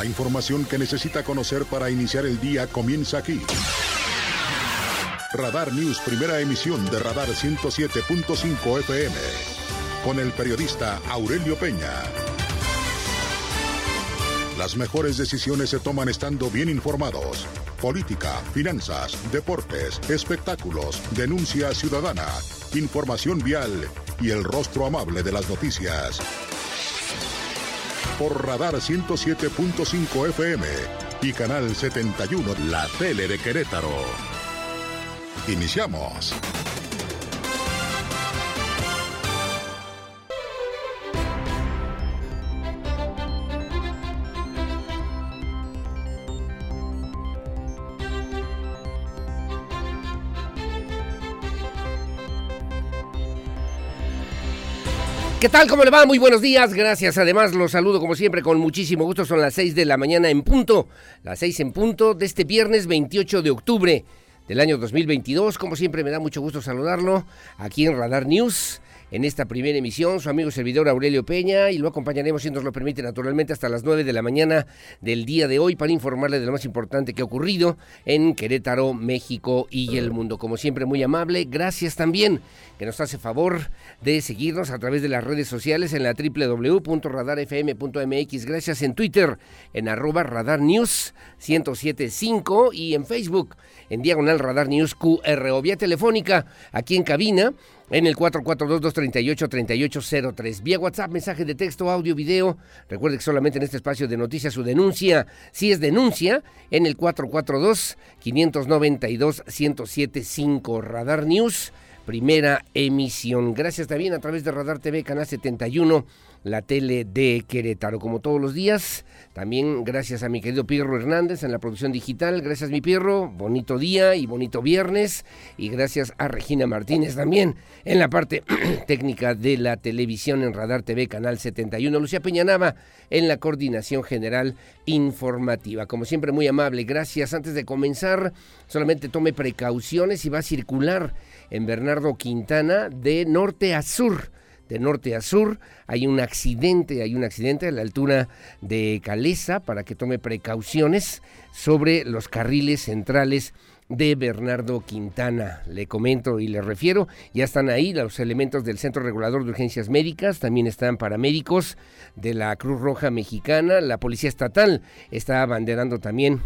la información que necesita conocer para iniciar el día comienza aquí. Radar News, primera emisión de Radar 107.5 FM, con el periodista Aurelio Peña. Las mejores decisiones se toman estando bien informados. Política, finanzas, deportes, espectáculos, denuncia ciudadana, información vial y el rostro amable de las noticias. Por Radar 107.5 FM y Canal 71, la tele de Querétaro. Iniciamos. ¿Qué tal? ¿Cómo le va? Muy buenos días. Gracias. Además, los saludo como siempre con muchísimo gusto. Son las 6 de la mañana en punto. Las 6 en punto de este viernes 28 de octubre del año 2022. Como siempre, me da mucho gusto saludarlo aquí en Radar News en esta primera emisión, su amigo servidor Aurelio Peña, y lo acompañaremos, si nos lo permite, naturalmente, hasta las 9 de la mañana del día de hoy para informarle de lo más importante que ha ocurrido en Querétaro, México y el mundo. Como siempre, muy amable. Gracias también que nos hace favor de seguirnos a través de las redes sociales en la www.radarfm.mx. Gracias en Twitter, en arroba Radar News 1075 y en Facebook, en Diagonal Radar News QR o vía telefónica aquí en cabina en el 442-238-3803. Vía WhatsApp, mensaje de texto, audio, video. Recuerde que solamente en este espacio de noticias su denuncia, si es denuncia, en el 442-592-1075. Radar News, primera emisión. Gracias también a través de Radar TV, Canal 71 la tele de Querétaro. Como todos los días, también gracias a mi querido Pirro Hernández en la producción digital. Gracias, mi Pirro. Bonito día y bonito viernes. Y gracias a Regina Martínez también en la parte técnica de la televisión en Radar TV, Canal 71. Lucía Peñanaba en la coordinación general informativa. Como siempre, muy amable. Gracias. Antes de comenzar, solamente tome precauciones y va a circular en Bernardo Quintana de norte a sur de norte a sur. Hay un accidente, hay un accidente a la altura de Caleza para que tome precauciones sobre los carriles centrales de Bernardo Quintana. Le comento y le refiero, ya están ahí los elementos del Centro Regulador de Urgencias Médicas, también están paramédicos de la Cruz Roja Mexicana, la Policía Estatal está abanderando también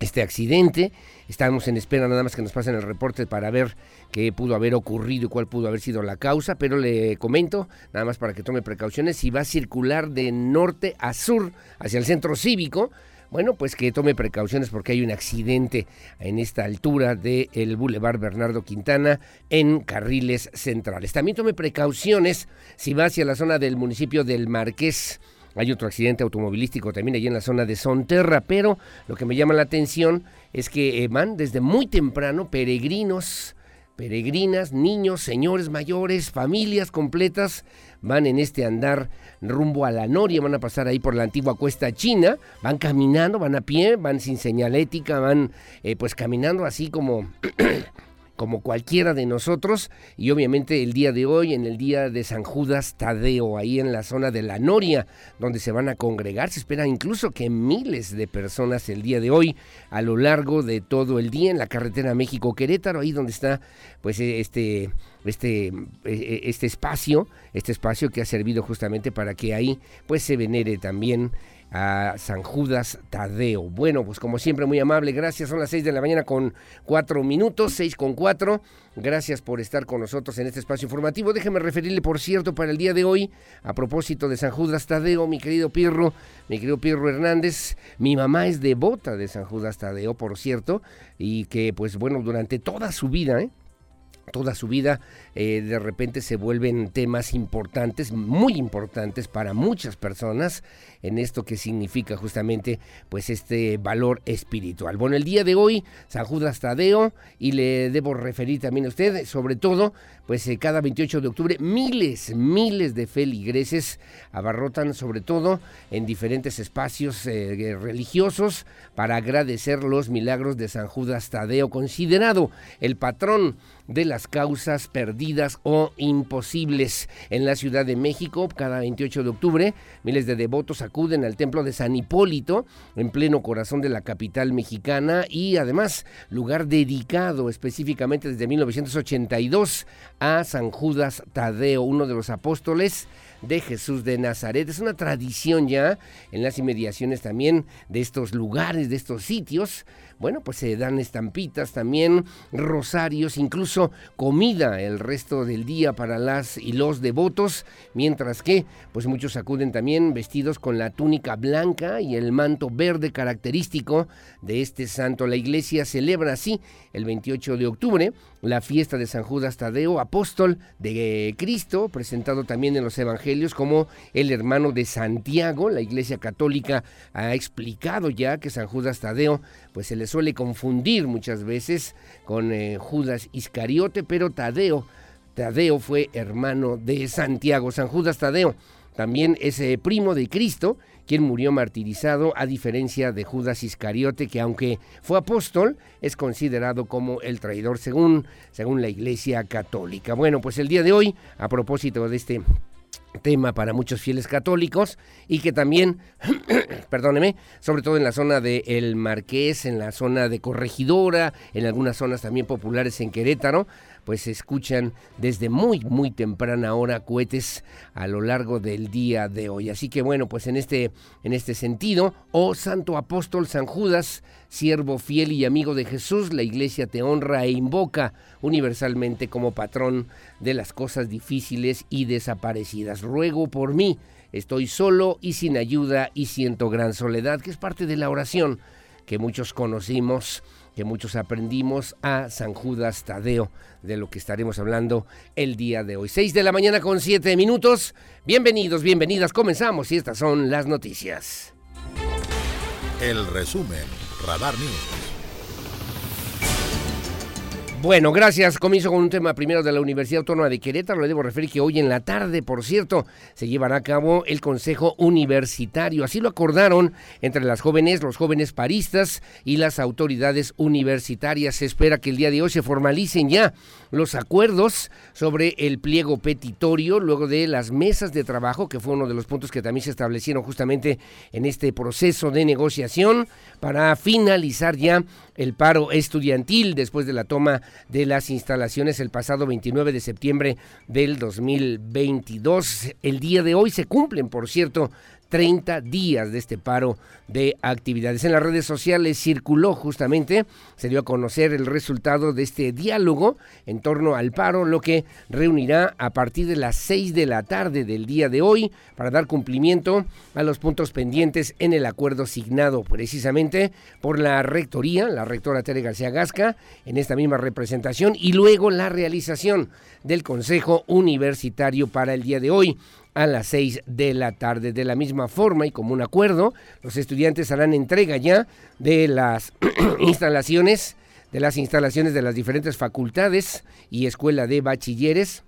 este accidente. Estamos en espera nada más que nos pasen el reporte para ver qué pudo haber ocurrido y cuál pudo haber sido la causa, pero le comento, nada más para que tome precauciones, si va a circular de norte a sur hacia el centro cívico, bueno, pues que tome precauciones porque hay un accidente en esta altura del el Boulevard Bernardo Quintana en carriles centrales. También tome precauciones si va hacia la zona del municipio del Marqués hay otro accidente automovilístico también allí en la zona de Sonterra, pero lo que me llama la atención es que eh, van desde muy temprano peregrinos, peregrinas, niños, señores mayores, familias completas, van en este andar rumbo a la Noria, van a pasar ahí por la antigua cuesta china, van caminando, van a pie, van sin señalética, van eh, pues caminando así como como cualquiera de nosotros y obviamente el día de hoy en el día de San Judas Tadeo ahí en la zona de la Noria donde se van a congregar se espera incluso que miles de personas el día de hoy a lo largo de todo el día en la carretera México Querétaro ahí donde está pues este este e, e, este espacio este espacio que ha servido justamente para que ahí pues se venere también a San Judas Tadeo. Bueno, pues como siempre, muy amable, gracias. Son las 6 de la mañana con 4 minutos, 6 con 4. Gracias por estar con nosotros en este espacio informativo. Déjeme referirle, por cierto, para el día de hoy, a propósito de San Judas Tadeo, mi querido Pirro, mi querido Pirro Hernández. Mi mamá es devota de San Judas Tadeo, por cierto, y que, pues bueno, durante toda su vida, ¿eh? Toda su vida eh, de repente se vuelven temas importantes, muy importantes para muchas personas en esto que significa justamente pues este valor espiritual. Bueno, el día de hoy San Judas Tadeo y le debo referir también a usted, sobre todo pues eh, cada 28 de octubre miles, miles de feligreses abarrotan sobre todo en diferentes espacios eh, religiosos para agradecer los milagros de San Judas Tadeo, considerado el patrón de la las causas perdidas o imposibles. En la Ciudad de México, cada 28 de octubre, miles de devotos acuden al templo de San Hipólito, en pleno corazón de la capital mexicana y además lugar dedicado específicamente desde 1982 a San Judas Tadeo, uno de los apóstoles de Jesús de Nazaret. Es una tradición ya en las inmediaciones también de estos lugares, de estos sitios. Bueno, pues se dan estampitas también, rosarios, incluso comida el resto del día para las y los devotos, mientras que pues muchos acuden también vestidos con la túnica blanca y el manto verde característico de este santo. La iglesia celebra así el 28 de octubre la fiesta de San Judas Tadeo, apóstol de Cristo, presentado también en los evangelios como el hermano de Santiago. La Iglesia Católica ha explicado ya que San Judas Tadeo pues se le suele confundir muchas veces con eh, Judas Iscariote, pero Tadeo Tadeo fue hermano de Santiago, San Judas Tadeo también es eh, primo de Cristo, quien murió martirizado, a diferencia de Judas Iscariote, que aunque fue apóstol, es considerado como el traidor según, según la Iglesia Católica. Bueno, pues el día de hoy, a propósito de este tema para muchos fieles católicos y que también, perdóneme, sobre todo en la zona de El Marqués, en la zona de Corregidora, en algunas zonas también populares en Querétaro, pues se escuchan desde muy, muy temprana hora cohetes a lo largo del día de hoy. Así que bueno, pues en este, en este sentido, oh Santo Apóstol San Judas, siervo fiel y amigo de Jesús, la iglesia te honra e invoca universalmente como patrón de las cosas difíciles y desaparecidas. Ruego por mí, estoy solo y sin ayuda y siento gran soledad, que es parte de la oración que muchos conocimos que muchos aprendimos a San Judas Tadeo, de lo que estaremos hablando el día de hoy. 6 de la mañana con 7 minutos. Bienvenidos, bienvenidas. Comenzamos y estas son las noticias. El resumen, Radar News. Bueno, gracias. Comienzo con un tema primero de la Universidad Autónoma de Querétaro. Le debo referir que hoy en la tarde, por cierto, se llevará a cabo el Consejo Universitario. Así lo acordaron entre las jóvenes, los jóvenes paristas y las autoridades universitarias. Se espera que el día de hoy se formalicen ya los acuerdos sobre el pliego petitorio, luego de las mesas de trabajo, que fue uno de los puntos que también se establecieron justamente en este proceso de negociación para finalizar ya el paro estudiantil después de la toma de las instalaciones el pasado 29 de septiembre del 2022. El día de hoy se cumplen, por cierto, 30 días de este paro de actividades. En las redes sociales circuló justamente, se dio a conocer el resultado de este diálogo en torno al paro, lo que reunirá a partir de las 6 de la tarde del día de hoy para dar cumplimiento a los puntos pendientes en el acuerdo signado precisamente por la rectoría, la rectora Tere García Gasca, en esta misma representación, y luego la realización del Consejo Universitario para el día de hoy a las 6 de la tarde. De la misma forma y como un acuerdo, los estudiantes harán entrega ya de las instalaciones, de las instalaciones de las diferentes facultades y escuela de bachilleres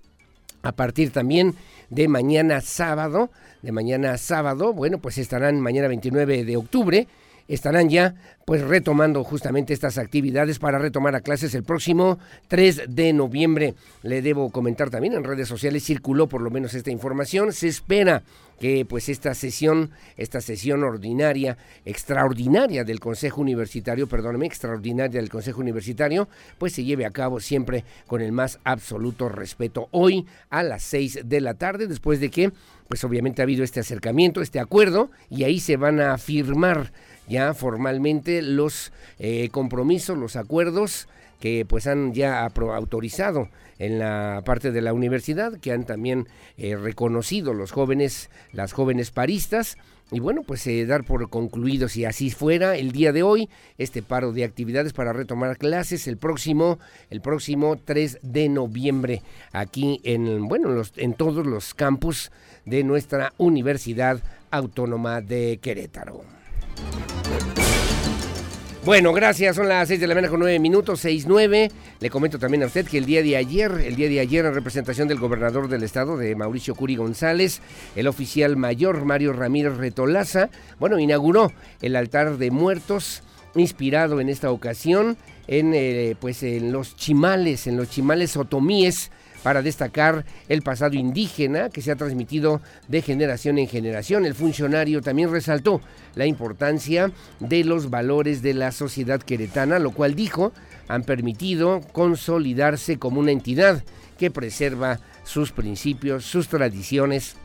a partir también de mañana sábado, de mañana sábado, bueno, pues estarán mañana 29 de octubre estarán ya pues retomando justamente estas actividades para retomar a clases el próximo 3 de noviembre. Le debo comentar también en redes sociales circuló por lo menos esta información. Se espera que pues esta sesión, esta sesión ordinaria, extraordinaria del Consejo Universitario, perdóname, extraordinaria del Consejo Universitario, pues se lleve a cabo siempre con el más absoluto respeto. Hoy a las 6 de la tarde, después de que pues obviamente ha habido este acercamiento, este acuerdo, y ahí se van a firmar ya formalmente los eh, compromisos, los acuerdos que pues han ya autorizado en la parte de la universidad, que han también eh, reconocido los jóvenes, las jóvenes paristas, y bueno, pues eh, dar por concluido, si así fuera, el día de hoy, este paro de actividades para retomar clases el próximo, el próximo 3 de noviembre, aquí en, bueno, los, en todos los campus de nuestra Universidad Autónoma de Querétaro. Bueno, gracias. Son las 6 de la mañana con 9 minutos, 6, 9. Le comento también a usted que el día de ayer, el día de ayer, en representación del gobernador del estado, de Mauricio Curi González, el oficial mayor Mario Ramírez Retolaza, bueno, inauguró el altar de muertos inspirado en esta ocasión en, eh, pues en los chimales, en los chimales otomíes, para destacar el pasado indígena que se ha transmitido de generación en generación. El funcionario también resaltó la importancia de los valores de la sociedad queretana, lo cual dijo han permitido consolidarse como una entidad que preserva sus principios, sus tradiciones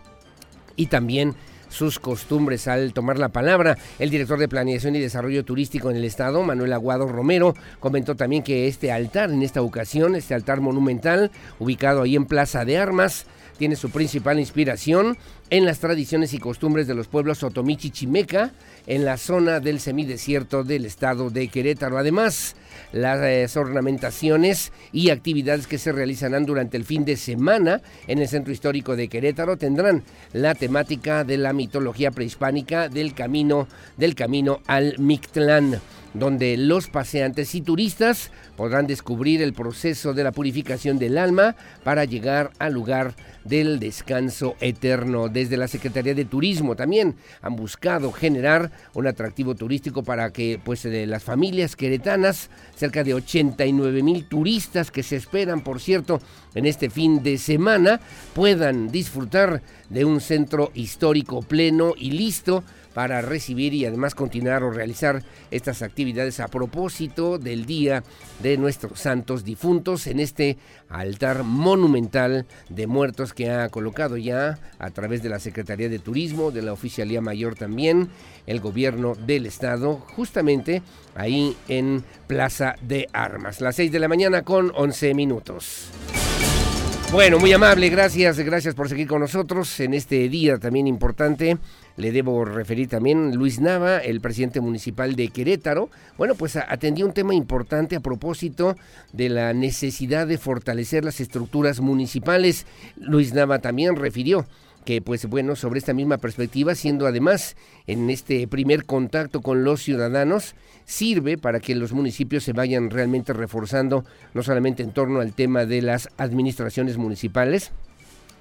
y también sus costumbres al tomar la palabra. El director de Planeación y Desarrollo Turístico en el Estado, Manuel Aguado Romero, comentó también que este altar, en esta ocasión, este altar monumental, ubicado ahí en Plaza de Armas, tiene su principal inspiración en las tradiciones y costumbres de los pueblos Otomichi Chimeca, en la zona del semidesierto del estado de Querétaro. Además, las ornamentaciones y actividades que se realizarán durante el fin de semana en el centro histórico de Querétaro tendrán la temática de la mitología prehispánica del camino del camino al Mictlán donde los paseantes y turistas podrán descubrir el proceso de la purificación del alma para llegar al lugar del descanso eterno. Desde la Secretaría de Turismo también han buscado generar un atractivo turístico para que pues las familias queretanas, cerca de 89 mil turistas que se esperan, por cierto, en este fin de semana, puedan disfrutar de un centro histórico pleno y listo para recibir y además continuar o realizar estas actividades a propósito del Día de nuestros santos difuntos en este altar monumental de muertos que ha colocado ya a través de la Secretaría de Turismo, de la Oficialía Mayor también, el gobierno del estado, justamente ahí en Plaza de Armas. Las 6 de la mañana con 11 minutos. Bueno, muy amable, gracias, gracias por seguir con nosotros en este día también importante. Le debo referir también Luis Nava, el presidente municipal de Querétaro. Bueno, pues atendió un tema importante a propósito de la necesidad de fortalecer las estructuras municipales. Luis Nava también refirió que pues bueno, sobre esta misma perspectiva, siendo además en este primer contacto con los ciudadanos, sirve para que los municipios se vayan realmente reforzando, no solamente en torno al tema de las administraciones municipales,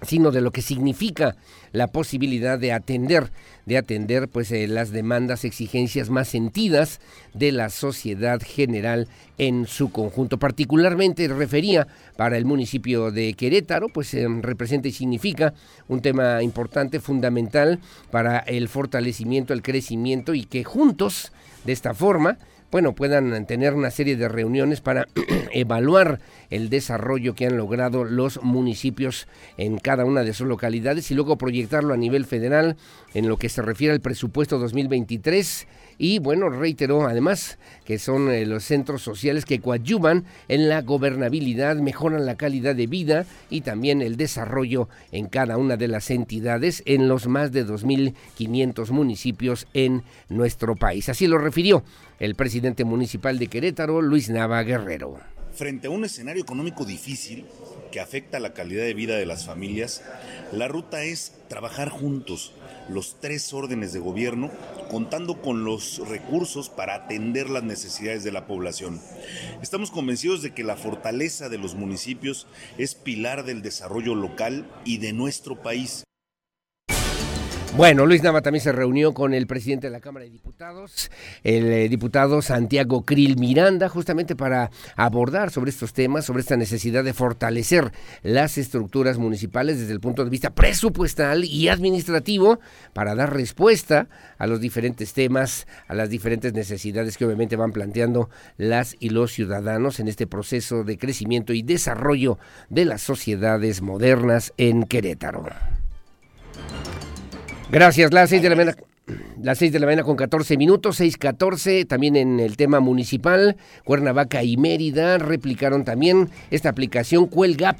sino de lo que significa la posibilidad de atender, de atender pues eh, las demandas, exigencias más sentidas de la sociedad general en su conjunto. Particularmente refería para el municipio de Querétaro, pues eh, representa y significa un tema importante, fundamental para el fortalecimiento, el crecimiento y que juntos, de esta forma, bueno, puedan tener una serie de reuniones para evaluar el desarrollo que han logrado los municipios en cada una de sus localidades y luego proyectarlo a nivel federal en lo que se refiere al presupuesto 2023 y bueno, reiteró además que son eh, los centros sociales que coadyuvan en la gobernabilidad, mejoran la calidad de vida y también el desarrollo en cada una de las entidades en los más de 2.500 municipios en nuestro país. Así lo refirió el presidente municipal de Querétaro, Luis Nava Guerrero. Frente a un escenario económico difícil que afecta la calidad de vida de las familias, la ruta es trabajar juntos los tres órdenes de gobierno, contando con los recursos para atender las necesidades de la población. Estamos convencidos de que la fortaleza de los municipios es pilar del desarrollo local y de nuestro país. Bueno, Luis Nava también se reunió con el presidente de la Cámara de Diputados, el eh, diputado Santiago Krill Miranda, justamente para abordar sobre estos temas, sobre esta necesidad de fortalecer las estructuras municipales desde el punto de vista presupuestal y administrativo para dar respuesta a los diferentes temas, a las diferentes necesidades que obviamente van planteando las y los ciudadanos en este proceso de crecimiento y desarrollo de las sociedades modernas en Querétaro. Gracias, las seis de la mañana. Las 6 de la mañana con 14 minutos, 6.14, también en el tema municipal, Cuernavaca y Mérida replicaron también esta aplicación Cuelgap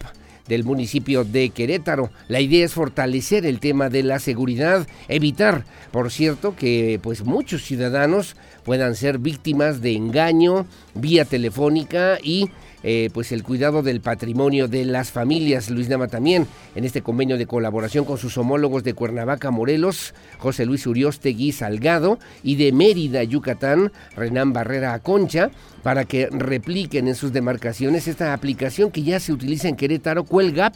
del municipio de Querétaro. La idea es fortalecer el tema de la seguridad, evitar, por cierto, que pues muchos ciudadanos puedan ser víctimas de engaño vía telefónica y eh, pues el cuidado del patrimonio de las familias. Luis Nama también en este convenio de colaboración con sus homólogos de Cuernavaca, Morelos, José Luis Uriostegui Salgado y de Mérida, Yucatán, Renán Barrera Aconcha, para que repliquen en sus demarcaciones esta aplicación que ya se utiliza en Querétaro, Cuelgap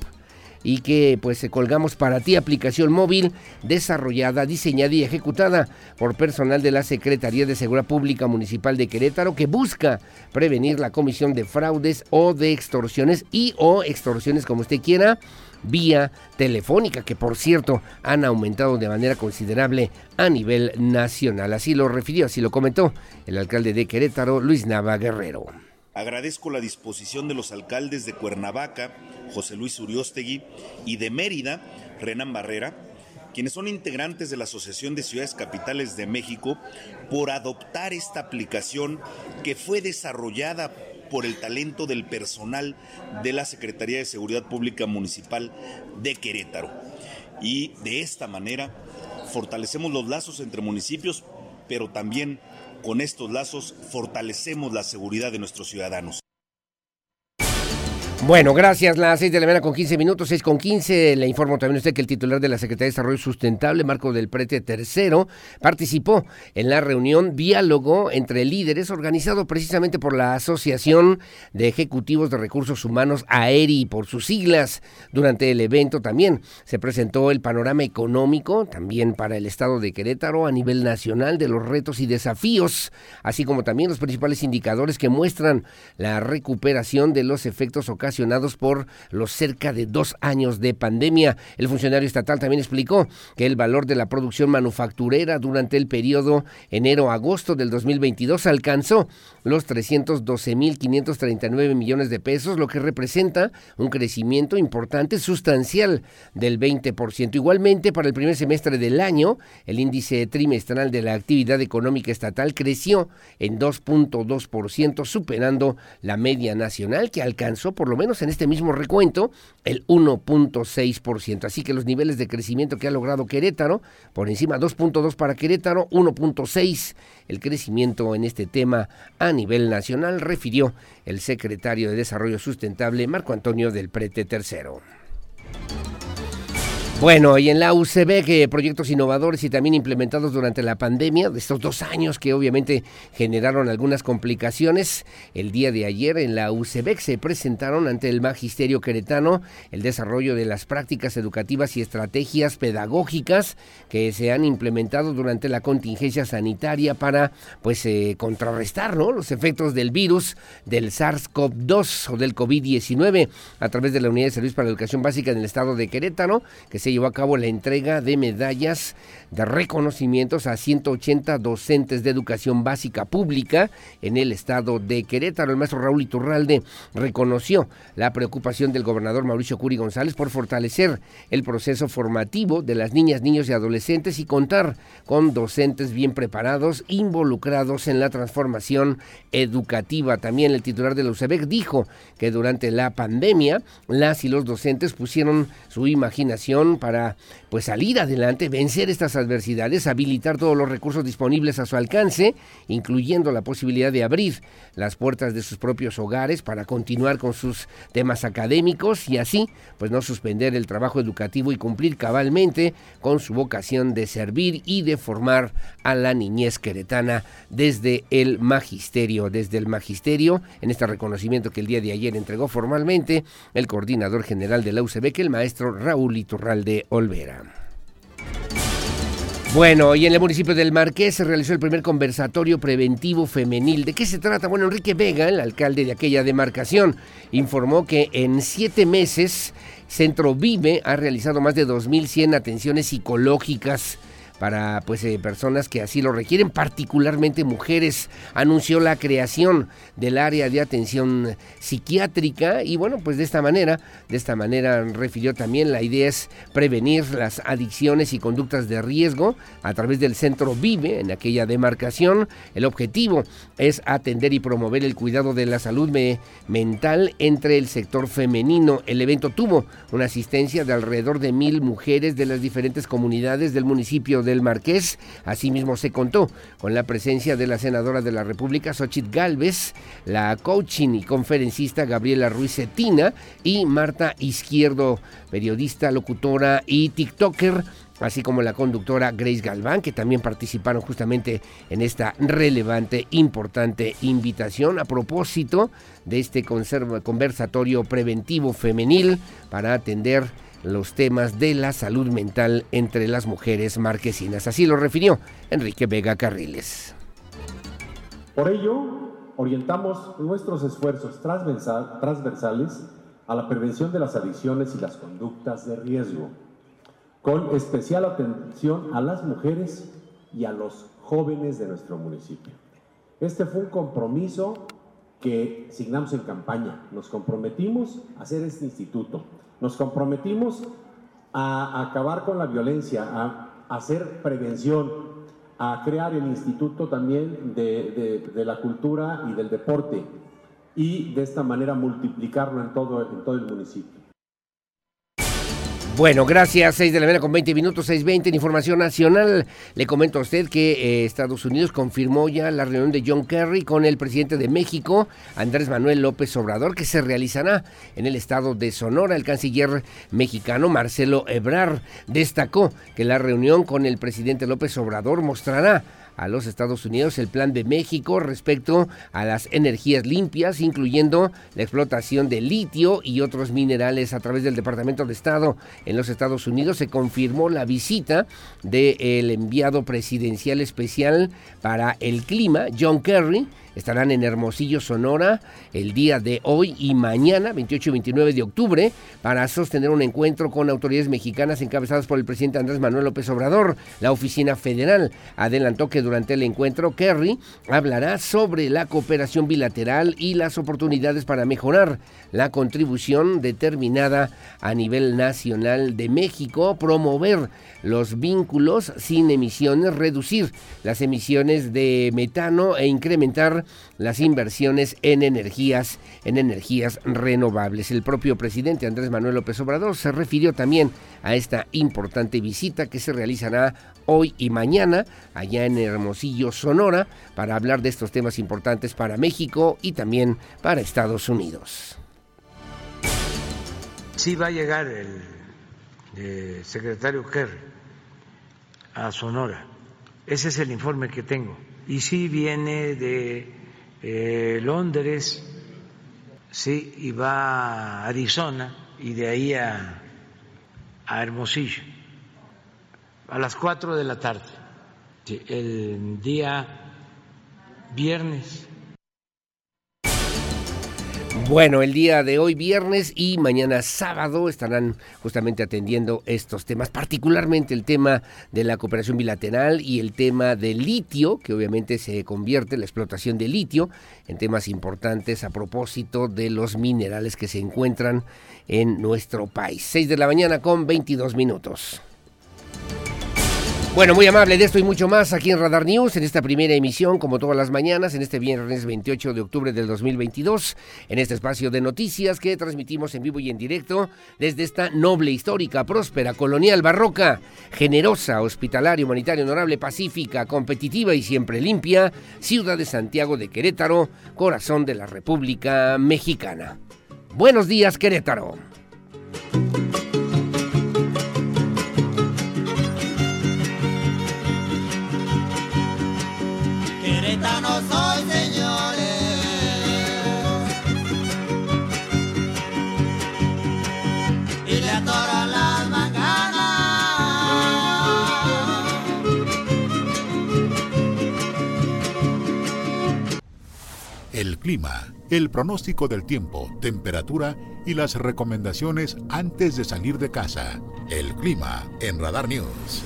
y que pues colgamos para ti aplicación móvil desarrollada, diseñada y ejecutada por personal de la Secretaría de Seguridad Pública Municipal de Querétaro que busca prevenir la comisión de fraudes o de extorsiones y o extorsiones como usted quiera vía telefónica, que por cierto han aumentado de manera considerable a nivel nacional. Así lo refirió, así lo comentó el alcalde de Querétaro, Luis Nava Guerrero. Agradezco la disposición de los alcaldes de Cuernavaca, José Luis Uriostegui, y de Mérida, Renan Barrera, quienes son integrantes de la Asociación de Ciudades Capitales de México, por adoptar esta aplicación que fue desarrollada por el talento del personal de la Secretaría de Seguridad Pública Municipal de Querétaro. Y de esta manera fortalecemos los lazos entre municipios, pero también con estos lazos fortalecemos la seguridad de nuestros ciudadanos. Bueno, gracias. Las 6 de la mañana con 15 minutos, 6 con 15. Le informo también a usted que el titular de la Secretaría de Desarrollo Sustentable, Marco del Prete III, participó en la reunión Diálogo entre Líderes, organizado precisamente por la Asociación de Ejecutivos de Recursos Humanos, AERI, por sus siglas. Durante el evento también se presentó el panorama económico, también para el Estado de Querétaro, a nivel nacional, de los retos y desafíos, así como también los principales indicadores que muestran la recuperación de los efectos ocasionados por los cerca de dos años de pandemia. El funcionario estatal también explicó que el valor de la producción manufacturera durante el periodo enero-agosto del 2022 alcanzó los 312.539 millones de pesos, lo que representa un crecimiento importante, sustancial del 20%. Igualmente, para el primer semestre del año, el índice trimestral de la actividad económica estatal creció en 2.2%, superando la media nacional que alcanzó por lo menos en este mismo recuento, el 1.6%. Así que los niveles de crecimiento que ha logrado Querétaro, por encima 2.2 para Querétaro, 1.6 el crecimiento en este tema a nivel nacional, refirió el secretario de Desarrollo Sustentable Marco Antonio del Prete III. Bueno, y en la UCB, que proyectos innovadores y también implementados durante la pandemia, de estos dos años que obviamente generaron algunas complicaciones, el día de ayer en la UCB se presentaron ante el Magisterio Queretano el desarrollo de las prácticas educativas y estrategias pedagógicas que se han implementado durante la contingencia sanitaria para pues eh, contrarrestar los efectos del virus del SARS-CoV-2 o del COVID-19 a través de la Unidad de Servicios para la Educación Básica en el estado de Querétaro, que se llevó a cabo la entrega de medallas de reconocimientos a 180 docentes de educación básica pública en el estado de Querétaro. El maestro Raúl Iturralde reconoció la preocupación del gobernador Mauricio Curi González por fortalecer el proceso formativo de las niñas, niños y adolescentes y contar con docentes bien preparados, involucrados en la transformación educativa. También el titular de la UCEBEC dijo que durante la pandemia las y los docentes pusieron su imaginación para pues salir adelante, vencer estas adversidades, habilitar todos los recursos disponibles a su alcance, incluyendo la posibilidad de abrir las puertas de sus propios hogares para continuar con sus temas académicos y así pues no suspender el trabajo educativo y cumplir cabalmente con su vocación de servir y de formar a la niñez queretana desde el magisterio, desde el magisterio en este reconocimiento que el día de ayer entregó formalmente el coordinador general de la UCB, que el maestro Raúl Iturralde Olvera. Bueno, y en el municipio del Marqués se realizó el primer conversatorio preventivo femenil. ¿De qué se trata? Bueno, Enrique Vega, el alcalde de aquella demarcación, informó que en siete meses Centro Vive ha realizado más de 2.100 atenciones psicológicas para pues eh, personas que así lo requieren, particularmente mujeres. Anunció la creación del área de atención psiquiátrica y bueno, pues de esta manera, de esta manera refirió también la idea es prevenir las adicciones y conductas de riesgo a través del centro Vive en aquella demarcación. El objetivo es atender y promover el cuidado de la salud mental entre el sector femenino. El evento tuvo una asistencia de alrededor de mil mujeres de las diferentes comunidades del municipio de del Marqués. Asimismo se contó con la presencia de la senadora de la República, Xochitl Galvez, la coaching y conferencista Gabriela Ruiz Cetina y Marta Izquierdo, periodista, locutora y TikToker así como la conductora Grace Galván, que también participaron justamente en esta relevante, importante invitación a propósito de este conversatorio preventivo femenil para atender los temas de la salud mental entre las mujeres marquesinas. Así lo refirió Enrique Vega Carriles. Por ello, orientamos nuestros esfuerzos transversales a la prevención de las adicciones y las conductas de riesgo, con especial atención a las mujeres y a los jóvenes de nuestro municipio. Este fue un compromiso que signamos en campaña. Nos comprometimos a hacer este instituto. Nos comprometimos a acabar con la violencia, a hacer prevención, a crear el instituto también de, la cultura y del deporte y de esta manera multiplicarlo en todo, el municipio. Bueno, gracias. 6 de la mañana con 20 minutos, 6.20 en Información Nacional. Le comento a usted que eh, Estados Unidos confirmó ya la reunión de John Kerry con el presidente de México, Andrés Manuel López Obrador, que se realizará en el estado de Sonora. El canciller mexicano Marcelo Ebrard destacó que la reunión con el presidente López Obrador mostrará a los Estados Unidos el plan de México respecto a las energías limpias, incluyendo la explotación de litio y otros minerales a través del Departamento de Estado en los Estados Unidos. Se confirmó la visita del enviado presidencial especial para el clima, John Kerry, estarán en Hermosillo, Sonora, el día de hoy y mañana, 28 y 29 de octubre, para sostener un encuentro con autoridades mexicanas encabezadas por el presidente Andrés Manuel López Obrador. La oficina federal adelantó que durante el encuentro Kerry hablará sobre la cooperación bilateral y las oportunidades para mejorar la contribución determinada a nivel nacional de México, promover los vínculos sin emisiones, reducir las emisiones de metano e incrementar las inversiones en energías, en energías renovables. El propio presidente Andrés Manuel López Obrador se refirió también a esta importante visita que se realizará hoy y mañana allá en Hermosillo, Sonora, para hablar de estos temas importantes para México y también para Estados Unidos. Sí va a llegar el, eh, secretario Kerry a Sonora. Ese es el informe que tengo. Y sí viene de eh, Londres, sí, y va a Arizona y de ahí a, a Hermosillo. A las cuatro de la tarde, el día viernes bueno, el día de hoy viernes y mañana sábado estarán justamente atendiendo estos temas, particularmente el tema de la cooperación bilateral y el tema del litio, que obviamente se convierte la explotación de litio en temas importantes a propósito de los minerales que se encuentran en nuestro país. 6 de la mañana con 22 minutos. Bueno, muy amable de esto y mucho más aquí en Radar News, en esta primera emisión, como todas las mañanas, en este viernes 28 de octubre del 2022, en este espacio de noticias que transmitimos en vivo y en directo desde esta noble, histórica, próspera, colonial, barroca, generosa, hospitalaria, humanitaria, honorable, pacífica, competitiva y siempre limpia, ciudad de Santiago de Querétaro, corazón de la República Mexicana. Buenos días, Querétaro. El clima, el pronóstico del tiempo, temperatura y las recomendaciones antes de salir de casa. El clima en Radar News.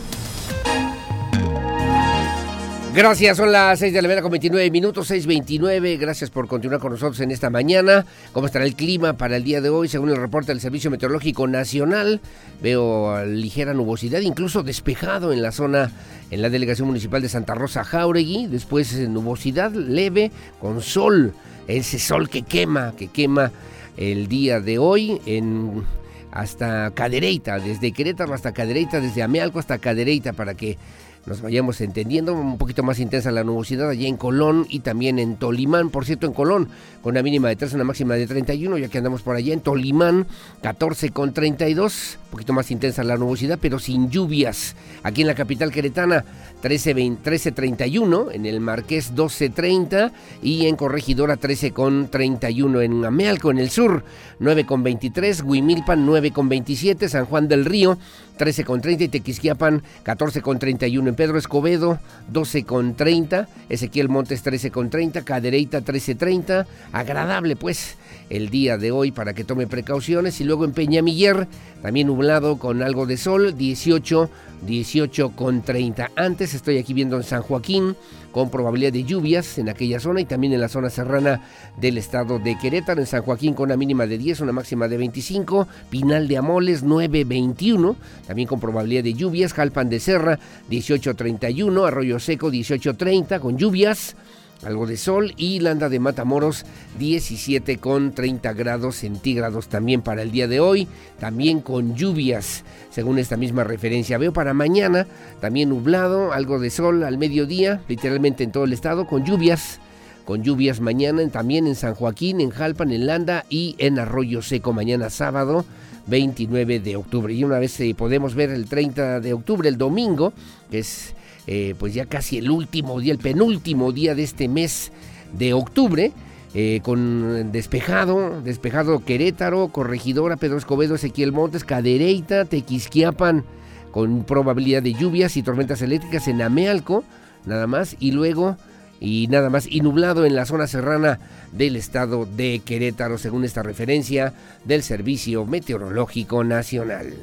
Gracias, son las 6 de la mañana con 29 minutos, 6.29. Gracias por continuar con nosotros en esta mañana. ¿Cómo estará el clima para el día de hoy? Según el reporte del Servicio Meteorológico Nacional, veo ligera nubosidad, incluso despejado en la zona, en la delegación municipal de Santa Rosa Jauregui. Después eh, nubosidad leve con sol, ese sol que quema, que quema el día de hoy en hasta Cadereyta, desde Querétaro hasta Cadereyta, desde Amealco hasta Cadereyta, para que nos vayamos entendiendo. Un poquito más intensa la nubosidad allá en Colón y también en Tolimán. Por cierto, en Colón, con una mínima de 3, una máxima de 31, ya que andamos por allá. En Tolimán, 14 con 32. Un poquito más intensa la nubosidad, pero sin lluvias. Aquí en la capital queretana, 13.31. En el Marqués, 12.30. Y en Corregidora, 13 con 31. En Amealco, en el sur, 9 con 23. Huimilpan, 9 con 27. San Juan del Río, 13 con 30 y Tequisquiapan 14 con 31. En Pedro Escobedo 12 con 30. Ezequiel Montes 13 con 30. Cadereita 13 30. Agradable pues el día de hoy para que tome precauciones. Y luego en Peñamiller también nublado con algo de sol 18 18 con 30. Antes estoy aquí viendo en San Joaquín con probabilidad de lluvias en aquella zona y también en la zona serrana del estado de Querétaro, en San Joaquín con una mínima de 10, una máxima de 25, Pinal de Amoles 9.21, también con probabilidad de lluvias, Jalpan de Serra 18.31, Arroyo Seco 18.30 con lluvias algo de sol y Landa de Matamoros 17 con 30 grados centígrados también para el día de hoy, también con lluvias según esta misma referencia. Veo para mañana también nublado, algo de sol al mediodía, literalmente en todo el estado, con lluvias. Con lluvias mañana también en San Joaquín, en Jalpan, en Landa y en Arroyo Seco mañana sábado 29 de octubre. Y una vez eh, podemos ver el 30 de octubre, el domingo, que es eh, pues ya casi el último día, el penúltimo día de este mes de octubre. Eh, con despejado, despejado Querétaro, Corregidora, Pedro Escobedo, Ezequiel Montes, Cadereyta, Tequisquiapan, con probabilidad de lluvias y tormentas eléctricas en Amealco, nada más, y luego, y nada más, y nublado en la zona serrana del estado de Querétaro, según esta referencia del Servicio Meteorológico Nacional.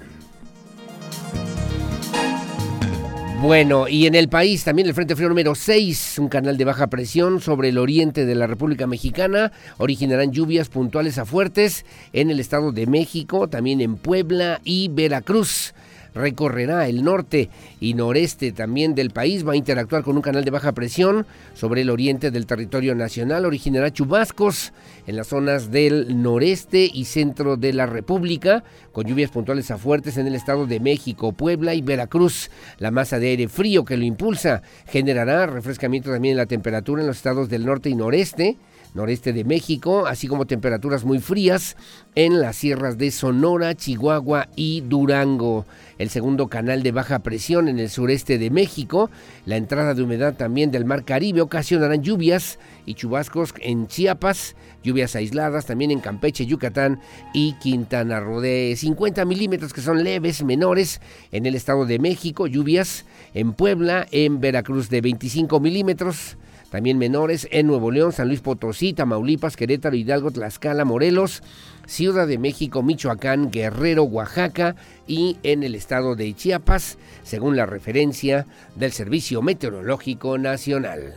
Bueno, y en el país también el Frente Frío número 6, un canal de baja presión sobre el oriente de la República Mexicana, originarán lluvias puntuales a fuertes en el Estado de México, también en Puebla y Veracruz recorrerá el norte y noreste también del país, va a interactuar con un canal de baja presión sobre el oriente del territorio nacional, originará chubascos en las zonas del noreste y centro de la República, con lluvias puntuales a fuertes en el estado de México, Puebla y Veracruz. La masa de aire frío que lo impulsa generará refrescamiento también en la temperatura en los estados del norte y noreste noreste de México, así como temperaturas muy frías en las sierras de Sonora, Chihuahua y Durango. El segundo canal de baja presión en el sureste de México, la entrada de humedad también del Mar Caribe ocasionarán lluvias y chubascos en Chiapas, lluvias aisladas también en Campeche, Yucatán y Quintana Roo de 50 milímetros que son leves, menores en el Estado de México, lluvias en Puebla, en Veracruz de 25 milímetros también menores en Nuevo León, San Luis Potosí, Tamaulipas, Querétaro, Hidalgo, Tlaxcala, Morelos, Ciudad de México, Michoacán, Guerrero, Oaxaca y en el estado de Chiapas, según la referencia del Servicio Meteorológico Nacional.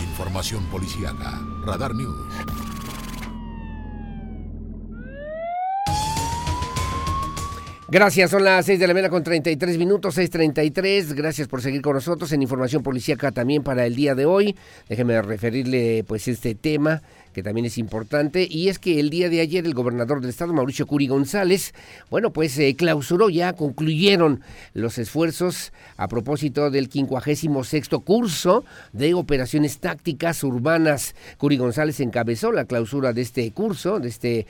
Información policíaca, Radar News. Gracias, son las 6 de la mañana con 33 minutos, 6.33. Gracias por seguir con nosotros en Información Policíaca también para el día de hoy. Déjeme referirle pues este tema que también es importante, y es que el día de ayer el gobernador del estado, Mauricio Curi González, bueno, pues eh, clausuró ya, concluyeron los esfuerzos a propósito del 56 curso de operaciones tácticas urbanas. Curi González encabezó la clausura de este curso, de este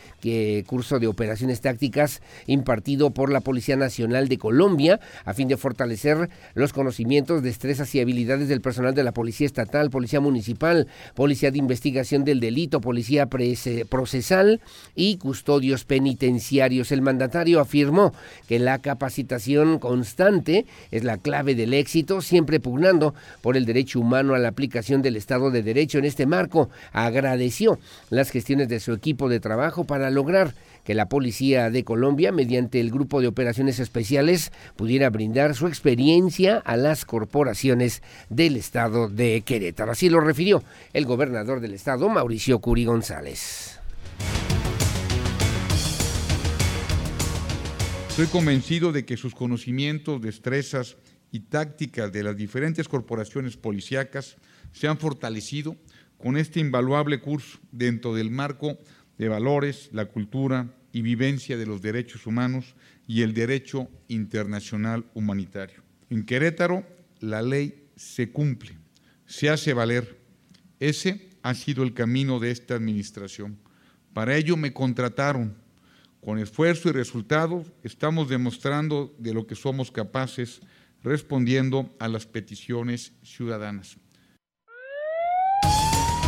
curso de operaciones tácticas impartido por la Policía Nacional de Colombia, a fin de fortalecer los conocimientos, destrezas y habilidades del personal de la Policía Estatal, Policía Municipal, Policía de Investigación del Delito, Policía Procesal y Custodios Penitenciarios. El mandatario afirmó que la capacitación constante es la clave del éxito, siempre pugnando por el derecho humano a la aplicación del Estado de Derecho. En este marco, agradeció las gestiones de su equipo de trabajo para lograr que la Policía de Colombia, mediante el Grupo de Operaciones Especiales, pudiera brindar su experiencia a las corporaciones del Estado de Querétaro. Así lo refirió el gobernador del Estado, Mauricio Curi González. Estoy convencido de que sus conocimientos, destrezas y tácticas de las diferentes corporaciones policíacas se han fortalecido con este invaluable curso dentro del marco de valores, la cultura, y vivencia de los derechos humanos y el derecho internacional humanitario. En Querétaro, la ley se cumple, se hace valer. Ese ha sido el camino de esta administración. Para ello me contrataron. Con esfuerzo y resultados estamos demostrando de lo que somos capaces respondiendo a las peticiones ciudadanas.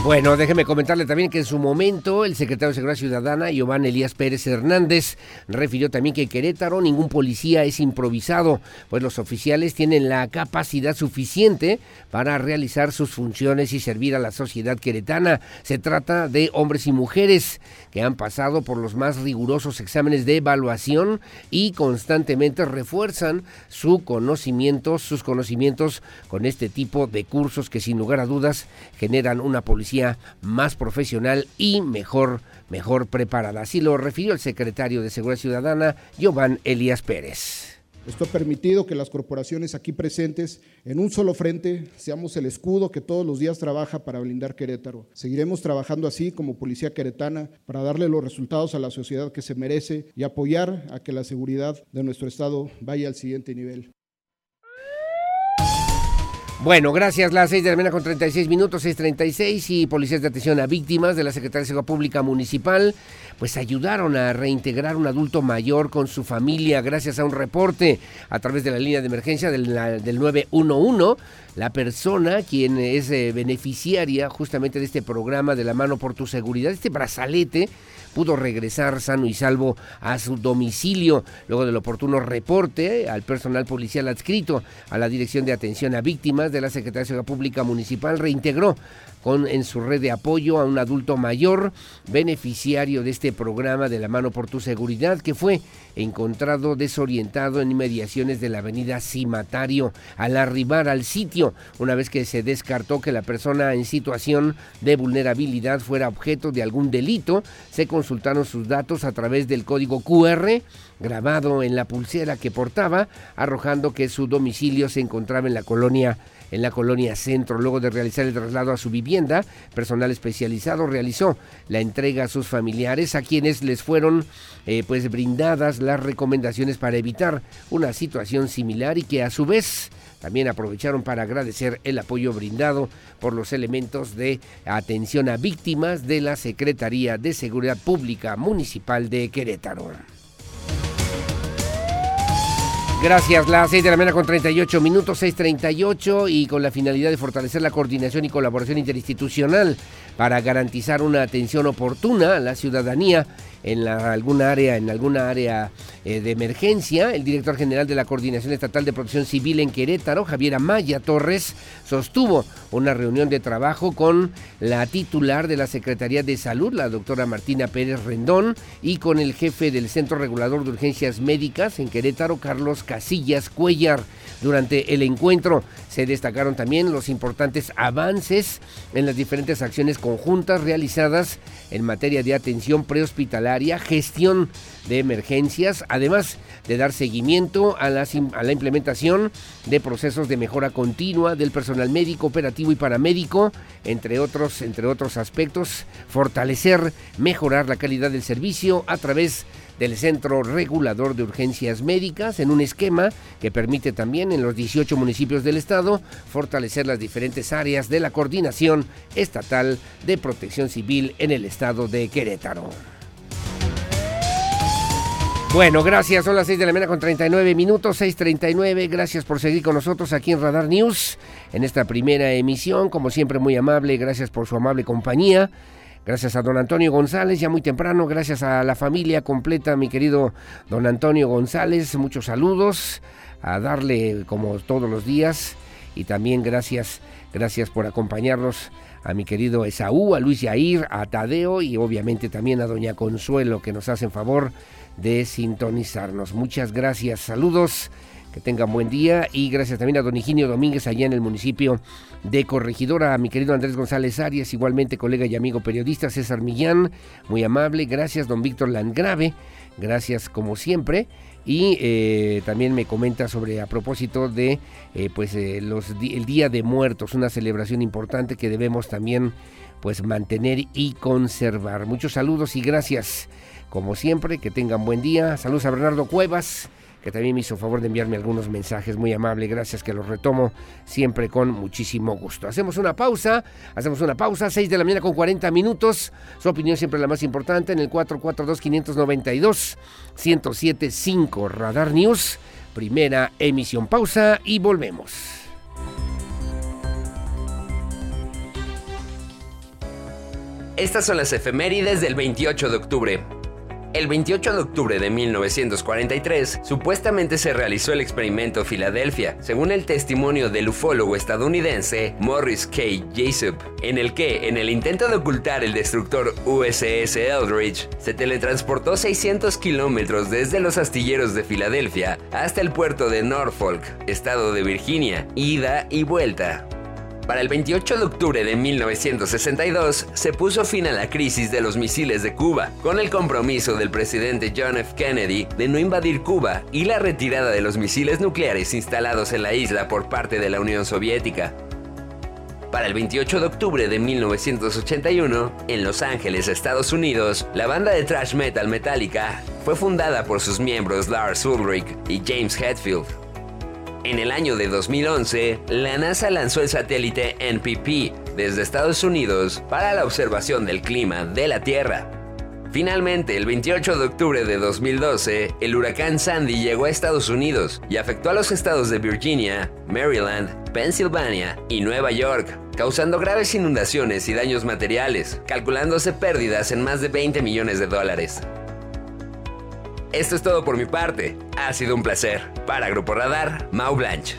Bueno, déjeme comentarle también que en su momento el secretario de Seguridad Ciudadana, Giovanni Elías Pérez Hernández, refirió también que en Querétaro ningún policía es improvisado, pues los oficiales tienen la capacidad suficiente para realizar sus funciones y servir a la sociedad queretana. Se trata de hombres y mujeres que han pasado por los más rigurosos exámenes de evaluación y constantemente refuerzan su conocimiento, sus conocimientos con este tipo de cursos que sin lugar a dudas generan una policía más profesional y mejor, mejor preparada. Así lo refirió el secretario de Seguridad Ciudadana, Giovanni Elías Pérez. Esto ha permitido que las corporaciones aquí presentes, en un solo frente, seamos el escudo que todos los días trabaja para blindar Querétaro. Seguiremos trabajando así como Policía Queretana para darle los resultados a la sociedad que se merece y apoyar a que la seguridad de nuestro Estado vaya al siguiente nivel. Bueno, gracias. Las 6 de la mañana con 36 minutos, 6.36 y policías de atención a víctimas de la Secretaría de Seguridad Pública Municipal pues ayudaron a reintegrar un adulto mayor con su familia gracias a un reporte a través de la línea de emergencia del, del 911. La persona quien es eh, beneficiaria justamente de este programa de la mano por tu seguridad, este brazalete, pudo regresar sano y salvo a su domicilio luego del oportuno reporte al personal policial adscrito a la Dirección de Atención a Víctimas de la Secretaría de Pública Municipal reintegró con, en su red de apoyo a un adulto mayor beneficiario de este programa de la mano por tu seguridad que fue encontrado desorientado en inmediaciones de la avenida Cimatario al arribar al sitio. Una vez que se descartó que la persona en situación de vulnerabilidad fuera objeto de algún delito se consultaron sus datos a través del código QR grabado en la pulsera que portaba arrojando que su domicilio se encontraba en la colonia en la colonia Centro. Luego de realizar el traslado a su vivienda, personal especializado realizó la entrega a sus familiares, a quienes les fueron eh, pues brindadas las recomendaciones para evitar una situación similar y que a su vez también aprovecharon para agradecer el apoyo brindado por los elementos de atención a víctimas de la Secretaría de Seguridad Pública Municipal de Querétaro. Gracias, las 6 de la mañana con 38 minutos, 6.38 y con la finalidad de fortalecer la coordinación y colaboración interinstitucional para garantizar una atención oportuna a la ciudadanía en alguna área, en alguna área eh, de emergencia. El director general de la Coordinación Estatal de Protección Civil en Querétaro, Javier Amaya Torres, sostuvo una reunión de trabajo con la titular de la Secretaría de Salud, la doctora Martina Pérez Rendón, y con el jefe del Centro Regulador de Urgencias Médicas en Querétaro, Carlos Casillas Cuellar. Durante el encuentro se destacaron también los importantes avances en las diferentes acciones conjuntas realizadas en materia de atención prehospitalaria, gestión de emergencias, además de dar seguimiento a, la implementación de procesos de mejora continua del personal médico, operativo y paramédico, entre otros, entre otros aspectos, fortalecer, mejorar la calidad del servicio a través del Centro Regulador de Urgencias Médicas en un esquema que permite también en los 18 municipios del estado fortalecer las diferentes áreas de la coordinación estatal de protección civil en el estado de Querétaro. Bueno, gracias. Son las 6 de la mañana con 39 minutos, 6.39. Gracias por seguir con nosotros aquí en Radar News en esta primera emisión. Como siempre, muy amable. Gracias por su amable compañía. Gracias a don Antonio González, ya muy temprano. Gracias a la familia completa, mi querido don Antonio González. Muchos saludos. A darle como todos los días. Y también gracias, gracias por acompañarnos a mi querido Esaú, a Luis Yair, a Tadeo y obviamente también a doña Consuelo que nos hacen favor de sintonizarnos. Muchas gracias, saludos Que tengan buen día y gracias también a don Higinio Domínguez allá en el municipio de Corregidora, a mi querido Andrés González Arias, igualmente colega y amigo periodista César Millán, muy amable, gracias don Víctor Landgrave, gracias como siempre. Y eh, también me comenta sobre a propósito de eh, pues eh, los el Día de Muertos, una celebración importante que debemos también pues mantener y conservar. Muchos saludos y gracias como siempre, que tengan buen día. Saludos a Bernardo Cuevas que también me hizo favor de enviarme algunos mensajes muy amable. Gracias que los retomo siempre con muchísimo gusto. Hacemos una pausa, hacemos una pausa, 6 de la mañana con 40 minutos. Su opinión siempre la más importante en el 442-592-1075 Radar News. Primera emisión pausa y volvemos. Estas son las efemérides del 28 de octubre. El 28 de octubre de 1943, supuestamente se realizó el experimento Filadelfia, según el testimonio del ufólogo estadounidense Morris K. Jessup, en el que, en el intento de ocultar el destructor USS Eldridge, se teletransportó 600 kilómetros desde los astilleros de Filadelfia hasta el puerto de Norfolk, estado de Virginia, ida y vuelta. Para el 28 de octubre de 1962 se puso fin a la crisis de los misiles de Cuba, con el compromiso del presidente John F. Kennedy de no invadir Cuba y la retirada de los misiles nucleares instalados en la isla por parte de la Unión Soviética. Para el 28 de octubre de 1981, en Los Ángeles, Estados Unidos, la banda de thrash metal Metallica fue fundada por sus miembros Lars Ulrich y James Hetfield. En el año de 2011, la NASA lanzó el satélite NPP desde Estados Unidos para la observación del clima de la Tierra. Finalmente, el 28 de octubre de 2012, el huracán Sandy llegó a Estados Unidos y afectó a los estados de Virginia, Maryland, Pennsylvania y Nueva York, causando graves inundaciones y daños materiales, calculándose pérdidas en más de 20 millones de dólares. Esto es todo por mi parte. Ha sido un placer. Para Grupo Radar, Mau Blanche.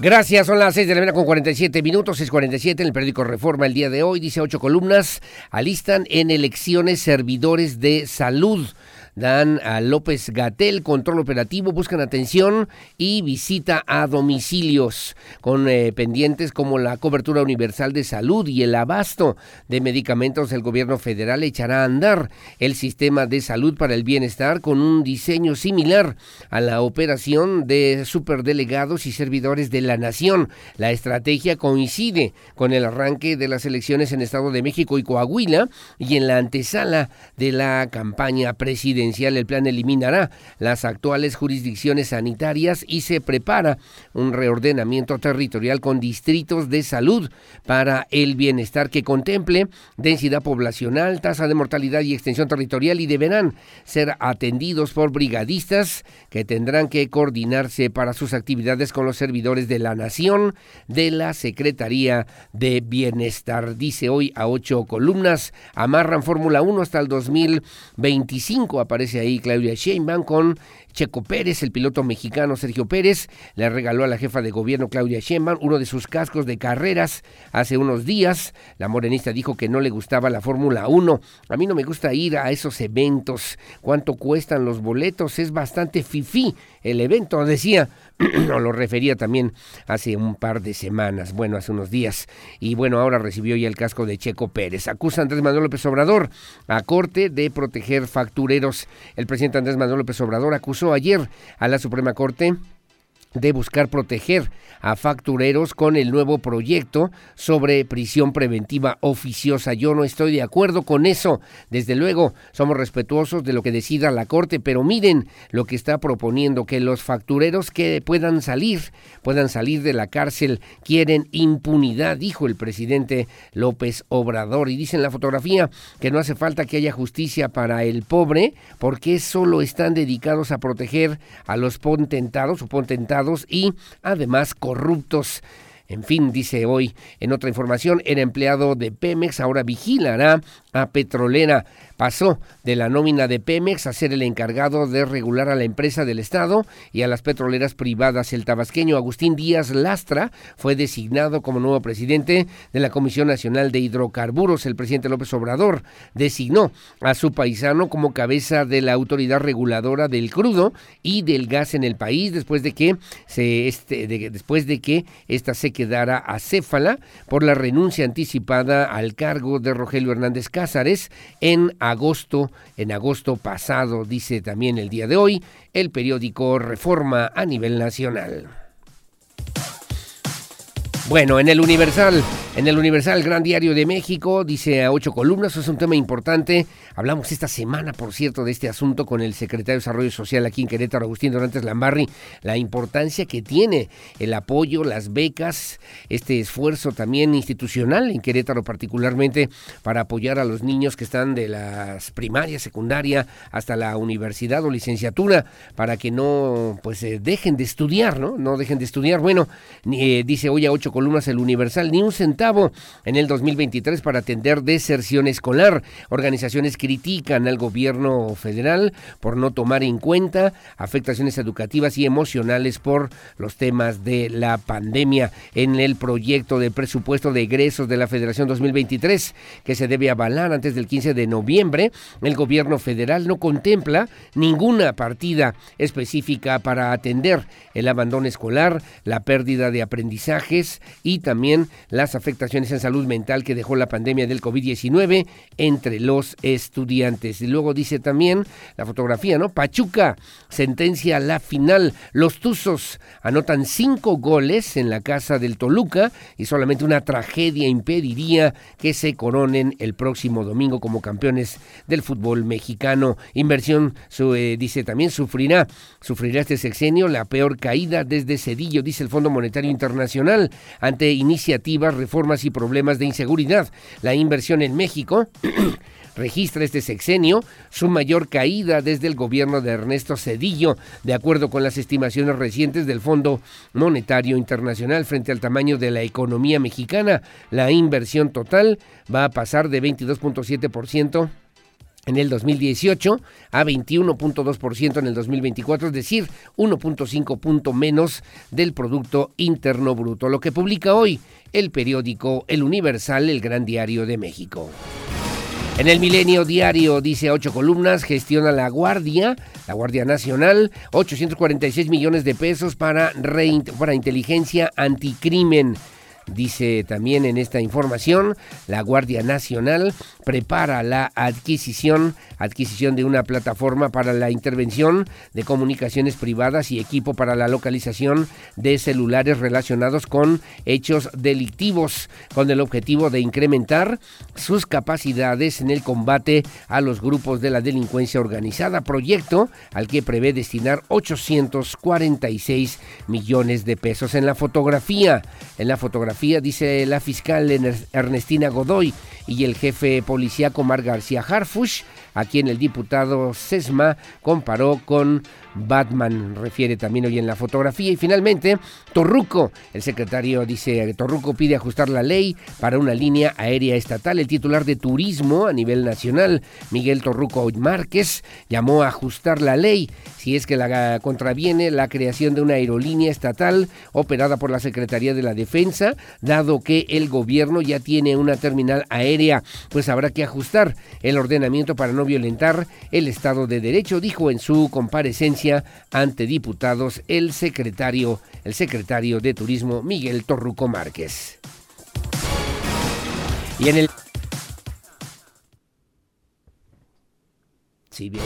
Gracias, son las 6 de la mañana con 47 minutos, 6.47 en el periódico Reforma el día de hoy, dice ocho columnas, alistan en elecciones servidores de salud dan a López Gatel control operativo, buscan atención y visita a domicilios con eh, pendientes como la cobertura universal de salud y el abasto de medicamentos. El gobierno federal echará a andar el sistema de salud para el bienestar con un diseño similar a la operación de superdelegados y servidores de la nación. La estrategia coincide con el arranque de las elecciones en Estado de México y Coahuila y en la antesala de la campaña presidencial el plan eliminará las actuales jurisdicciones sanitarias y se prepara un reordenamiento territorial con distritos de salud para el bienestar que contemple densidad poblacional, tasa de mortalidad y extensión territorial y deberán ser atendidos por brigadistas que tendrán que coordinarse para sus actividades con los servidores de la Nación de la Secretaría de Bienestar. Dice hoy a ocho columnas, amarran Fórmula 1 hasta el 2025 aparece ahí Claudia Sheinbaum con Checo Pérez, el piloto mexicano Sergio Pérez, le regaló a la jefa de gobierno Claudia Sheinbaum uno de sus cascos de carreras hace unos días. La morenista dijo que no le gustaba la Fórmula 1. A mí no me gusta ir a esos eventos. ¿Cuánto cuestan los boletos? Es bastante fifí el evento, decía. lo refería también hace un par de semanas, bueno, hace unos días. Y bueno, ahora recibió ya el casco de Checo Pérez. Acusa Andrés Manuel López Obrador a corte de proteger factureros. El presidente Andrés Manuel López Obrador acusó ayer a la Suprema Corte de buscar proteger a factureros con el nuevo proyecto sobre prisión preventiva oficiosa. Yo no estoy de acuerdo con eso. Desde luego, somos respetuosos de lo que decida la Corte, pero miren lo que está proponiendo, que los factureros que puedan salir, puedan salir de la cárcel, quieren impunidad, dijo el presidente López Obrador. Y dice en la fotografía que no hace falta que haya justicia para el pobre, porque solo están dedicados a proteger a los potentados o potentados y además corruptos. En fin, dice hoy en otra información, el empleado de Pemex ahora vigilará a Petrolera. Pasó de la nómina de Pemex a ser el encargado de regular a la empresa del Estado y a las petroleras privadas. El tabasqueño Agustín Díaz Lastra fue designado como nuevo presidente de la Comisión Nacional de Hidrocarburos. El presidente López Obrador designó a su paisano como cabeza de la autoridad reguladora del crudo y del gas en el país después de que se este, después de que esta se quedara acéfala por la renuncia anticipada al cargo de Rogelio Hernández Cázares en agosto, en agosto pasado, dice también el día de hoy, el periódico Reforma a nivel nacional. Bueno, en el Universal, en el Universal Gran Diario de México, dice a ocho columnas, es un tema importante. Hablamos esta semana, por cierto, de este asunto con el secretario de Desarrollo Social aquí en Querétaro, Agustín Dorantes Lambarri, la importancia que tiene el apoyo, las becas, este esfuerzo también institucional en Querétaro particularmente para apoyar a los niños que están de las primarias, secundaria hasta la universidad o licenciatura para que no pues eh, dejen de estudiar, ¿no? No dejen de estudiar. Bueno, eh, dice hoy a ocho columnas el Universal, ni un centavo en el 2023 para atender deserción escolar. Organizaciones critican al gobierno federal por no tomar en cuenta afectaciones educativas y emocionales por los temas de la pandemia en el proyecto de presupuesto de egresos de la Federación 2023 que se debe avalar antes del 15 de noviembre. El gobierno federal no contempla ninguna partida específica para atender el abandono escolar, la pérdida de aprendizajes, y también las afectaciones en salud mental que dejó la pandemia del COVID-19 entre los estudiantes. Y luego dice también la fotografía, ¿no? Pachuca sentencia la final. Los Tuzos anotan cinco goles en la casa del Toluca y solamente una tragedia impediría que se coronen el próximo domingo como campeones del fútbol mexicano. Inversión, eh, dice también, sufrirá, sufrirá este sexenio la peor caída desde Cedillo, dice el Fondo Monetario Internacional ante iniciativas, reformas y problemas de inseguridad. La inversión en México registra este sexenio su mayor caída desde el gobierno de Ernesto Cedillo, de acuerdo con las estimaciones recientes del Fondo Monetario Internacional frente al tamaño de la economía mexicana. La inversión total va a pasar de 22.7% en el 2018 a 21.2% en el 2024, es decir, 1.5 punto menos del Producto Interno Bruto, lo que publica hoy el periódico El Universal, el Gran Diario de México. En el Milenio Diario dice ocho columnas, gestiona la Guardia, la Guardia Nacional, 846 millones de pesos para, para inteligencia anticrimen. Dice también en esta información, la Guardia Nacional prepara la adquisición, adquisición de una plataforma para la intervención de comunicaciones privadas y equipo para la localización de celulares relacionados con hechos delictivos, con el objetivo de incrementar sus capacidades en el combate a los grupos de la delincuencia organizada. Proyecto al que prevé destinar 846 millones de pesos. En la fotografía, en la fotografía dice la fiscal Ernestina Godoy y el jefe policíaco Mar García Harfush, a quien el diputado Sesma comparó con Batman, refiere también hoy en la fotografía. Y finalmente, Torruco, el secretario dice, Torruco pide ajustar la ley para una línea aérea estatal. El titular de turismo a nivel nacional, Miguel Torruco Márquez, llamó a ajustar la ley si es que la contraviene la creación de una aerolínea estatal operada por la Secretaría de la Defensa, dado que el gobierno ya tiene una terminal aérea, pues habrá que ajustar el ordenamiento para no violentar el Estado de Derecho, dijo en su comparecencia ante diputados el secretario, el secretario de Turismo Miguel Torruco Márquez. Y en el Sí, bien.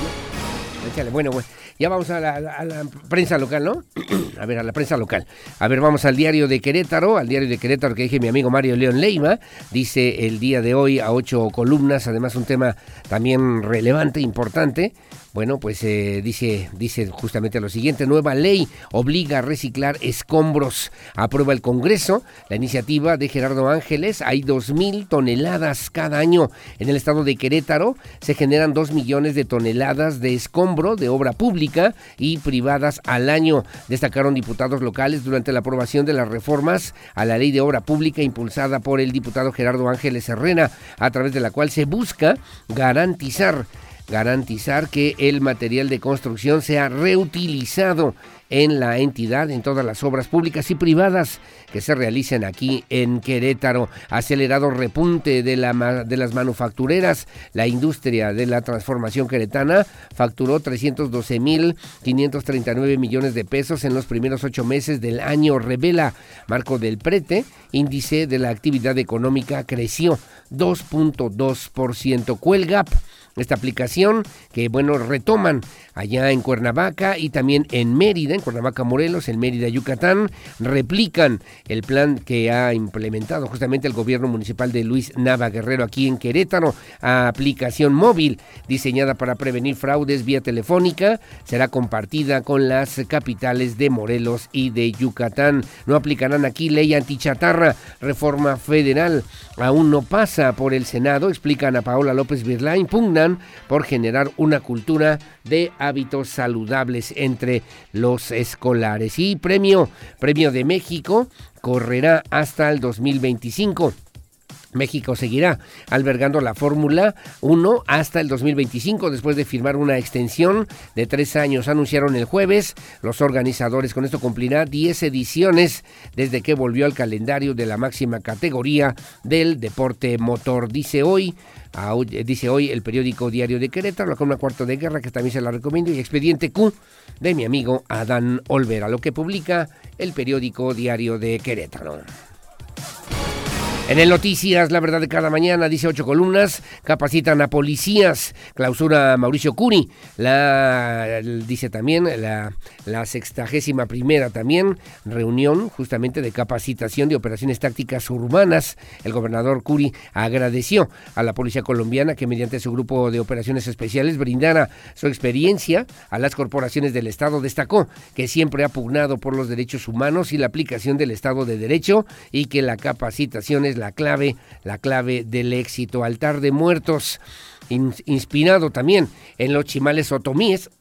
Bueno, bueno. Ya vamos a la, prensa local, ¿no? a ver, a la prensa local. A ver, vamos al diario de Querétaro, al diario de Querétaro que dije mi amigo Mario León Leima. Dice el día de hoy a ocho columnas, además un tema también relevante, importante. Bueno, pues eh, dice, dice justamente lo siguiente, nueva ley obliga a reciclar escombros. Aprueba el Congreso la iniciativa de Gerardo Ángeles. Hay dos mil toneladas cada año. En el estado de Querétaro se generan dos millones de toneladas de escombro de obra pública y privadas al año. Destacaron diputados locales durante la aprobación de las reformas a la ley de obra pública impulsada por el diputado Gerardo Ángeles Herrera, a través de la cual se busca garantizar garantizar que el material de construcción sea reutilizado en la entidad, en todas las obras públicas y privadas que se realicen aquí en Querétaro. Acelerado repunte de, la, de las manufactureras. La industria de la transformación queretana facturó 312.539 millones de pesos en los primeros ocho meses del año, revela Marco del Prete. Índice de la actividad económica creció 2.2%. Cuelgap esta aplicación que, bueno, retoman allá en Cuernavaca y también en Mérida, en Cuernavaca, Morelos, en Mérida, Yucatán, replican el plan que ha implementado justamente el gobierno municipal de Luis Nava Guerrero aquí en Querétaro, aplicación móvil diseñada para prevenir fraudes vía telefónica, será compartida con las capitales de Morelos y de Yucatán. No aplicarán aquí ley antichatarra, reforma federal, aún no pasa por el Senado, explican a Paola López Virla, impugnan por generar una cultura de hábitos saludables entre los escolares. Y premio, premio de México, correrá hasta el 2025. México seguirá albergando la Fórmula 1 hasta el 2025 después de firmar una extensión de tres años. Anunciaron el jueves los organizadores. Con esto cumplirá 10 ediciones desde que volvió al calendario de la máxima categoría del deporte motor. Dice hoy dice hoy el periódico Diario de Querétaro, la columna Cuarto de Guerra, que también se la recomiendo, y Expediente Q de mi amigo Adán Olvera, lo que publica el periódico Diario de Querétaro. En el Noticias, la verdad de cada mañana, dice ocho columnas, capacitan a policías, clausura Mauricio Curi, la, dice también la, la sextagésima primera también, reunión justamente de capacitación de operaciones tácticas urbanas. El gobernador Curi agradeció a la policía colombiana que mediante su grupo de operaciones especiales brindara su experiencia a las corporaciones del Estado. Destacó que siempre ha pugnado por los derechos humanos y la aplicación del Estado de Derecho y que la capacitación es la clave, la clave del éxito. Altar de muertos, inspirado también en los chimales otomíes.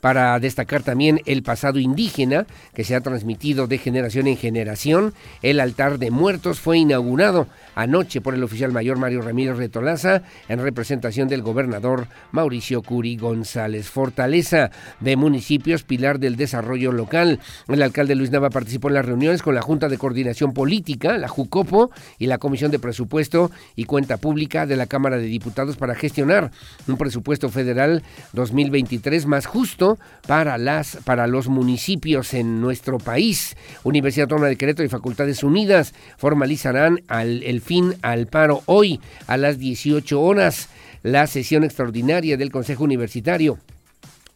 para destacar también el pasado indígena que se ha transmitido de generación en generación. El altar de muertos fue inaugurado anoche por el oficial mayor Mario Ramírez Retolaza en representación del gobernador Mauricio Curi González. Fortaleza de municipios, pilar del desarrollo local. El alcalde Luis Nava participó en las reuniones con la Junta de Coordinación Política, la JUCOPO, y la Comisión de Presupuesto y Cuenta Pública de la Cámara de Diputados para gestionar un presupuesto federal 2023 más justo para, las, para los municipios en nuestro país. Universidad Autónoma de Querétaro y Facultades Unidas formalizarán al, el fin al paro. Hoy a las 18 horas la sesión extraordinaria del Consejo Universitario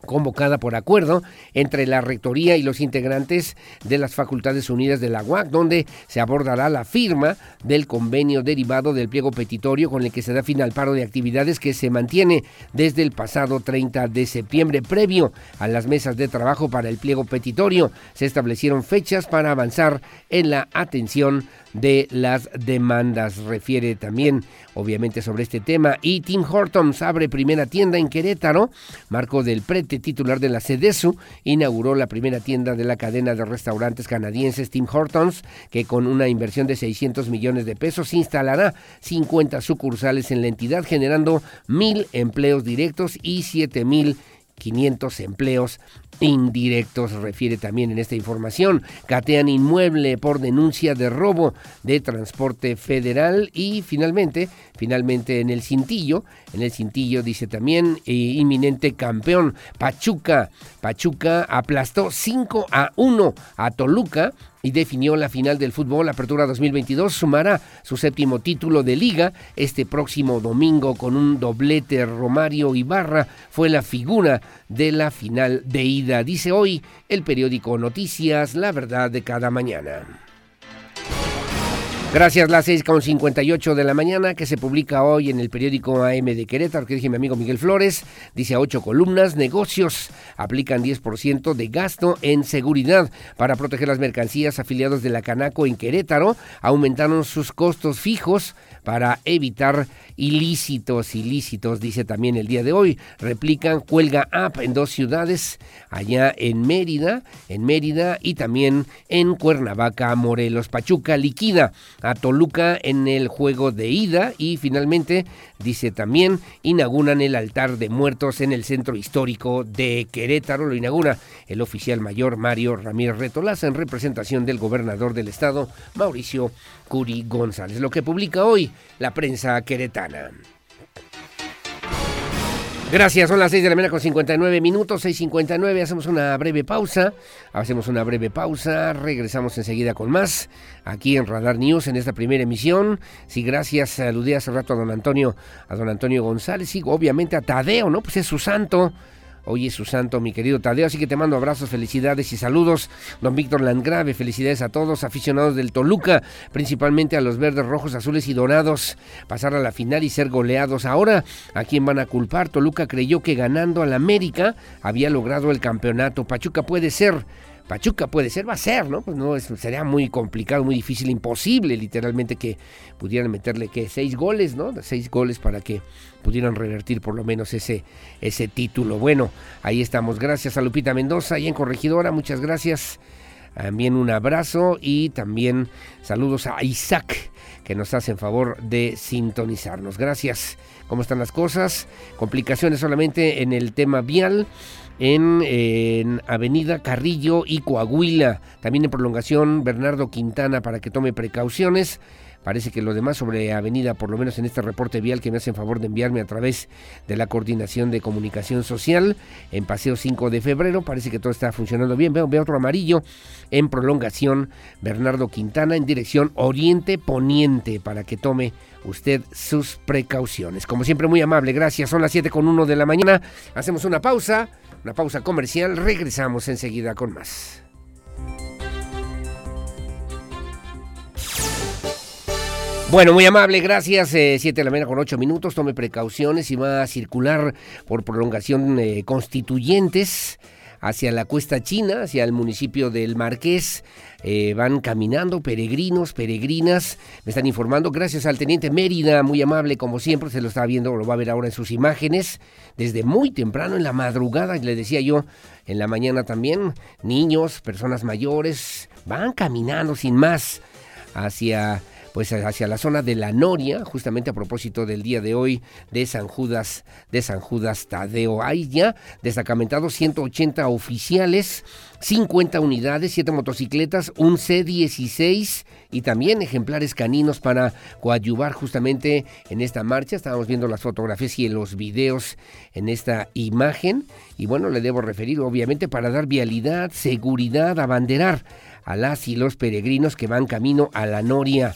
convocada por acuerdo entre la Rectoría y los integrantes de las Facultades Unidas de la UAC, donde se abordará la firma del convenio derivado del pliego petitorio con el que se da fin al paro de actividades que se mantiene desde el pasado 30 de septiembre. Previo a las mesas de trabajo para el pliego petitorio, se establecieron fechas para avanzar en la atención de las demandas. Refiere también, obviamente, sobre este tema. Y Tim Hortons abre primera tienda en Querétaro. Marco del Prete, titular de la CEDESU, inauguró la primera tienda de la cadena de restaurantes canadienses Tim Hortons, que con una inversión de 600 millones de pesos instalará 50 sucursales en la entidad, generando mil empleos directos y siete mil 500 empleos indirectos, refiere también en esta información. Catean inmueble por denuncia de robo de transporte federal y finalmente, finalmente en el cintillo, en el cintillo dice también eh, inminente campeón Pachuca. Pachuca aplastó 5 a 1 a Toluca y definió la final del fútbol Apertura 2022. Sumará su séptimo título de liga este próximo domingo con un doblete. Romario Ibarra fue la figura de la final de ida. Dice hoy el periódico Noticias, la verdad de cada mañana. Gracias, las 6.58 de la mañana, que se publica hoy en el periódico AM de Querétaro, que dije mi amigo Miguel Flores, dice a ocho columnas, negocios aplican 10% de gasto en seguridad para proteger las mercancías afiliados de la Canaco en Querétaro, aumentaron sus costos fijos para evitar ilícitos, ilícitos, dice también el día de hoy. Replican huelga app en dos ciudades, allá en Mérida, en Mérida y también en Cuernavaca, Morelos. Pachuca liquida a Toluca en el juego de ida y finalmente, dice también, inauguran el altar de muertos en el centro histórico de Querétaro. Lo inaugura el oficial mayor Mario Ramírez Retolaza en representación del gobernador del estado, Mauricio Curi González. Lo que publica hoy la prensa queretana. Gracias, son las 6 de la mañana con 59 minutos, 6.59, hacemos una breve pausa, hacemos una breve pausa, regresamos enseguida con más, aquí en Radar News, en esta primera emisión. Sí, gracias, saludé hace rato a don Antonio, a don Antonio González, y obviamente a Tadeo, ¿no? Pues es su santo, Hoy es su santo, mi querido Tadeo, así que te mando abrazos, felicidades y saludos. Don Víctor Landgrave, felicidades a todos, aficionados del Toluca, principalmente a los verdes, rojos, azules y dorados, pasar a la final y ser goleados. Ahora, ¿a quién van a culpar? Toluca creyó que ganando al América había logrado el campeonato. Pachuca puede ser Pachuca puede ser, va a ser, ¿no? Pues no, sería muy complicado, muy difícil, imposible literalmente que pudieran meterle que seis goles, ¿no? Seis goles para que pudieran revertir por lo menos ese, ese título. Bueno, ahí estamos. Gracias a Lupita Mendoza y en Corregidora, muchas gracias. También un abrazo y también saludos a Isaac que nos hacen favor de sintonizarnos. Gracias. ¿Cómo están las cosas? Complicaciones solamente en el tema vial en, Avenida Carrillo y Coahuila. También en prolongación Bernardo Quintana para que tome precauciones. Parece que lo demás sobre Avenida, por lo menos en este reporte vial que me hacen favor de enviarme a través de la Coordinación de Comunicación Social, en Paseo 5 de Febrero, parece que todo está funcionando bien. Veo, veo otro amarillo en prolongación Bernardo Quintana en dirección Oriente-Poniente para que tome usted sus precauciones. Como siempre, muy amable, gracias. Son las 7 con 1 de la mañana. Hacemos una pausa. Una pausa comercial, regresamos enseguida con más. Bueno, muy amable, gracias. 7 eh, de la mañana con 8 minutos. Tome precauciones y va a circular por prolongación eh, constituyentes hacia la cuesta china, hacia el municipio del Marqués. Eh, van caminando peregrinos, peregrinas, me están informando, gracias al teniente Mérida, muy amable como siempre, se lo está viendo, lo va a ver ahora en sus imágenes, desde muy temprano en la madrugada, le decía yo, en la mañana también, niños, personas mayores, van caminando sin más hacia pues hacia la zona de la Noria, justamente a propósito del día de hoy de San Judas, de San Judas Tadeo. Hay ya destacamentados 180 oficiales, 50 unidades, 7 motocicletas, un C-16 y también ejemplares caninos para coadyuvar justamente en esta marcha. Estábamos viendo las fotografías y los videos en esta imagen. Y bueno, le debo referir, obviamente, para dar vialidad, seguridad, abanderar a las y los peregrinos que van camino a la Noria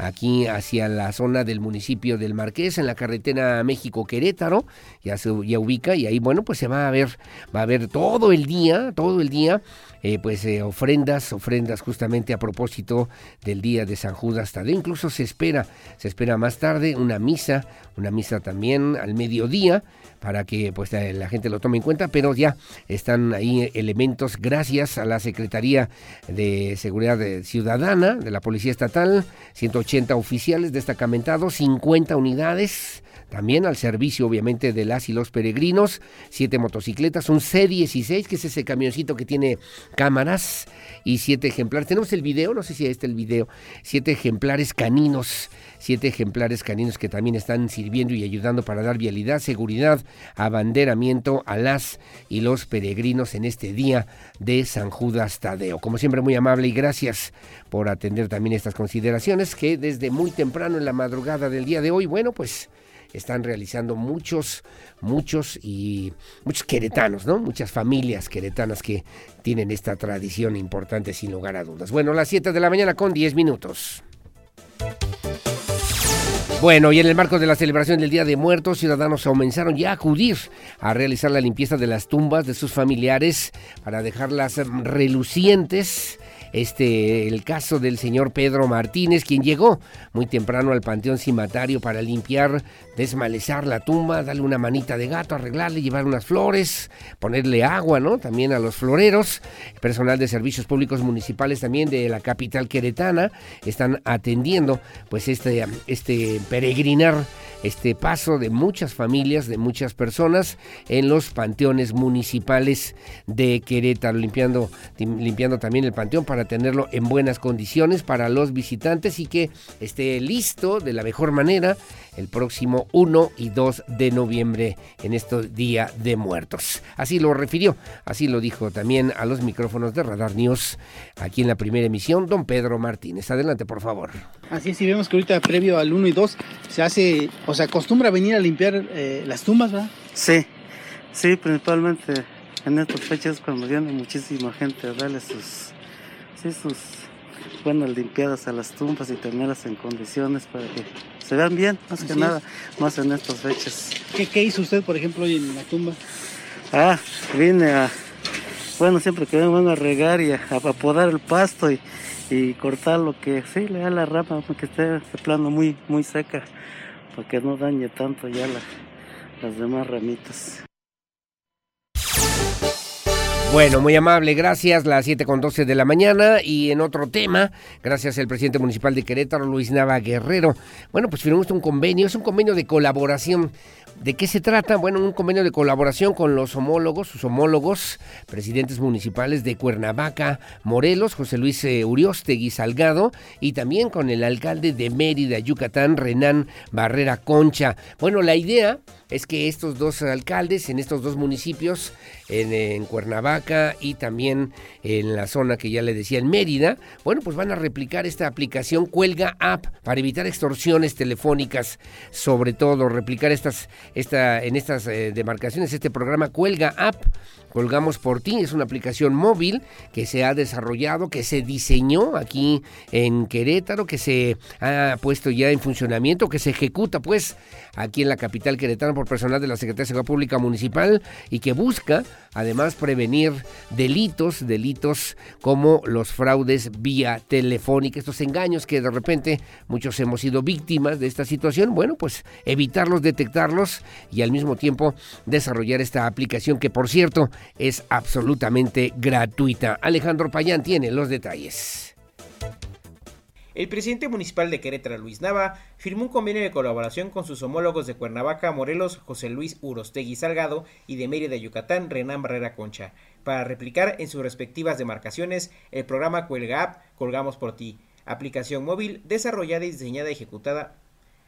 aquí hacia la zona del municipio del Marqués, en la carretera México-Querétaro, ya se ya ubica y ahí, bueno, pues se va a ver, va a ver todo el día, todo el día, eh, pues eh, ofrendas, ofrendas justamente a propósito del día de San Judas Tadeo. Incluso se espera, se espera más tarde una misa, una misa también al mediodía, para que pues eh, la gente lo tome en cuenta, pero ya están ahí elementos. Gracias a la Secretaría de Seguridad Ciudadana de la Policía Estatal, 180 oficiales destacamentados, 50 unidades también al servicio obviamente de las y los peregrinos, siete motocicletas, un C16, que es ese camioncito que tiene cámaras y siete ejemplares. Tenemos el video, no sé si está el video, siete ejemplares caninos siete ejemplares caninos que también están sirviendo y ayudando para dar vialidad, seguridad, abanderamiento a las y los peregrinos en este día de San Judas Tadeo. Como siempre, muy amable y gracias por atender también estas consideraciones que desde muy temprano en la madrugada del día de hoy, bueno, pues están realizando muchos, muchos y muchos queretanos, ¿no? Muchas familias queretanas que tienen esta tradición importante sin lugar a dudas. Bueno, las 7 de la mañana con 10 minutos. Bueno, y en el marco de la celebración del Día de Muertos, ciudadanos comenzaron ya a acudir a realizar la limpieza de las tumbas de sus familiares para dejarlas relucientes este el caso del señor Pedro Martínez, quien llegó muy temprano al panteón cimatario para limpiar, desmalezar la tumba, darle una manita de gato, arreglarle, llevar unas flores, ponerle agua, ¿no? También a los floreros, personal de servicios públicos municipales también de la capital queretana están atendiendo pues este este peregrinar este paso de muchas familias, de muchas personas en los panteones municipales de Querétaro, limpiando, limpiando también el panteón para tenerlo en buenas condiciones para los visitantes y que esté listo de la mejor manera el próximo 1 y 2 de noviembre en este Día de Muertos. Así lo refirió, así lo dijo también a los micrófonos de Radar News aquí en la primera emisión, don Pedro Martínez. Adelante, por favor. Así es, si vemos que ahorita previo al 1 y 2 se hace, o se acostumbra a venir a limpiar eh, las tumbas, ¿verdad? Sí, sí, principalmente en estas fechas cuando viene muchísima gente a darle sus, sí, sus buenas limpiadas a las tumbas y tenerlas en condiciones para que se vean bien, más que nada, más en estas fechas. ¿Qué, ¿Qué, hizo usted, por ejemplo, hoy en la tumba? Ah, vine a, bueno, siempre que vengo a regar y a, a podar el pasto y, y, cortar lo que sí le da la rama, que esté de plano muy, muy seca, para que no dañe tanto ya la, las demás ramitas. Bueno, muy amable, gracias. Las 7 con 12 de la mañana. Y en otro tema, gracias al presidente municipal de Querétaro, Luis Nava Guerrero. Bueno, pues firmamos un convenio, es un convenio de colaboración. ¿De qué se trata? Bueno, un convenio de colaboración con los homólogos, sus homólogos, presidentes municipales de Cuernavaca, Morelos, José Luis eh, Uriostegui Salgado, y también con el alcalde de Mérida, Yucatán, Renán Barrera Concha. Bueno, la idea es que estos dos alcaldes en estos dos municipios, en, Cuernavaca y también en la zona que ya le decía en Mérida, bueno, pues van a replicar esta aplicación Cuelga App para evitar extorsiones telefónicas, sobre todo replicar estas, esta, en estas eh, demarcaciones este programa Cuelga App. Colgamos por ti, es una aplicación móvil que se ha desarrollado, que se diseñó aquí en Querétaro, que se ha puesto ya en funcionamiento, que se ejecuta pues aquí en la capital queretana por personal de la Secretaría de Seguridad Pública Municipal y que busca además prevenir delitos, delitos como los fraudes vía telefónica, estos engaños que de repente muchos hemos sido víctimas de esta situación, bueno, pues evitarlos, detectarlos y al mismo tiempo desarrollar esta aplicación que por cierto es absolutamente gratuita. Alejandro Payán tiene los detalles. El presidente municipal de Querétaro, Luis Nava, firmó un convenio de colaboración con sus homólogos de Cuernavaca, Morelos, José Luis Urostegui Salgado y de Mérida, Yucatán, Renán Barrera Concha, para replicar en sus respectivas demarcaciones el programa Cuelga App Colgamos por Ti, aplicación móvil desarrollada y diseñada y ejecutada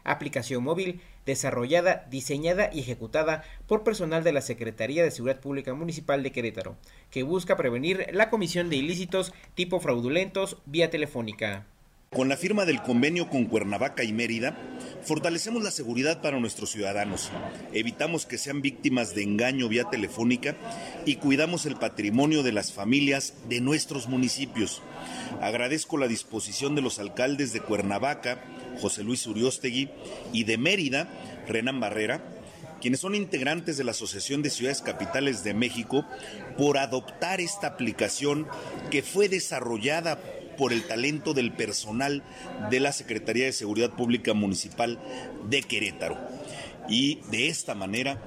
aplicación móvil desarrollada, diseñada y ejecutada por personal de la Secretaría de Seguridad Pública Municipal de Querétaro, que busca prevenir la comisión de ilícitos tipo fraudulentos vía telefónica. Con la firma del convenio con Cuernavaca y Mérida, fortalecemos la seguridad para nuestros ciudadanos, evitamos que sean víctimas de engaño vía telefónica y cuidamos el patrimonio de las familias de nuestros municipios. Agradezco la disposición de los alcaldes de Cuernavaca, José Luis Uriostegui, y de Mérida, Renan Barrera, quienes son integrantes de la Asociación de Ciudades Capitales de México, por adoptar esta aplicación que fue desarrollada por el talento del personal de la Secretaría de Seguridad Pública Municipal de Querétaro. Y de esta manera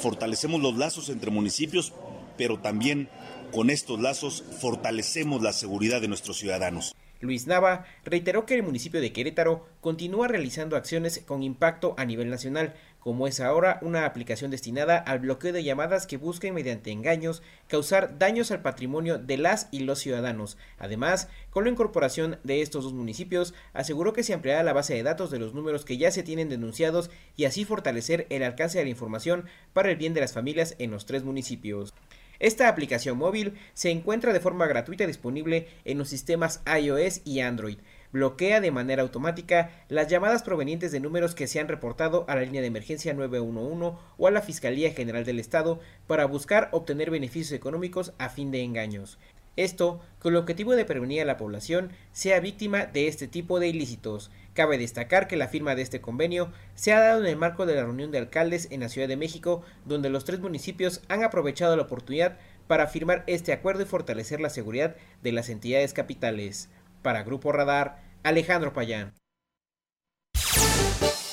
fortalecemos los lazos entre municipios, pero también con estos lazos fortalecemos la seguridad de nuestros ciudadanos. Luis Nava reiteró que el municipio de Querétaro continúa realizando acciones con impacto a nivel nacional, como es ahora una aplicación destinada al bloqueo de llamadas que busquen mediante engaños causar daños al patrimonio de las y los ciudadanos. Además, con la incorporación de estos dos municipios, aseguró que se ampliará la base de datos de los números que ya se tienen denunciados y así fortalecer el alcance de la información para el bien de las familias en los tres municipios. Esta aplicación móvil se encuentra de forma gratuita disponible en los sistemas iOS y Android. Bloquea de manera automática las llamadas provenientes de números que se han reportado a la línea de emergencia 911 o a la Fiscalía General del Estado para buscar obtener beneficios económicos a fin de engaños. Esto con el objetivo de prevenir a la población sea víctima de este tipo de ilícitos. Cabe destacar que la firma de este convenio se ha dado en el marco de la reunión de alcaldes en la Ciudad de México, donde los tres municipios han aprovechado la oportunidad para firmar este acuerdo y fortalecer la seguridad de las entidades capitales. Para Grupo Radar, Alejandro Payán.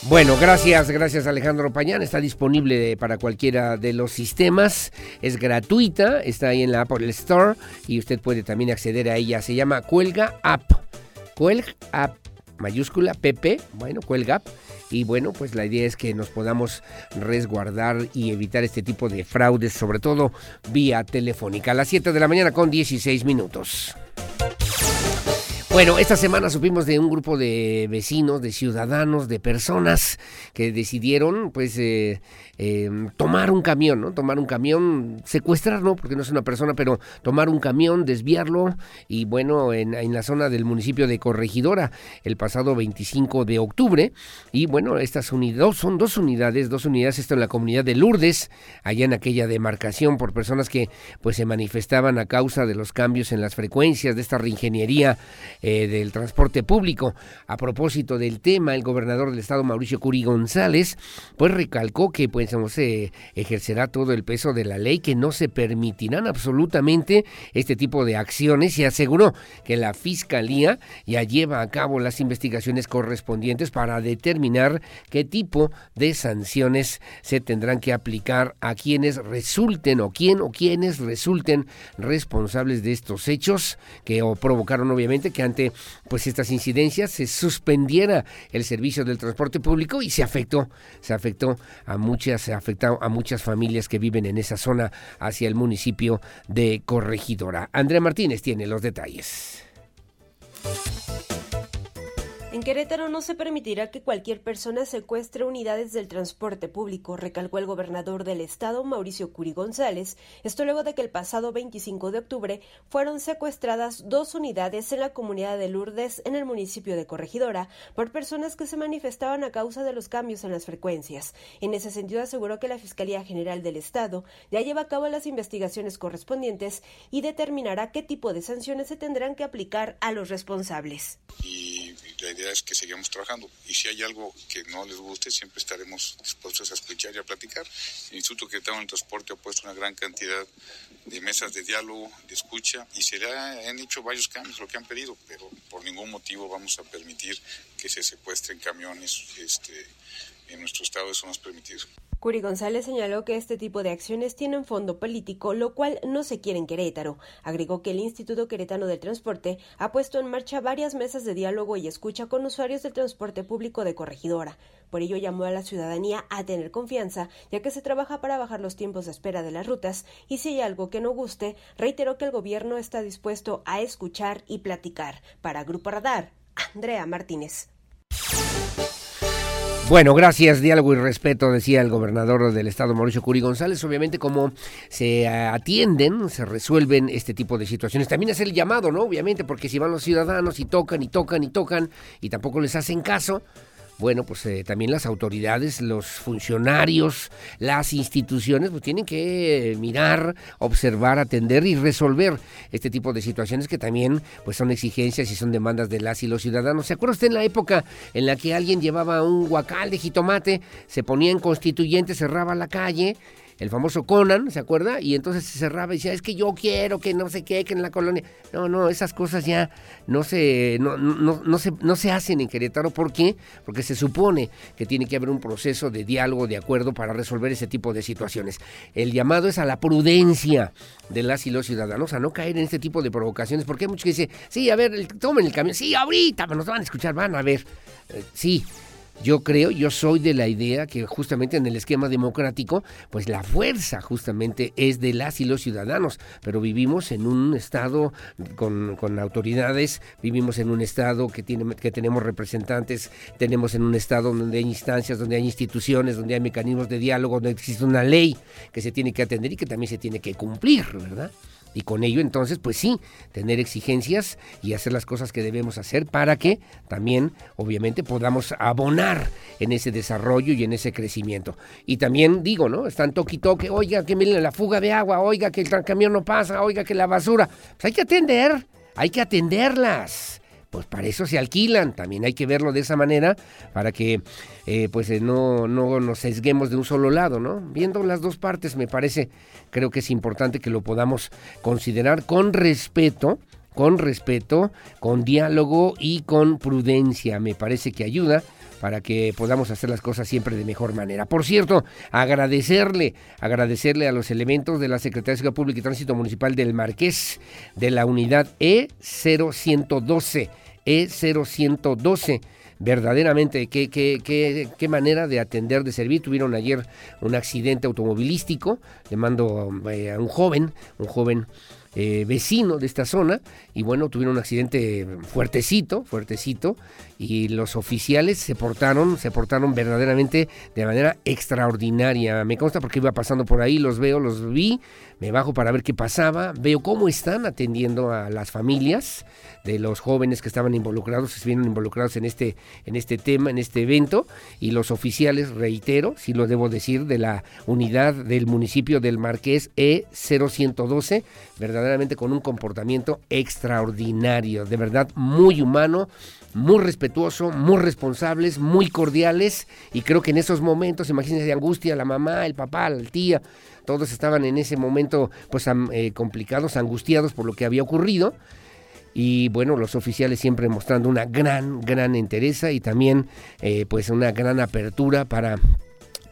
Bueno, gracias, gracias Alejandro Pañán. Está disponible para cualquiera de los sistemas. Es gratuita, está ahí en la Apple Store y usted puede también acceder a ella. Se llama Cuelga App. Cuelga App, mayúscula, PP, bueno, Cuelga App. Y bueno, pues la idea es que nos podamos resguardar y evitar este tipo de fraudes, sobre todo vía telefónica. A las 7 de la mañana con 16 minutos. Bueno, esta semana supimos de un grupo de vecinos, de ciudadanos, de personas que decidieron, pues, eh, Em, tomar un camión, ¿no? Tomar un camión, secuestrar, ¿no? Porque no es una persona, pero tomar un camión, desviarlo y bueno, en, la zona del municipio de Corregidora el pasado 25 de octubre. Y bueno, estas unidades, son dos unidades, dos unidades, esto en la comunidad de Lourdes, allá en aquella demarcación por personas que pues se manifestaban a causa de los cambios en las frecuencias de esta reingeniería eh, del transporte público. A propósito del tema, el gobernador del estado, Mauricio Curi González, pues recalcó que pues se ejercerá todo el peso de la ley, que no se permitirán absolutamente este tipo de acciones y aseguró que la Fiscalía ya lleva a cabo las investigaciones correspondientes para determinar qué tipo de sanciones se tendrán que aplicar a quienes resulten o quién o quienes resulten responsables de estos hechos que provocaron obviamente que ante pues estas incidencias se suspendiera el servicio del transporte público y se afectó se afectó a muchas ha afectado a muchas familias que viven en esa zona hacia el municipio de Corregidora. Andrea Martínez tiene los detalles. En Querétaro no se permitirá que cualquier persona secuestre unidades del transporte público, recalcó el gobernador del estado, Mauricio Curi González. Esto luego de que el pasado 25 de octubre fueron secuestradas dos unidades en la comunidad de Lourdes, en el municipio de Corregidora, por personas que se manifestaban a causa de los cambios en las frecuencias. En ese sentido, aseguró que la Fiscalía General del Estado ya lleva a cabo las investigaciones correspondientes y determinará qué tipo de sanciones se tendrán que aplicar a los responsables idea que sigamos trabajando y si hay algo que no les guste siempre estaremos dispuestos a escuchar y a platicar. El Instituto Querétaro del Transporte ha puesto una gran cantidad de mesas de diálogo, de escucha y se han hecho varios cambios, lo que han pedido, pero por ningún motivo vamos a permitir que se secuestren camiones este, en nuestro estado, eso no es permitido. Curi González señaló que este tipo de acciones tienen fondo político, lo cual no se quiere en Querétaro. Agregó que el Instituto Queretano del Transporte ha puesto en marcha varias mesas de diálogo y escucha con usuarios del transporte público de Corregidora. Por ello llamó a la ciudadanía a tener confianza, ya que se trabaja para bajar los tiempos de espera de las rutas y si hay algo que no guste, reiteró que el gobierno está dispuesto a escuchar y platicar. Para Grupo Radar, Andrea Martínez. Bueno, gracias, diálogo y respeto, decía el gobernador del estado, Mauricio Curi González. Obviamente, cómo se atienden, se resuelven este tipo de situaciones. También hacer el llamado, ¿no? Obviamente, porque si van los ciudadanos y tocan y tocan y tocan y tampoco les hacen caso, bueno, pues eh, también las autoridades, los funcionarios, las instituciones, pues tienen que mirar, observar, atender y resolver este tipo de situaciones que también pues son exigencias y son demandas de las y los ciudadanos. ¿Se acuerda usted en la época en la que alguien llevaba un guacal de jitomate, se ponía en constituyente, cerraba la calle? El famoso Conan, ¿se acuerda? Y entonces se cerraba y decía, es que yo quiero que no sé qué, que en la colonia. No, no, esas cosas ya no se, no, no, no, se, no se hacen en Querétaro. ¿Por qué? Porque se supone que tiene que haber un proceso de diálogo, de acuerdo para resolver ese tipo de situaciones. El llamado es a la prudencia de las y los ciudadanos, a no caer en este tipo de provocaciones, porque hay muchos que dicen, sí, a ver, tomen el camión, sí, ahorita, nos van a escuchar, van a ver. Eh, sí, yo creo, yo soy de la idea que justamente en el esquema democrático, pues la fuerza justamente es de las y los ciudadanos, pero vivimos en un estado con, autoridades, vivimos en un estado que, tiene, que tenemos representantes, tenemos en un estado donde hay instancias, donde hay instituciones, donde hay mecanismos de diálogo, donde existe una ley que se tiene que atender y que también se tiene que cumplir, ¿verdad? Y con ello entonces, pues sí, tener exigencias y hacer las cosas que debemos hacer para que también, obviamente, podamos abonar en ese desarrollo y en ese crecimiento. Y también digo, ¿no? Están toque y toque, oiga, que miren la fuga de agua, oiga, que el camión no pasa, oiga, que la basura. Pues hay que atender, hay que atenderlas pues para eso se alquilan. También hay que verlo de esa manera para que eh, pues eh, no, no nos sesguemos de un solo lado, ¿no? Viendo las dos partes me parece, creo que es importante que lo podamos considerar con respeto con respeto, con diálogo y con prudencia. Me parece que ayuda para que podamos hacer las cosas siempre de mejor manera. Por cierto, agradecerle, agradecerle a los elementos de la Secretaría de Seguridad Pública y Tránsito Municipal del Marqués de la unidad E0112, E0112 verdaderamente qué, qué, qué, qué, manera de atender, de servir. Tuvieron ayer un accidente automovilístico, le mando eh, a un joven, un joven eh, vecino de esta zona. Y bueno, tuvieron un accidente fuertecito, fuertecito y los oficiales se portaron, se portaron verdaderamente de manera extraordinaria. Me consta porque iba pasando por ahí, los veo, los vi, me bajo para ver qué pasaba, veo cómo están atendiendo a las familias de los jóvenes que estaban involucrados, se vieron involucrados en este, en este tema, en este evento, y los oficiales, reitero, si lo debo decir, de la unidad del municipio del Marqués E0112, verdaderamente con un comportamiento extraordinario, de verdad muy humano, muy respetuoso, muy responsables, muy cordiales. Y creo que en esos momentos, imagínense de angustia, la mamá, el papá, la tía, todos estaban en ese momento pues eh, complicados, angustiados por lo que había ocurrido. Y bueno, los oficiales siempre mostrando una gran, gran entereza y también eh, pues una gran apertura para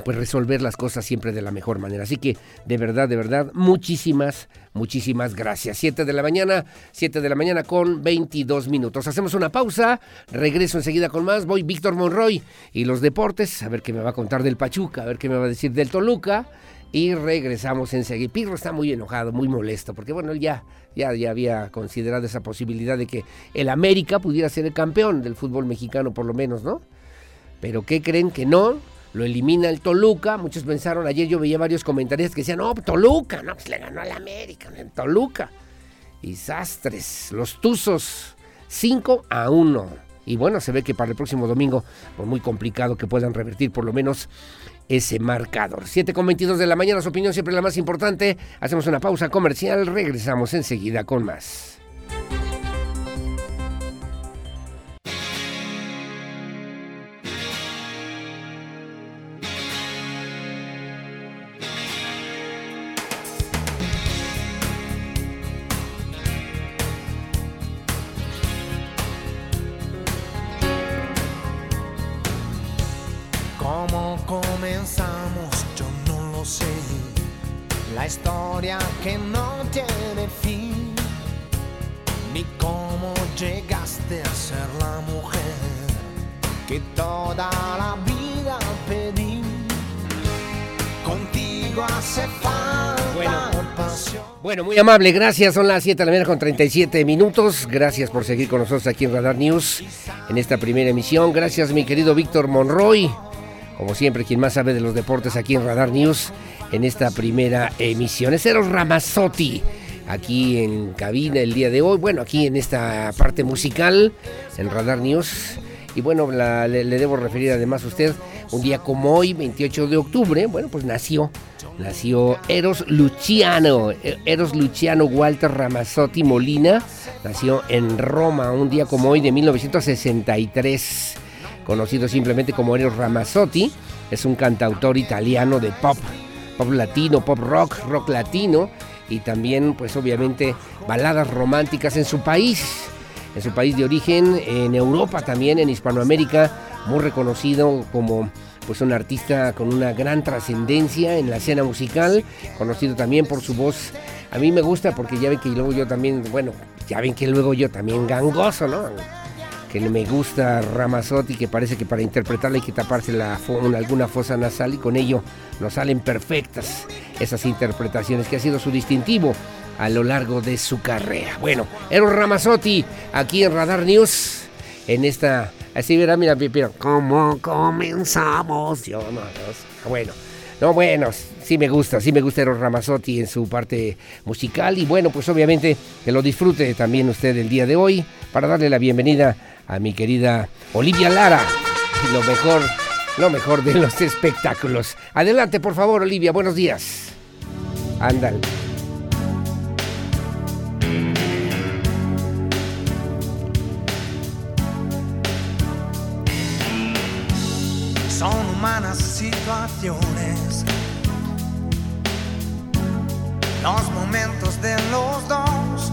pues resolver las cosas siempre de la mejor manera. Así que de verdad, de verdad, muchísimas, muchísimas gracias. Siete de la mañana, siete de la mañana con 22 minutos. Hacemos una pausa, regreso enseguida con más. Voy Víctor Monroy y los deportes, a ver qué me va a contar del Pachuca, a ver qué me va a decir del Toluca y regresamos enseguida. Pirro está muy enojado, muy molesto, porque bueno, él ya, ya, ya había considerado esa posibilidad de que el América pudiera ser el campeón del fútbol mexicano, por lo menos, ¿no? Pero ¿qué creen que no? Lo elimina el Toluca. Muchos pensaron, ayer yo veía varios comentarios que decían, no, Toluca, no, pues le ganó al América, en Toluca. Y Sastres, los Tuzos, 5 a 1. Y bueno, se ve que para el próximo domingo, pues muy complicado que puedan revertir por lo menos ese marcador. 7 con 22 de la mañana, su opinión siempre la más importante. Hacemos una pausa comercial, regresamos enseguida con más. Muy amable, gracias. Son las 7 de la mañana con 37 minutos. Gracias por seguir con nosotros aquí en Radar News en esta primera emisión. Gracias, mi querido Víctor Monroy. Como siempre, quien más sabe de los deportes aquí en Radar News en esta primera emisión. Es Eros Ramazzotti aquí en cabina el día de hoy. Bueno, aquí en esta parte musical, en Radar News. Y bueno, le, debo referir además a usted, un día como hoy, 28 de octubre, bueno, pues nació, nació Eros Luciano, Eros Luciano Walter Ramazzotti Molina, nació en Roma, un día como hoy de 1963, conocido simplemente como Eros Ramazzotti, es un cantautor italiano de pop pop latino, pop rock, rock latino y también pues obviamente baladas románticas en su país, en su país de origen, en Europa también, en Hispanoamérica, muy reconocido como pues un artista con una gran trascendencia en la escena musical, conocido también por su voz. A mí me gusta porque ya ven que luego yo también, bueno, ya ven que luego yo también gangoso, ¿no? que me gusta Ramazotti, que parece que para interpretarla hay que taparse la alguna fosa nasal y con ello nos salen perfectas esas interpretaciones, que ha sido su distintivo a lo largo de su carrera. Bueno, Eros Ramazotti, aquí en Radar News, en esta... Así verá, mira, mira, ¿cómo comenzamos? Yo no, bueno. No, bueno, sí me gusta, sí me gusta Eros Ramazotti en su parte musical y bueno, pues obviamente que lo disfrute también usted el día de hoy para darle la bienvenida a mi querida Olivia Lara. Lo mejor, lo mejor de los espectáculos. Adelante, por favor, Olivia, buenos días. Ándale. Cotidianas situaciones. Los momentos de los dos.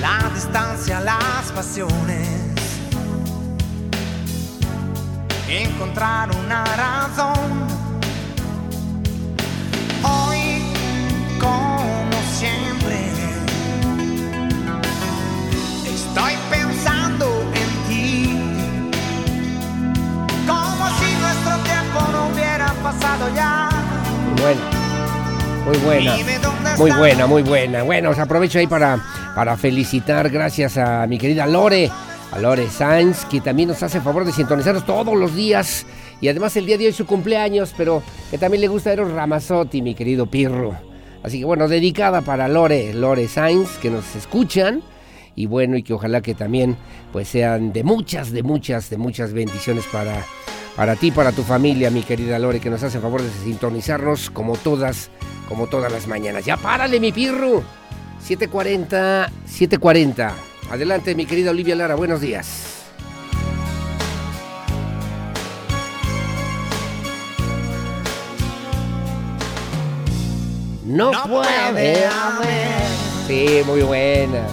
La distancia, las pasiones. Encontrar una razón. Hoy, buena, muy buena, muy buena. Bueno, os aprovecho ahí para, para felicitar, gracias a mi querida Lore, a Lore Sainz, que también nos hace el favor de sintonizarnos todos los días. Y además el día de hoy es su cumpleaños, pero que también le gusta Eros Ramazotti, mi querido Pirro. Así que bueno, dedicada para Lore, Lore Sainz, que nos escuchan. Y bueno, y que ojalá que también pues sean de muchas, de muchas, de muchas bendiciones para, para ti, para tu familia, mi querida Lore, que nos hace el favor de sintonizarnos como todas, como todas las mañanas. Ya párale, mi Pirro. 740, 740. Adelante, mi querida Olivia Lara, buenos días. No, puede haber. Sí, muy buenas,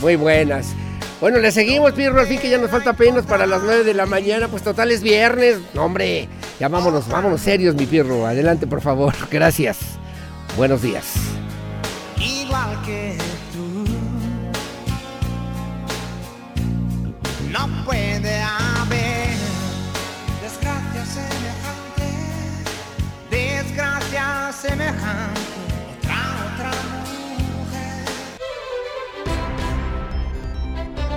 muy buenas. Bueno, le seguimos, Pirro, fin que ya nos falta apenas para las 9 de la mañana, pues total es viernes. No, hombre, ya vámonos, vámonos serios, mi Pirro. Adelante, por favor. Gracias. Buenos días. igual que tú. No puede haber desgracia semejante, desgracia semejante,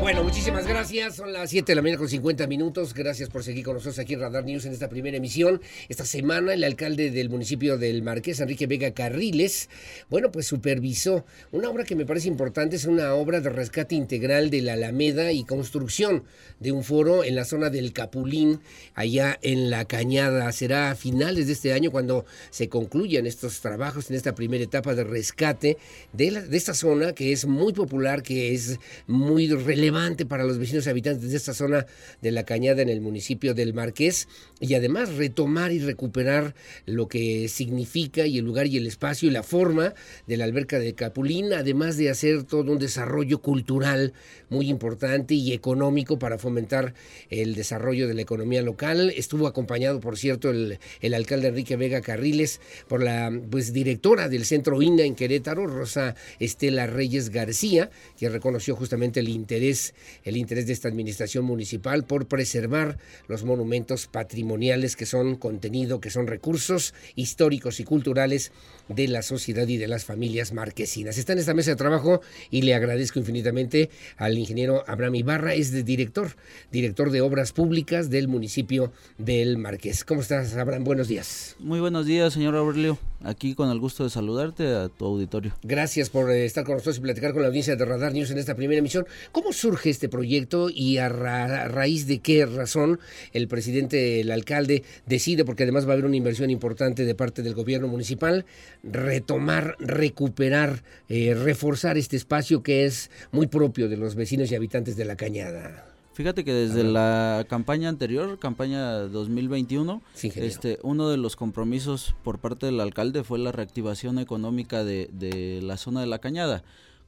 Bueno, muchísimas gracias. Son las 7 de la mañana con 50 minutos. Gracias por seguir con nosotros aquí en Radar News en esta primera emisión. Esta semana el alcalde del municipio del Marqués, Enrique Vega Carriles, bueno, pues supervisó una obra que me parece importante. Es una obra de rescate integral de la Alameda y construcción de un foro en la zona del Capulín, allá en la Cañada. Será a finales de este año cuando se concluyan estos trabajos en esta primera etapa de rescate de, la- de esta zona que es muy popular, que es muy relevante para los vecinos y habitantes de esta zona de la Cañada en el municipio del Marqués y además retomar y recuperar lo que significa y el lugar y el espacio y la forma de la alberca de Capulín, además de hacer todo un desarrollo cultural muy importante y económico para fomentar el desarrollo de la economía local. Estuvo acompañado, por cierto, el, el alcalde Enrique Vega Carriles por la pues, directora del centro INA en Querétaro, Rosa Estela Reyes García, que reconoció justamente el interés, el interés de esta administración municipal por preservar los monumentos patrimoniales que son contenido, que son recursos históricos y culturales de la sociedad y de las familias marquesinas. Está en esta mesa de trabajo y le agradezco infinitamente al ingeniero Abraham Ibarra, es de director, director de obras públicas del municipio del Marqués. ¿Cómo estás, Abraham? Buenos días. Muy buenos días, señor Aurelio. Aquí con el gusto de saludarte a tu auditorio. Gracias por eh, estar con nosotros y platicar con la audiencia de Radar News en esta primera emisión. ¿Cómo surge este proyecto y a, ra- a raíz de qué razón el presidente, el alcalde, decide, porque además va a haber una inversión importante de parte del gobierno municipal, retomar, recuperar, eh, reforzar este espacio que es muy propio de los vecinos y habitantes de la Cañada? Fíjate que desde la campaña anterior, campaña 2021, ingeniero. este, uno de los compromisos por parte del alcalde fue la reactivación económica de, de la zona de la Cañada.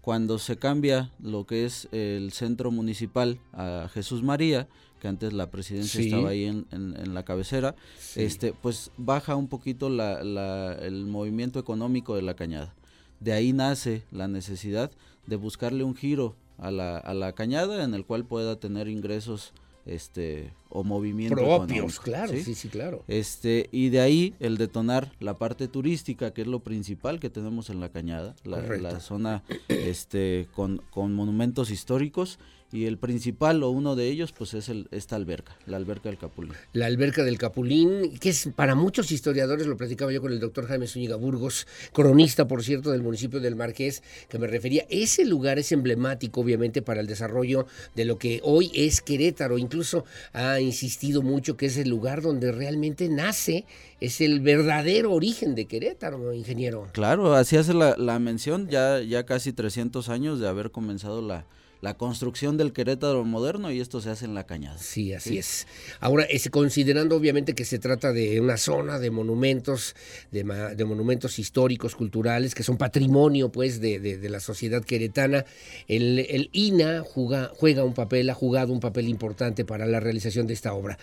Cuando se cambia lo que es el centro municipal a Jesús María, que antes la presidencia Sí. estaba ahí en, en- en la cabecera, Sí. este, pues baja un poquito la- la- el movimiento económico de la Cañada. De ahí nace la necesidad de buscarle un giro a la, a la cañada en el cual pueda tener ingresos este o movimiento Propios, claro, sí, sí, claro. Este, y de ahí el detonar la parte turística, que es lo principal que tenemos en la cañada, la, la zona este con, con monumentos históricos y el principal o uno de ellos pues es el, esta alberca, la alberca del Capulín. La alberca del Capulín, que es para muchos historiadores, lo platicaba yo con el doctor Jaime Zúñiga Burgos, cronista, por cierto, del municipio del Marqués, que me refería, ese lugar es emblemático, obviamente, para el desarrollo de lo que hoy es Querétaro. Incluso ha insistido mucho que es el lugar donde realmente nace, es el verdadero origen de Querétaro, ingeniero. Claro, así hace la, la mención, ya, ya casi 300 años de haber comenzado la, la construcción del Querétaro moderno y esto se hace en la cañada. Sí, así es. Ahora, es, considerando obviamente que se trata de una zona de monumentos, de, de monumentos históricos, culturales, que son patrimonio pues de, de, la sociedad queretana, el, el INA juega, juega un papel, ha jugado un papel importante para la realización de esta obra.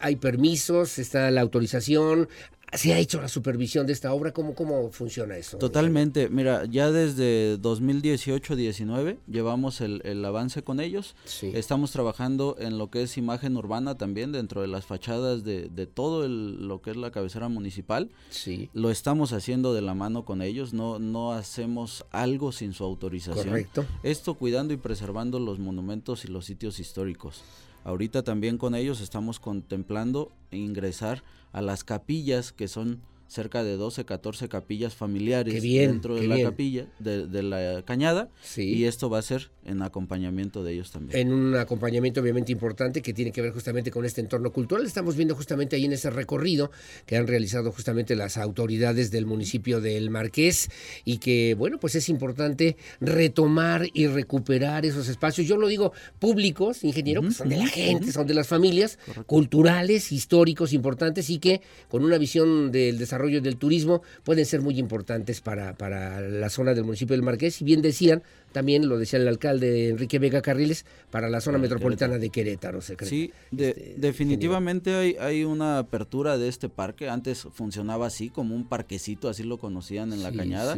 Hay permisos, está la autorización, ¿Se ha hecho la supervisión de esta obra? ¿Cómo, cómo funciona eso? Totalmente. Mira, ya desde 2018-19 llevamos el, el, avance con ellos. Estamos trabajando en lo que es imagen urbana también dentro de las fachadas de, de todo el, lo que es la cabecera municipal. Sí. Lo estamos haciendo de la mano con ellos. No, no hacemos algo sin su autorización. Correcto. Esto cuidando y preservando los monumentos y los sitios históricos. Ahorita también con ellos estamos contemplando ingresar a las capillas que son cerca de 12, 14 capillas familiares dentro de la capilla, de, la cañada, y esto va a ser en acompañamiento de ellos también. En un acompañamiento obviamente importante que tiene que ver justamente con este entorno cultural. Estamos viendo justamente ahí en ese recorrido que han realizado justamente las autoridades del municipio del Marqués y que, bueno, pues es importante retomar y recuperar esos espacios. Yo lo digo públicos, ingeniero, que son de la gente, son de las familias, culturales, históricos, importantes y que con una visión del desarrollo desarrollo del turismo pueden ser muy importantes para, para la zona del municipio del Marqués. Y bien decían, también lo decía el alcalde Enrique Vega Carriles, para la zona metropolitana de Querétaro. Sí, este, definitivamente hay, hay una apertura de este parque. Antes funcionaba así, como un parquecito, así lo conocían en la cañada.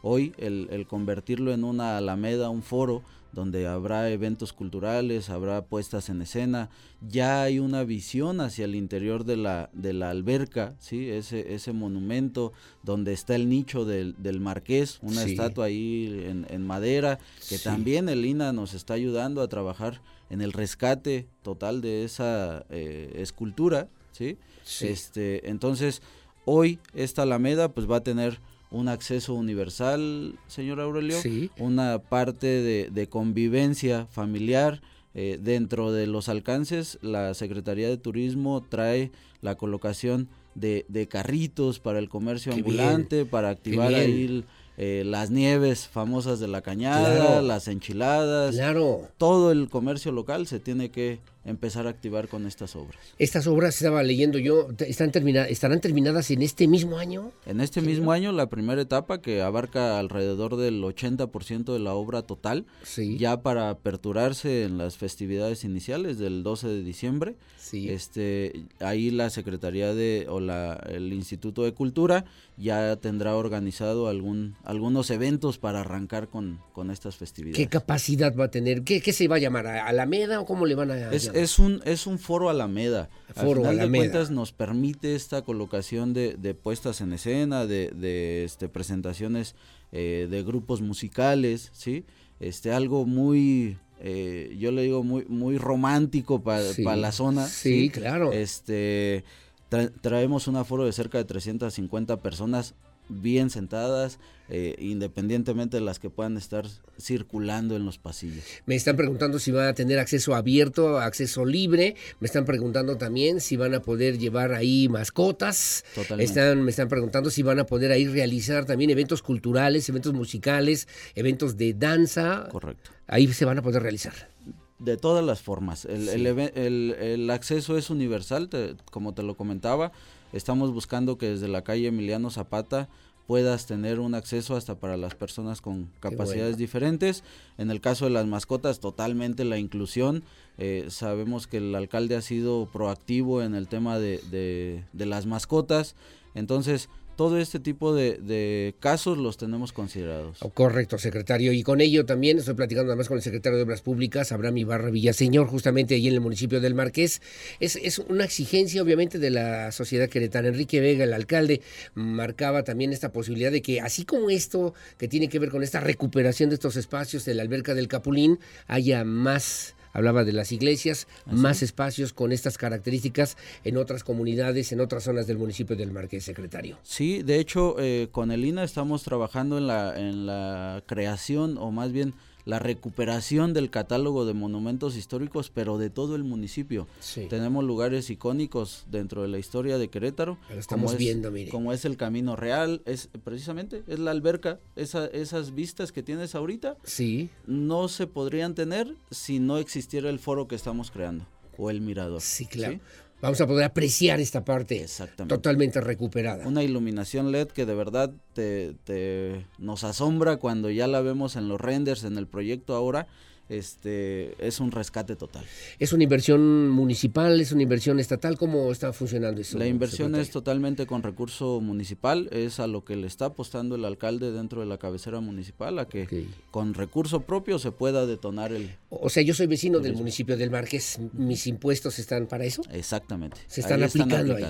Hoy el, el convertirlo en una alameda, un foro, donde habrá eventos culturales, habrá puestas en escena, ya hay una visión hacia el interior de la, de la alberca, ¿sí? ese, ese monumento donde está el nicho del, del marqués, una estatua ahí en, en madera, que también el INA nos está ayudando a trabajar en el rescate total de esa eh, escultura, ¿sí? Este, entonces, hoy esta alameda pues va a tener un acceso universal, señor Aurelio, una parte de, convivencia familiar. Eh, dentro de los alcances, la Secretaría de Turismo trae la colocación de, carritos para el comercio ambulante, para activar ahí eh, las nieves famosas de la cañada, las enchiladas. Claro. Todo el comercio local se tiene que empezar a activar con estas obras. Estas obras, estaba leyendo yo, están terminadas, estarán terminadas en este mismo año. En este mismo año, la primera etapa que abarca alrededor del 80% de la obra total, ya para aperturarse en las festividades iniciales del 12 de diciembre. Este, ahí la Secretaría de o la, el Instituto de Cultura ya tendrá organizado algún algunos eventos para arrancar con, con estas festividades. ¿Qué capacidad va a tener? ¿Qué, qué se va a llamar? ¿Alameda o cómo le van a es, es un es un foro Alameda. Foro Al final de cuentas nos permite esta colocación de, de puestas en escena, de, de este, presentaciones eh, de grupos musicales, ¿sí? Este, algo muy eh, yo le digo muy muy romántico para la zona. Sí, claro. Este traemos un aforo de cerca de 350 personas bien sentadas, eh, independientemente de las que puedan estar circulando en los pasillos. Me están preguntando si van a tener acceso abierto, acceso libre. Me están preguntando también si van a poder llevar ahí mascotas. Están, me están preguntando si van a poder ahí realizar también eventos culturales, eventos musicales, eventos de danza. Correcto. Ahí se van a poder realizar de todas las formas. El, el, el, acceso es universal, como te lo comentaba. Estamos buscando que desde la calle Emiliano Zapata puedas tener un acceso hasta para las personas con capacidades diferentes. En el caso de las mascotas, totalmente la inclusión. Eh, sabemos que el alcalde ha sido proactivo en el tema de, de, de las mascotas. Entonces, todo este tipo de, casos los tenemos considerados. Oh, correcto, secretario. Y con ello también estoy platicando además con el secretario de Obras Públicas, Abraham Ibarra Villaseñor, justamente ahí en el municipio del Marqués. Es, una exigencia, obviamente, de la sociedad queretana. Enrique Vega, el alcalde, marcaba también esta posibilidad de que, así como esto que tiene que ver con esta recuperación de estos espacios de la alberca del Capulín, haya más hablaba de las iglesias, más espacios con estas características en otras comunidades, en otras zonas del municipio del Marqués, secretario. Sí, de hecho, eh, con el INA estamos trabajando en la, en la creación, o más bien la recuperación del catálogo de monumentos históricos, pero de todo el municipio. Tenemos lugares icónicos dentro de la historia de Querétaro. estamos como viendo, es, mire. Como es el Camino Real, es precisamente, es la alberca, esa, esas vistas que tienes ahorita. Sí. No se podrían tener si no existiera el foro que estamos creando o el mirador. Sí, claro. Vamos a poder apreciar esta parte totalmente recuperada. Una iluminación LED que de verdad te, te, nos asombra cuando ya la vemos en los renders, en el proyecto ahora, este es un rescate total. ¿Es una inversión municipal, es una inversión estatal? ¿Cómo está funcionando eso? La inversión es totalmente con recurso municipal, es a lo que le está apostando el alcalde dentro de la cabecera municipal, a que con recurso propio se pueda detonar el... O sea, yo soy vecino del municipio del Marqués, ¿mis impuestos están para eso? Exactamente. Se están aplicando ahí.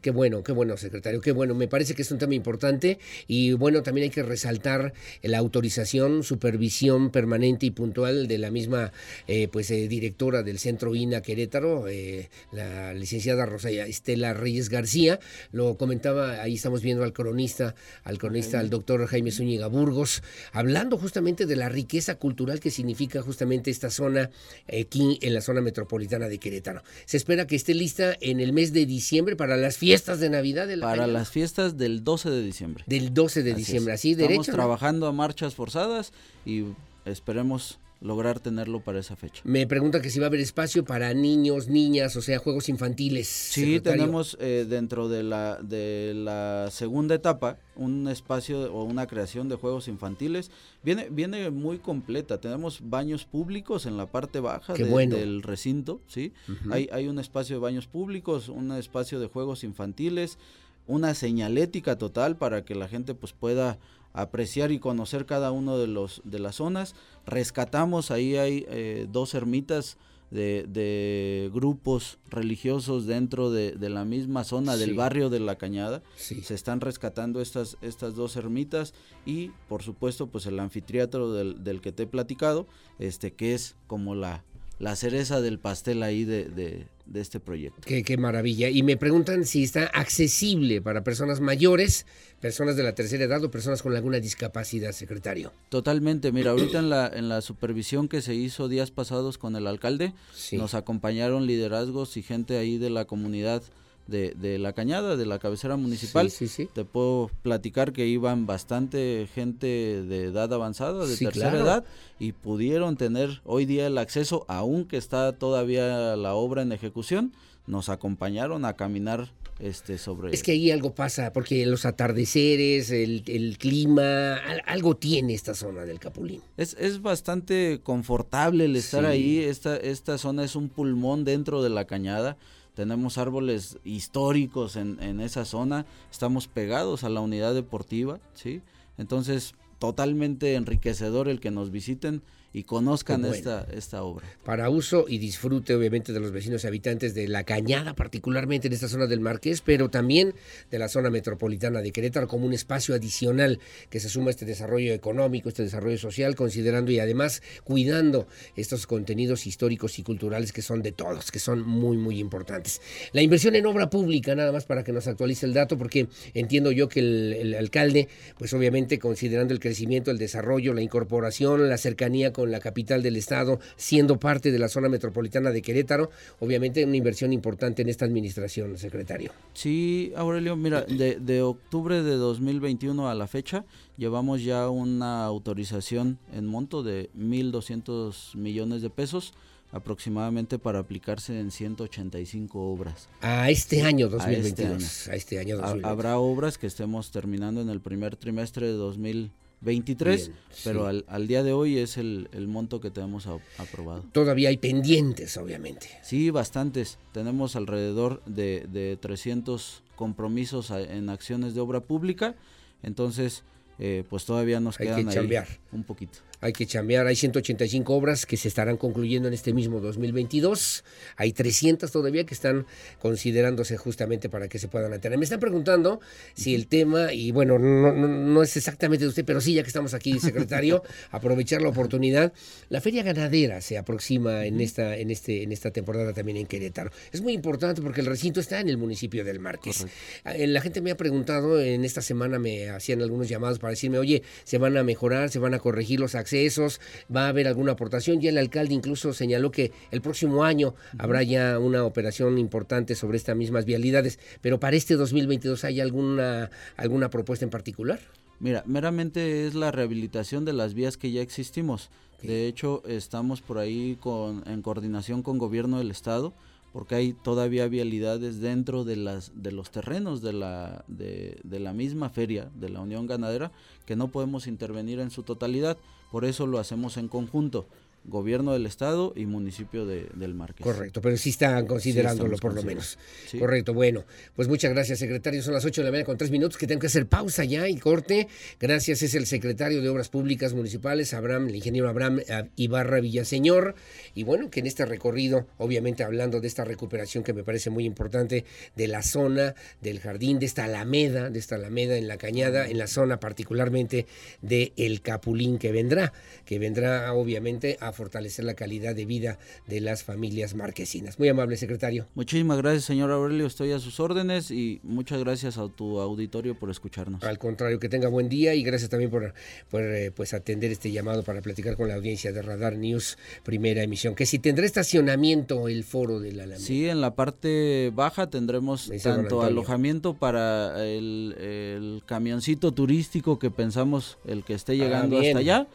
Qué bueno, qué bueno, secretario, qué bueno. Me parece que es un tema importante y bueno, también hay que resaltar la autorización, supervisión permanente y puntual de la misma eh, pues eh, directora del Centro INA Querétaro, eh, la licenciada Rosa Estela Reyes García. Lo comentaba, ahí estamos viendo al cronista, al cronista, al doctor Jaime Zúñiga Burgos, hablando justamente de la riqueza cultural que significa justamente esta zona aquí en la zona metropolitana de Querétaro. Se espera que esté lista en el mes de diciembre para las fiestas de Navidad. De la Para las fiestas del 12 de diciembre. Del 12 de diciembre, así derecho. Estamos trabajando a marchas forzadas y esperemos lograr tenerlo para esa fecha. Me pregunta que si va a haber espacio para niños, niñas, o sea, juegos infantiles. Sí, tenemos eh, dentro de la, de la segunda etapa un espacio o una creación de juegos infantiles. Viene, viene muy completa. Tenemos baños públicos en la parte baja del recinto, ¿sí? hay, hay un espacio de baños públicos, un espacio de juegos infantiles, una señalética total para que la gente pues pueda apreciar y conocer cada uno de los de las zonas. Rescatamos ahí hay eh, dos ermitas de, grupos religiosos dentro de, la misma zona del barrio de la Cañada. Se están rescatando estas, estas dos ermitas y por supuesto pues el anfiteatro del, del que te he platicado, este que es como la, la cereza del pastel ahí de, este proyecto. Qué, qué, maravilla. Y me preguntan si está accesible para personas mayores, personas de la tercera edad o personas con alguna discapacidad, secretario. Totalmente. Mira, ahorita en la, en la supervisión que se hizo días pasados con el alcalde, nos acompañaron liderazgos y gente ahí de la comunidad de, de, la cañada, de la cabecera municipal. Sí, sí, Te puedo platicar que iban bastante gente de edad avanzada, de tercera edad, y pudieron tener hoy día el acceso, aunque está todavía la obra en ejecución, nos acompañaron a caminar este sobre es que ahí algo pasa porque los atardeceres el, el clima algo tiene esta zona del Capulín. Es, es bastante confortable el estar ahí. Esta esta zona es un pulmón dentro de la cañada tenemos árboles históricos en, en esa zona, estamos pegados a la unidad deportiva, ¿sí? Entonces, totalmente enriquecedor el que nos visiten y conozcan esta, esta obra. Para uso y disfrute obviamente de los vecinos y habitantes de La Cañada, particularmente en esta zona del Marqués, pero también de la zona metropolitana de Querétaro como un espacio adicional que se suma a este desarrollo económico, este desarrollo social, considerando y además cuidando estos contenidos históricos y culturales que son de todos, que son muy, muy importantes. La inversión en obra pública, nada más para que nos actualice el dato, porque entiendo yo que el, el alcalde, pues obviamente considerando el crecimiento, el desarrollo, la incorporación, la cercanía con la capital del estado, siendo parte de la zona metropolitana de Querétaro. Obviamente una inversión importante en esta administración, secretario. Sí, Aurelio, mira, de, de octubre de 2021 a la fecha llevamos ya una autorización en monto de 1.200 millones de pesos aproximadamente para aplicarse en 185 obras. A este año 2022. A este año. Habrá obras que estemos terminando en el primer trimestre de 2022 23, pero al, al, día de hoy es el, el monto que tenemos aprobado. Todavía hay pendientes, obviamente. Sí, bastantes. Tenemos alrededor de, de 300 compromisos en acciones de obra pública, entonces eh, pues todavía nos hay quedan ahí un poquito hay que chambear. Hay 185 obras que se estarán concluyendo en este mismo 2022. Hay 300 todavía que están considerándose justamente para que se puedan atender. Me están preguntando si el tema, y bueno, no, no, es exactamente de usted, pero sí, ya que estamos aquí, secretario, aprovechar la oportunidad. La feria ganadera se aproxima en esta, en, este, en esta temporada también en Querétaro. Es muy importante porque el recinto está en el municipio del Márquez. Eh, la gente me ha preguntado, en esta semana me hacían algunos llamados para decirme, oye, se van a mejorar, se van a corregir los accesos, va a haber alguna aportación. Ya el alcalde incluso señaló que el próximo año habrá ya una operación importante sobre estas mismas vialidades, pero para este 2022 hay alguna alguna propuesta en particular. Mira, meramente es la rehabilitación de las vías que ya existimos. De hecho, estamos por ahí con, en coordinación con gobierno del estado, porque hay todavía vialidades dentro de las de los terrenos de la de, de la misma feria de la Unión Ganadera que no podemos intervenir en su totalidad. Por eso lo hacemos en conjunto gobierno del estado y municipio de, del Marqués. Correcto, pero sí están considerándolo por lo menos. Correcto, bueno, pues muchas gracias secretario, son las 8 de la mañana con 3 minutos que tengo que hacer pausa ya y corte. Gracias, es el secretario de Obras Públicas Municipales, Abraham, el ingeniero Abraham eh, Ibarra Villaseñor, y bueno, que en este recorrido, obviamente hablando de esta recuperación que me parece muy importante de la zona del jardín, de esta alameda, de esta alameda en la cañada, en la zona particularmente de El Capulín que vendrá, que vendrá obviamente a fortalecer la calidad de vida de las familias marquesinas. Muy amable, secretario. Muchísimas gracias, señor Aurelio. Estoy a sus órdenes y muchas gracias a tu auditorio por escucharnos. Al contrario, que tenga buen día y gracias también por, eh, pues atender este llamado para platicar con la audiencia de Radar News, primera emisión. Que si tendrá estacionamiento el foro de la Alameda. Sí, en la parte baja tendremos tanto alojamiento para el, camioncito turístico que pensamos el que esté ah, llegando hasta allá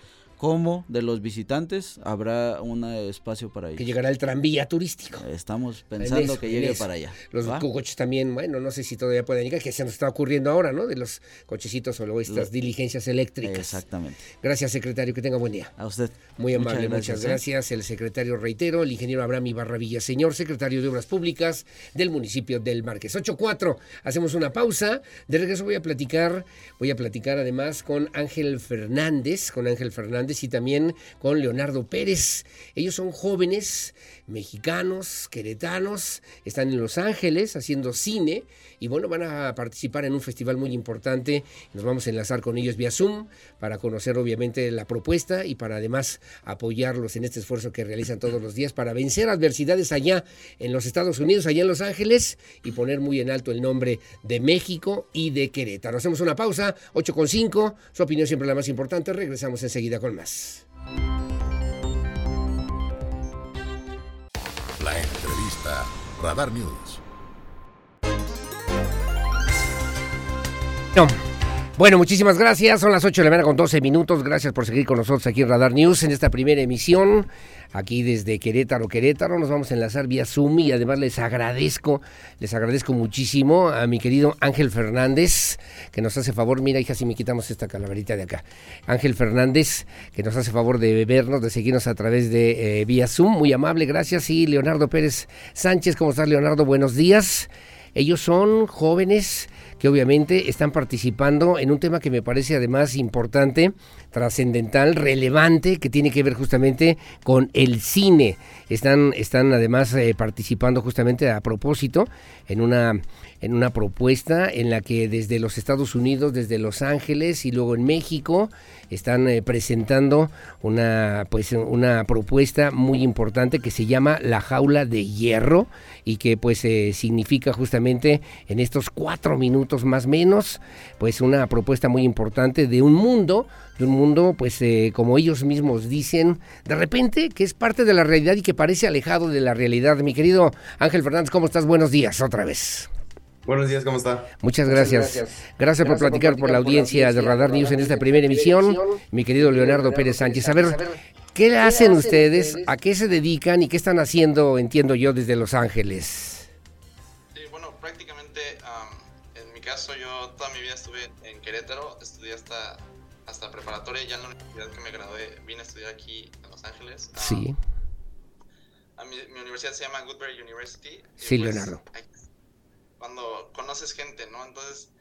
como de los visitantes habrá un espacio para ellos. Que llegará el tranvía turístico. Estamos pensando que llegue para allá. Los coches también, bueno, no sé si todavía pueden llegar, que se nos está ocurriendo ahora, ¿no? De los cochecitos o estas diligencias eléctricas. Exactamente. Gracias, secretario, que tenga buen día. A usted. Muy amable, muchas gracias. ¿eh? El secretario, reitero, el ingeniero Abraham Ibarra señor secretario de Obras Públicas del municipio del Márquez. 8-4, hacemos una pausa. De regreso voy a platicar, voy a platicar además con Ángel Fernández, con Ángel Fernández y también con Leonardo Pérez. Ellos son jóvenes mexicanos, queretanos, están en Los Ángeles haciendo cine y bueno, van a participar en un festival muy importante. Nos vamos a enlazar con ellos vía Zoom para conocer obviamente la propuesta y para además apoyarlos en este esfuerzo que realizan todos los días para vencer adversidades allá en los Estados Unidos, allá en Los Ángeles y poner muy en alto el nombre de México y de Querétaro. Hacemos una pausa, 8.5, su opinión siempre la más importante, regresamos enseguida con más. La entrevista Radar News. Bueno, muchísimas gracias. Son las 8 de la mañana con 12 minutos. Gracias por seguir con nosotros aquí en Radar News en esta primera emisión. Aquí desde Querétaro, Querétaro. Nos vamos a enlazar vía Zoom y además les agradezco, les agradezco muchísimo a mi querido Ángel Fernández, que nos hace favor. Mira, hija, si me quitamos esta calaverita de acá. Ángel Fernández, que nos hace favor de vernos, de seguirnos a través de eh, vía Zoom. Muy amable, gracias. Y Leonardo Pérez Sánchez, ¿cómo estás, Leonardo? Buenos días. Ellos son jóvenes que obviamente están participando en un tema que me parece además importante, trascendental, relevante, que tiene que ver justamente con el cine. Están, están además eh, participando justamente a propósito en una en una propuesta en la que desde los Estados Unidos, desde Los Ángeles y luego en México están eh, presentando una pues una propuesta muy importante que se llama La jaula de hierro y que pues eh, significa justamente en estos cuatro minutos más menos pues una propuesta muy importante de un mundo de un mundo pues eh, como ellos mismos dicen de repente que es parte de la realidad y que parece alejado de la realidad. Mi querido Ángel Fernández cómo estás buenos días otra vez Buenos días, ¿cómo está? Muchas gracias. Gracias, por, platicar por, la audiencia de Radar News en esta primera emisión. Mi querido Leonardo Pérez Sánchez. A ver, ¿qué hacen ustedes? ¿A qué se dedican y qué están haciendo, entiendo yo, desde Los Ángeles? Sí, bueno, prácticamente en mi caso yo toda mi vida estuve en Querétaro, estudié hasta, hasta preparatoria, ya en la universidad que me gradué vine a estudiar aquí en Los Ángeles. sí. mi, universidad se llama Goodberry University. Sí, pues, Leonardo cuando conoces gente, ¿no? Entonces,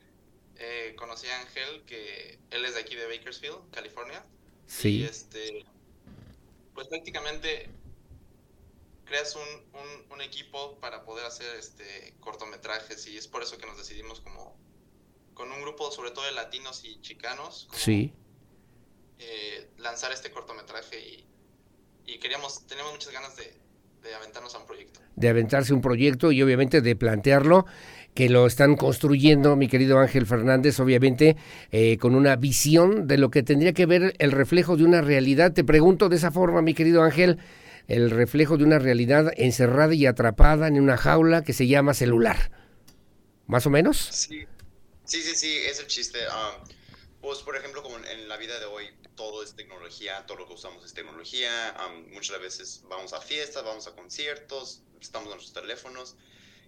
eh, conocí a Ángel, que él es de aquí de Bakersfield, California. Sí. Y este, pues prácticamente creas un, un, equipo para poder hacer este cortometrajes y es por eso que nos decidimos como con un grupo sobre todo de latinos y chicanos sí eh, lanzar este cortometraje y, y queríamos teníamos muchas ganas de, de aventarnos a un proyecto. De aventarse un proyecto y obviamente de plantearlo que lo están construyendo, mi querido Ángel Fernández, obviamente eh, con una visión de lo que tendría que ver el reflejo de una realidad. Te pregunto de esa forma, mi querido Ángel, el reflejo de una realidad encerrada y atrapada en una jaula que se llama celular. ¿Más o menos? Sí, sí, sí, sí es el chiste. Um, pues, por ejemplo, como en la vida de hoy, todo es tecnología, todo lo que usamos es tecnología. Um, muchas veces vamos a fiestas, vamos a conciertos, estamos en nuestros teléfonos.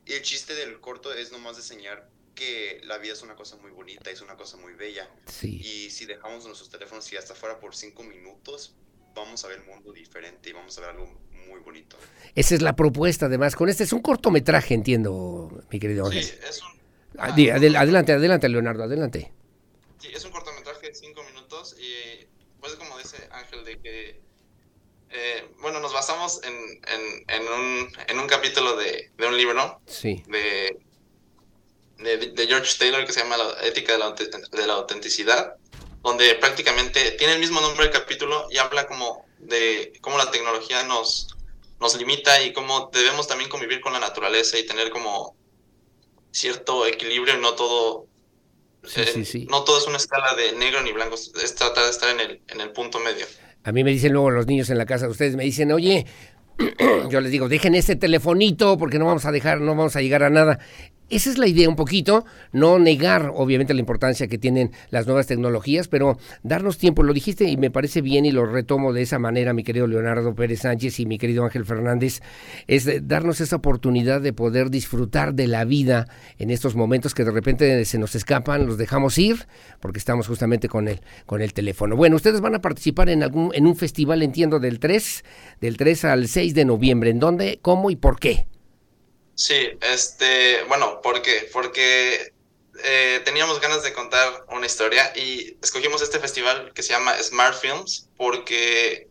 Y el chiste del corto es nomás enseñar que la vida es una cosa muy bonita, es una cosa muy bella. Y si dejamos nuestros teléfonos y hasta fuera por cinco minutos, vamos a ver el mundo diferente y vamos a ver algo muy bonito. Esa es la propuesta, además. Con este es un cortometraje, entiendo, mi querido Ángel. Sí, es un... Ah, adelante, adelante, Leonardo, adelante. Sí, es un cortometraje de cinco minutos y pues como dice Ángel, de que eh, bueno, nos basamos en, en, un, en un capítulo de, de, un libro sí. de, de, George Taylor que se llama La ética de la, de la autenticidad, donde prácticamente tiene el mismo nombre el capítulo y habla como de cómo la tecnología nos, nos limita y cómo debemos también convivir con la naturaleza y tener como cierto equilibrio y no todo eh, no todo es una escala de negro ni blanco, es tratar de estar en el, en el punto medio. A mí me dicen luego los niños en la casa, ustedes me dicen, oye, yo les digo, dejen ese telefonito porque no vamos a dejar, no vamos a llegar a nada. Esa es la idea un poquito, no negar obviamente la importancia que tienen las nuevas tecnologías, pero darnos tiempo, lo dijiste y me parece bien y lo retomo de esa manera, mi querido Leonardo Pérez Sánchez y mi querido Ángel Fernández, es darnos esa oportunidad de poder disfrutar de la vida en estos momentos que de repente se nos escapan, los dejamos ir porque estamos justamente con el, con el teléfono. Bueno, ustedes van a participar en algún en un festival, entiendo, del 3, del 3 al 6 de noviembre. ¿En dónde, cómo y por qué? Sí, este, bueno, ¿por qué? Porque eh, teníamos ganas de contar una historia y escogimos este festival que se llama Smart Films porque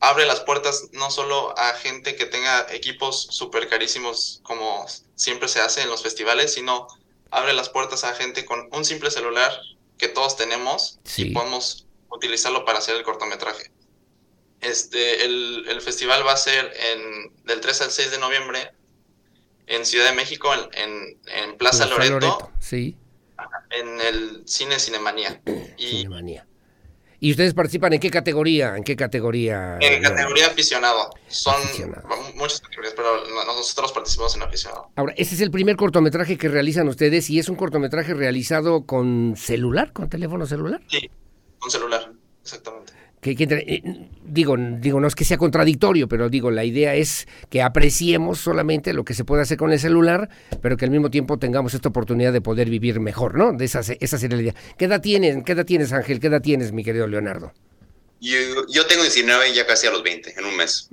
abre las puertas no solo a gente que tenga equipos súper carísimos como siempre se hace en los festivales, sino abre las puertas a gente con un simple celular que todos tenemos y podemos utilizarlo para hacer el cortometraje. Este, el, el, festival va a ser en, del 3 al 6 de noviembre en Ciudad de México, en, en, Plaza, Loreto, Sí. En el cine Cinemanía. Y, Cinemanía. ¿Y ustedes participan en qué categoría? ¿En qué categoría? En categoría aficionado. Son muchas categorías, pero nosotros participamos en aficionado. Ahora, ese es el primer cortometraje que realizan ustedes y es un cortometraje realizado con celular, con teléfono celular. Sí, con celular, exactamente que, eh, digo, digo, no es que sea contradictorio, pero digo, la idea es que apreciemos solamente lo que se puede hacer con el celular, pero que al mismo tiempo tengamos esta oportunidad de poder vivir mejor, ¿no? De esa, esa sería la idea. ¿Qué edad tienes, qué edad tienes, Ángel? ¿Qué edad tienes, mi querido Leonardo? Yo, yo tengo 19 y ya casi a los 20, en un mes.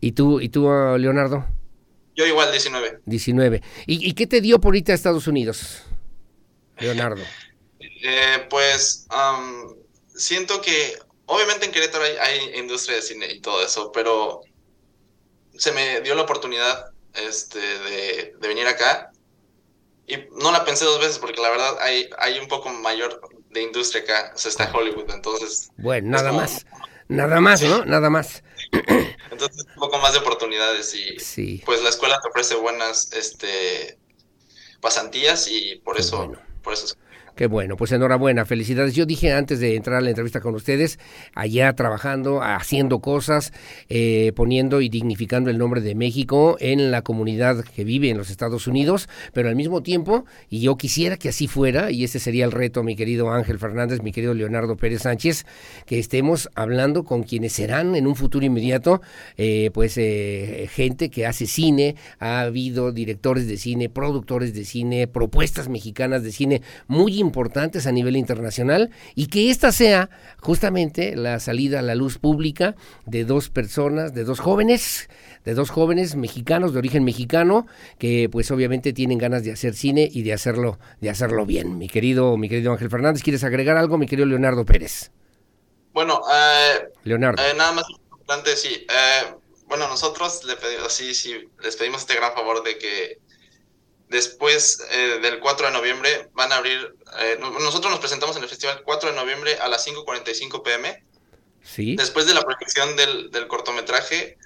¿Y tú, y tú Leonardo? Yo igual, 19. 19. ¿Y, y qué te dio por irte a Estados Unidos, Leonardo? Eh, pues siento que obviamente en Querétaro hay, industria de cine y todo eso, pero se me dio la oportunidad este, de, venir acá y no la pensé dos veces porque la verdad hay, hay un poco mayor de industria acá, o sea, está Hollywood, entonces... Bueno, nada más, nada más, ¿no? Nada más. Entonces un poco más de oportunidades y pues la escuela te ofrece buenas este, pasantías y por eso, por eso Qué bueno, pues enhorabuena, felicidades. Yo dije antes de entrar a la entrevista con ustedes, allá trabajando, haciendo cosas, eh, poniendo y dignificando el nombre de México en la comunidad que vive en los Estados Unidos, pero al mismo tiempo, y yo quisiera que así fuera, y ese sería el reto, mi querido Ángel Fernández, mi querido Leonardo Pérez Sánchez, que estemos hablando con quienes serán en un futuro inmediato, eh, pues eh, gente que hace cine, ha habido directores de cine, productores de cine, propuestas mexicanas de cine muy importantes a nivel internacional y que esta sea justamente la salida a la luz pública de dos personas, de dos jóvenes, de dos jóvenes mexicanos de origen mexicano que pues obviamente tienen ganas de hacer cine y de hacerlo de hacerlo bien. Mi querido mi querido Ángel Fernández, ¿quieres agregar algo, mi querido Leonardo Pérez? Bueno, eh, Leonardo. Eh, nada más importante, sí. Eh, bueno, nosotros le pedimos, sí, sí, les pedimos este gran favor de que Después eh, del 4 de noviembre van a abrir, eh, nosotros nos presentamos en el festival 4 de noviembre a las 5.45 pm. Sí. Después de la proyección del, del, cortometraje,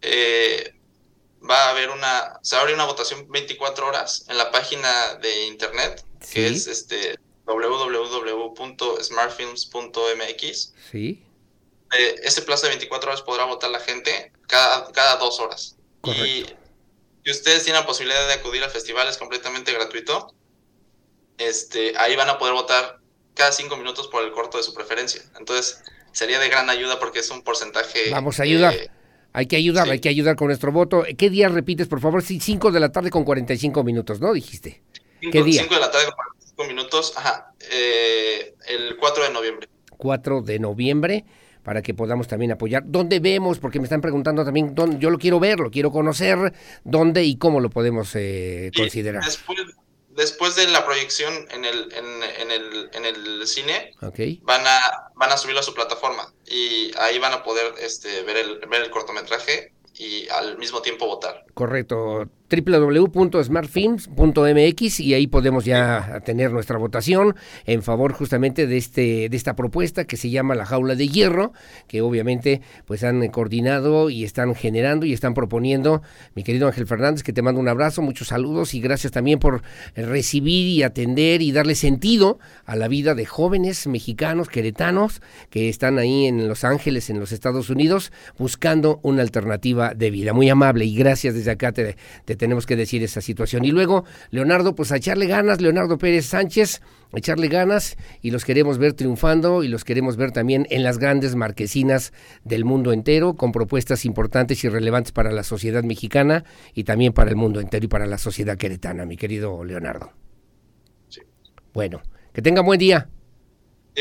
eh, va a haber una, se va a abrir una votación 24 horas en la página de internet, que es este www.smartfilms.mx. Sí. Eh, ese plazo de 24 horas podrá votar la gente cada, cada dos horas. Y, y ustedes tienen la posibilidad de acudir al festival, es completamente gratuito. Este, ahí van a poder votar cada cinco minutos por el corto de su preferencia. Entonces, sería de gran ayuda porque es un porcentaje. Vamos a ayudar. hay que ayudar, hay que ayudar con nuestro voto. ¿Qué día repites, por favor? Sí, 5 de la tarde con 45 minutos, ¿no? Dijiste. ¿Qué día? 5 de la tarde con 45 minutos, ajá. Eh, el 4 de noviembre. 4 de noviembre para que podamos también apoyar. ¿Dónde vemos? Porque me están preguntando también, dónde, yo lo quiero ver, lo quiero conocer, ¿dónde y cómo lo podemos eh, considerar? Después, después de la proyección en el, en, el, en el cine, van, a, van a subirlo a su plataforma y ahí van a poder este, ver, el, ver el cortometraje y al mismo tiempo votar. Correcto www.smartfilms.mx y ahí podemos ya tener nuestra votación en favor justamente de este de esta propuesta que se llama la jaula de hierro que obviamente pues han coordinado y están generando y están proponiendo. Mi querido Ángel Fernández que te mando un abrazo muchos saludos y gracias también por recibir y atender y darle sentido a la vida de jóvenes mexicanos queretanos que están ahí en Los Ángeles en los Estados Unidos buscando una alternativa de vida. Muy amable y gracias desde acá te, te tenemos que decir esa situación. Y luego, Leonardo, pues a echarle ganas, Leonardo Pérez Sánchez, a echarle ganas y los queremos ver triunfando y los queremos ver también en las grandes marquesinas del mundo entero con propuestas importantes y relevantes para la sociedad mexicana y también para el mundo entero y para la sociedad queretana, mi querido Leonardo. Bueno, que tenga buen día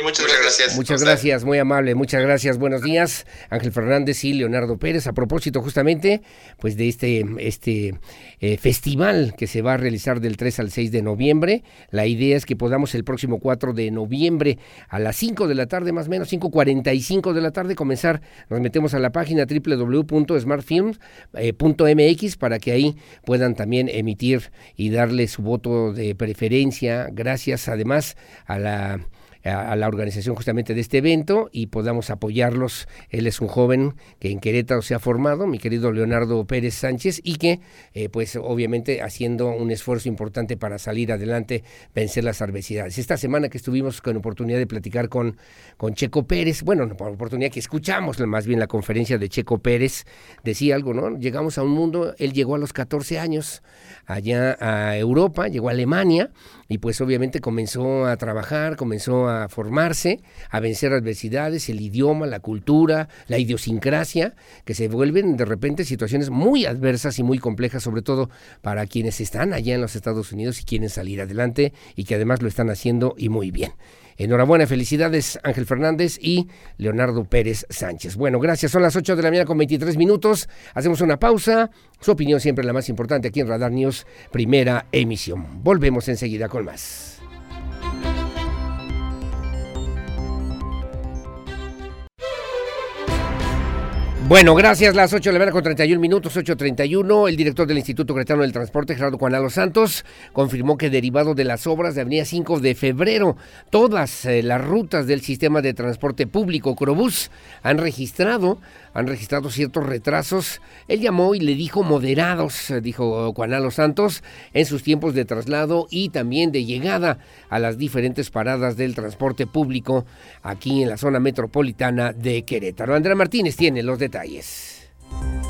muchas, gracias. Muchas gracias, muy amable, muchas gracias. Buenos días, Ángel Fernández y Leonardo Pérez. A propósito justamente, pues de este, este eh, festival que se va a realizar del 3 al 6 de noviembre. La idea es que podamos el próximo 4 de noviembre a las 5 de la tarde, más o menos, 5.45 de la tarde, comenzar. Nos metemos a la página www.smartfilms.mx para que ahí puedan también emitir y darle su voto de preferencia. Gracias además a la a, la organización justamente de este evento y podamos apoyarlos. Él es un joven que en Querétaro se ha formado, mi querido Leonardo Pérez Sánchez, y que eh, pues obviamente haciendo un esfuerzo importante para salir adelante, vencer las adversidades. Esta semana que estuvimos con oportunidad de platicar con, con Checo Pérez, bueno, por oportunidad que escuchamos más bien la conferencia de Checo Pérez, decía algo, ¿no? Llegamos a un mundo, él llegó a los 14 años allá a Europa, llegó a Alemania, y pues obviamente comenzó a trabajar, comenzó a formarse, a vencer adversidades, el idioma, la cultura, la idiosincrasia, que se vuelven de repente situaciones muy adversas y muy complejas, sobre todo para quienes están allá en los Estados Unidos y quieren salir adelante y que además lo están haciendo y muy bien. Enhorabuena, felicidades Ángel Fernández y Leonardo Pérez Sánchez. Bueno, gracias. Son las 8 de la mañana con 23 minutos. Hacemos una pausa. Su opinión siempre la más importante aquí en Radar News, primera emisión. Volvemos enseguida con más. Bueno, gracias. Las 8 de la mañana con 31 minutos, 8.31. El director del Instituto Cretano del Transporte, Gerardo Juanalo Santos, confirmó que derivado de las obras de Avenida 5 de Febrero, todas eh, las rutas del sistema de transporte público Crobús han registrado han registrado ciertos retrasos. Él llamó y le dijo moderados, eh, dijo Juanalo Santos, en sus tiempos de traslado y también de llegada a las diferentes paradas del transporte público aquí en la zona metropolitana de Querétaro. Andrea Martínez tiene los detalles calles.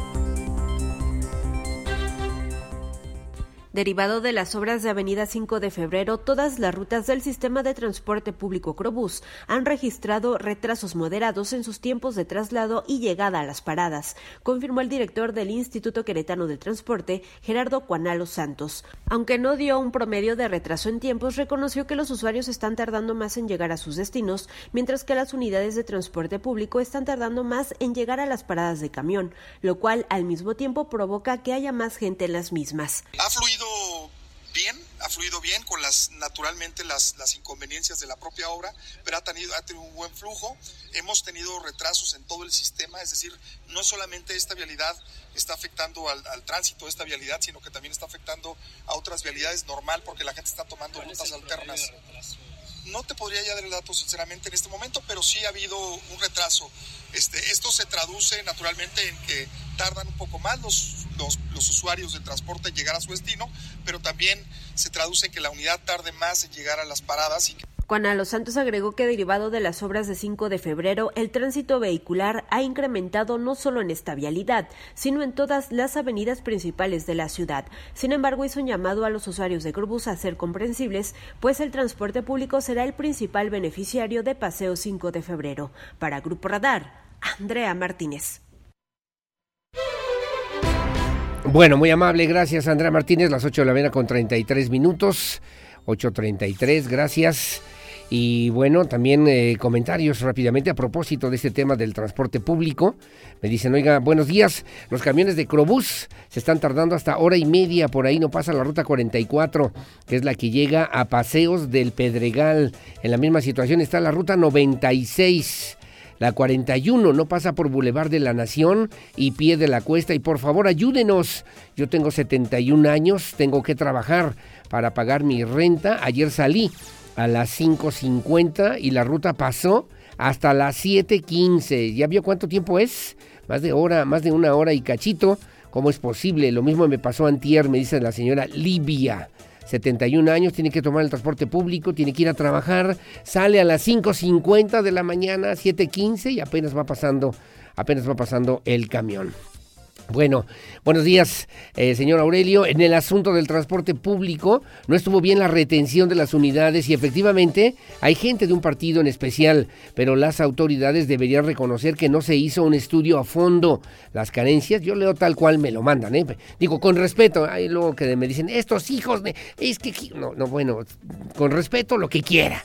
Derivado de las obras de Avenida 5 de Febrero, todas las rutas del sistema de transporte público Crobús han registrado retrasos moderados en sus tiempos de traslado y llegada a las paradas, confirmó el director del Instituto Queretano del Transporte, Gerardo Cuanalo Santos. Aunque no dio un promedio de retraso en tiempos, reconoció que los usuarios están tardando más en llegar a sus destinos, mientras que las unidades de transporte público están tardando más en llegar a las paradas de camión, lo cual al mismo tiempo provoca que haya más gente en las mismas bien, ha fluido bien con las naturalmente las, las inconveniencias de la propia obra, pero ha tenido, ha tenido un buen flujo. Hemos tenido retrasos en todo el sistema, es decir, no solamente esta vialidad está afectando al, al tránsito de esta vialidad, sino que también está afectando a otras vialidades normal porque la gente está tomando rutas alternas. No te podría ya dar el dato sinceramente en este momento, pero sí ha habido un retraso. Este, esto se traduce naturalmente en que tardan un poco más los, los, los usuarios del transporte en llegar a su destino, pero también se traduce en que la unidad tarde más en llegar a las paradas y que Juan A. Los Santos agregó que derivado de las obras de 5 de febrero, el tránsito vehicular ha incrementado no solo en esta vialidad, sino en todas las avenidas principales de la ciudad. Sin embargo, hizo un llamado a los usuarios de Grubus a ser comprensibles, pues el transporte público será el principal beneficiario de Paseo 5 de febrero. Para Grupo Radar, Andrea Martínez. Bueno, muy amable, gracias Andrea Martínez, las 8 de la mañana con 33 minutos, 8.33, gracias. Y bueno, también eh, comentarios rápidamente a propósito de este tema del transporte público. Me dicen, oiga, buenos días, los camiones de Crobús se están tardando hasta hora y media, por ahí no pasa la ruta 44, que es la que llega a Paseos del Pedregal. En la misma situación está la ruta 96. La 41 no pasa por Boulevard de la Nación y Pie de la Cuesta. Y por favor, ayúdenos. Yo tengo 71 años, tengo que trabajar para pagar mi renta. Ayer salí a las 5.50 y la ruta pasó hasta las 7.15. ¿Ya vio cuánto tiempo es? Más de hora, más de una hora y cachito. ¿Cómo es posible? Lo mismo me pasó antier, me dice la señora Libia. 71 años, tiene que tomar el transporte público, tiene que ir a trabajar, sale a las 5.50 de la mañana, 7.15 y apenas va pasando, apenas va pasando el camión. Bueno, buenos días, eh, señor Aurelio. En el asunto del transporte público no estuvo bien la retención de las unidades y efectivamente hay gente de un partido en especial, pero las autoridades deberían reconocer que no se hizo un estudio a fondo. Las carencias, yo leo tal cual me lo mandan, ¿eh? Digo, con respeto, hay luego que me dicen, estos hijos, de, es que, no, no, bueno, con respeto lo que quiera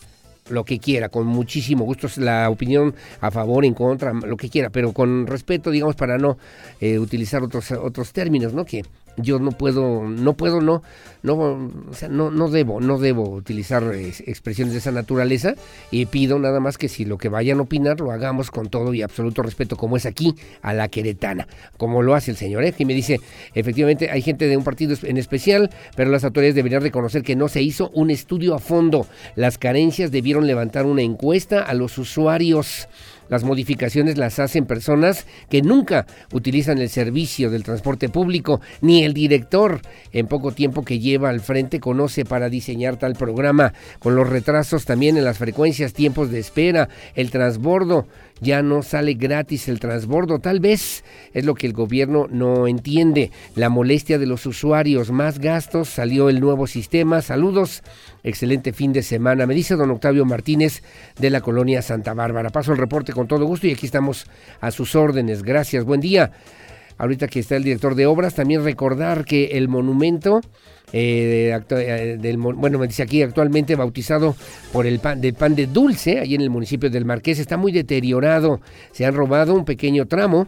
lo que quiera, con muchísimo gusto, la opinión a favor, en contra, lo que quiera, pero con respeto, digamos, para no eh, utilizar otros, otros términos, ¿no? Que yo no puedo, no puedo, no, no, o sea, no, no debo, no debo utilizar expresiones de esa naturaleza y pido nada más que si lo que vayan a opinar lo hagamos con todo y absoluto respeto, como es aquí a la queretana, como lo hace el señor, ¿eh? que me dice, efectivamente hay gente de un partido en especial, pero las autoridades deberían reconocer que no se hizo un estudio a fondo, las carencias debieron levantar una encuesta a los usuarios las modificaciones las hacen personas que nunca utilizan el servicio del transporte público, ni el director en poco tiempo que lleva al frente conoce para diseñar tal programa, con los retrasos también en las frecuencias, tiempos de espera, el transbordo, ya no sale gratis el transbordo. Tal vez es lo que el gobierno no entiende. La molestia de los usuarios, más gastos, salió el nuevo sistema. Saludos, excelente fin de semana. Me dice don Octavio Martínez de la colonia Santa Bárbara. Paso el reporte con todo gusto y aquí estamos a sus órdenes. Gracias, buen día. Ahorita que está el director de obras, también recordar que el monumento eh, eh, del, bueno, me dice aquí actualmente bautizado por el pan, del pan de dulce, ahí en el municipio del Marqués, está muy deteriorado, se han robado un pequeño tramo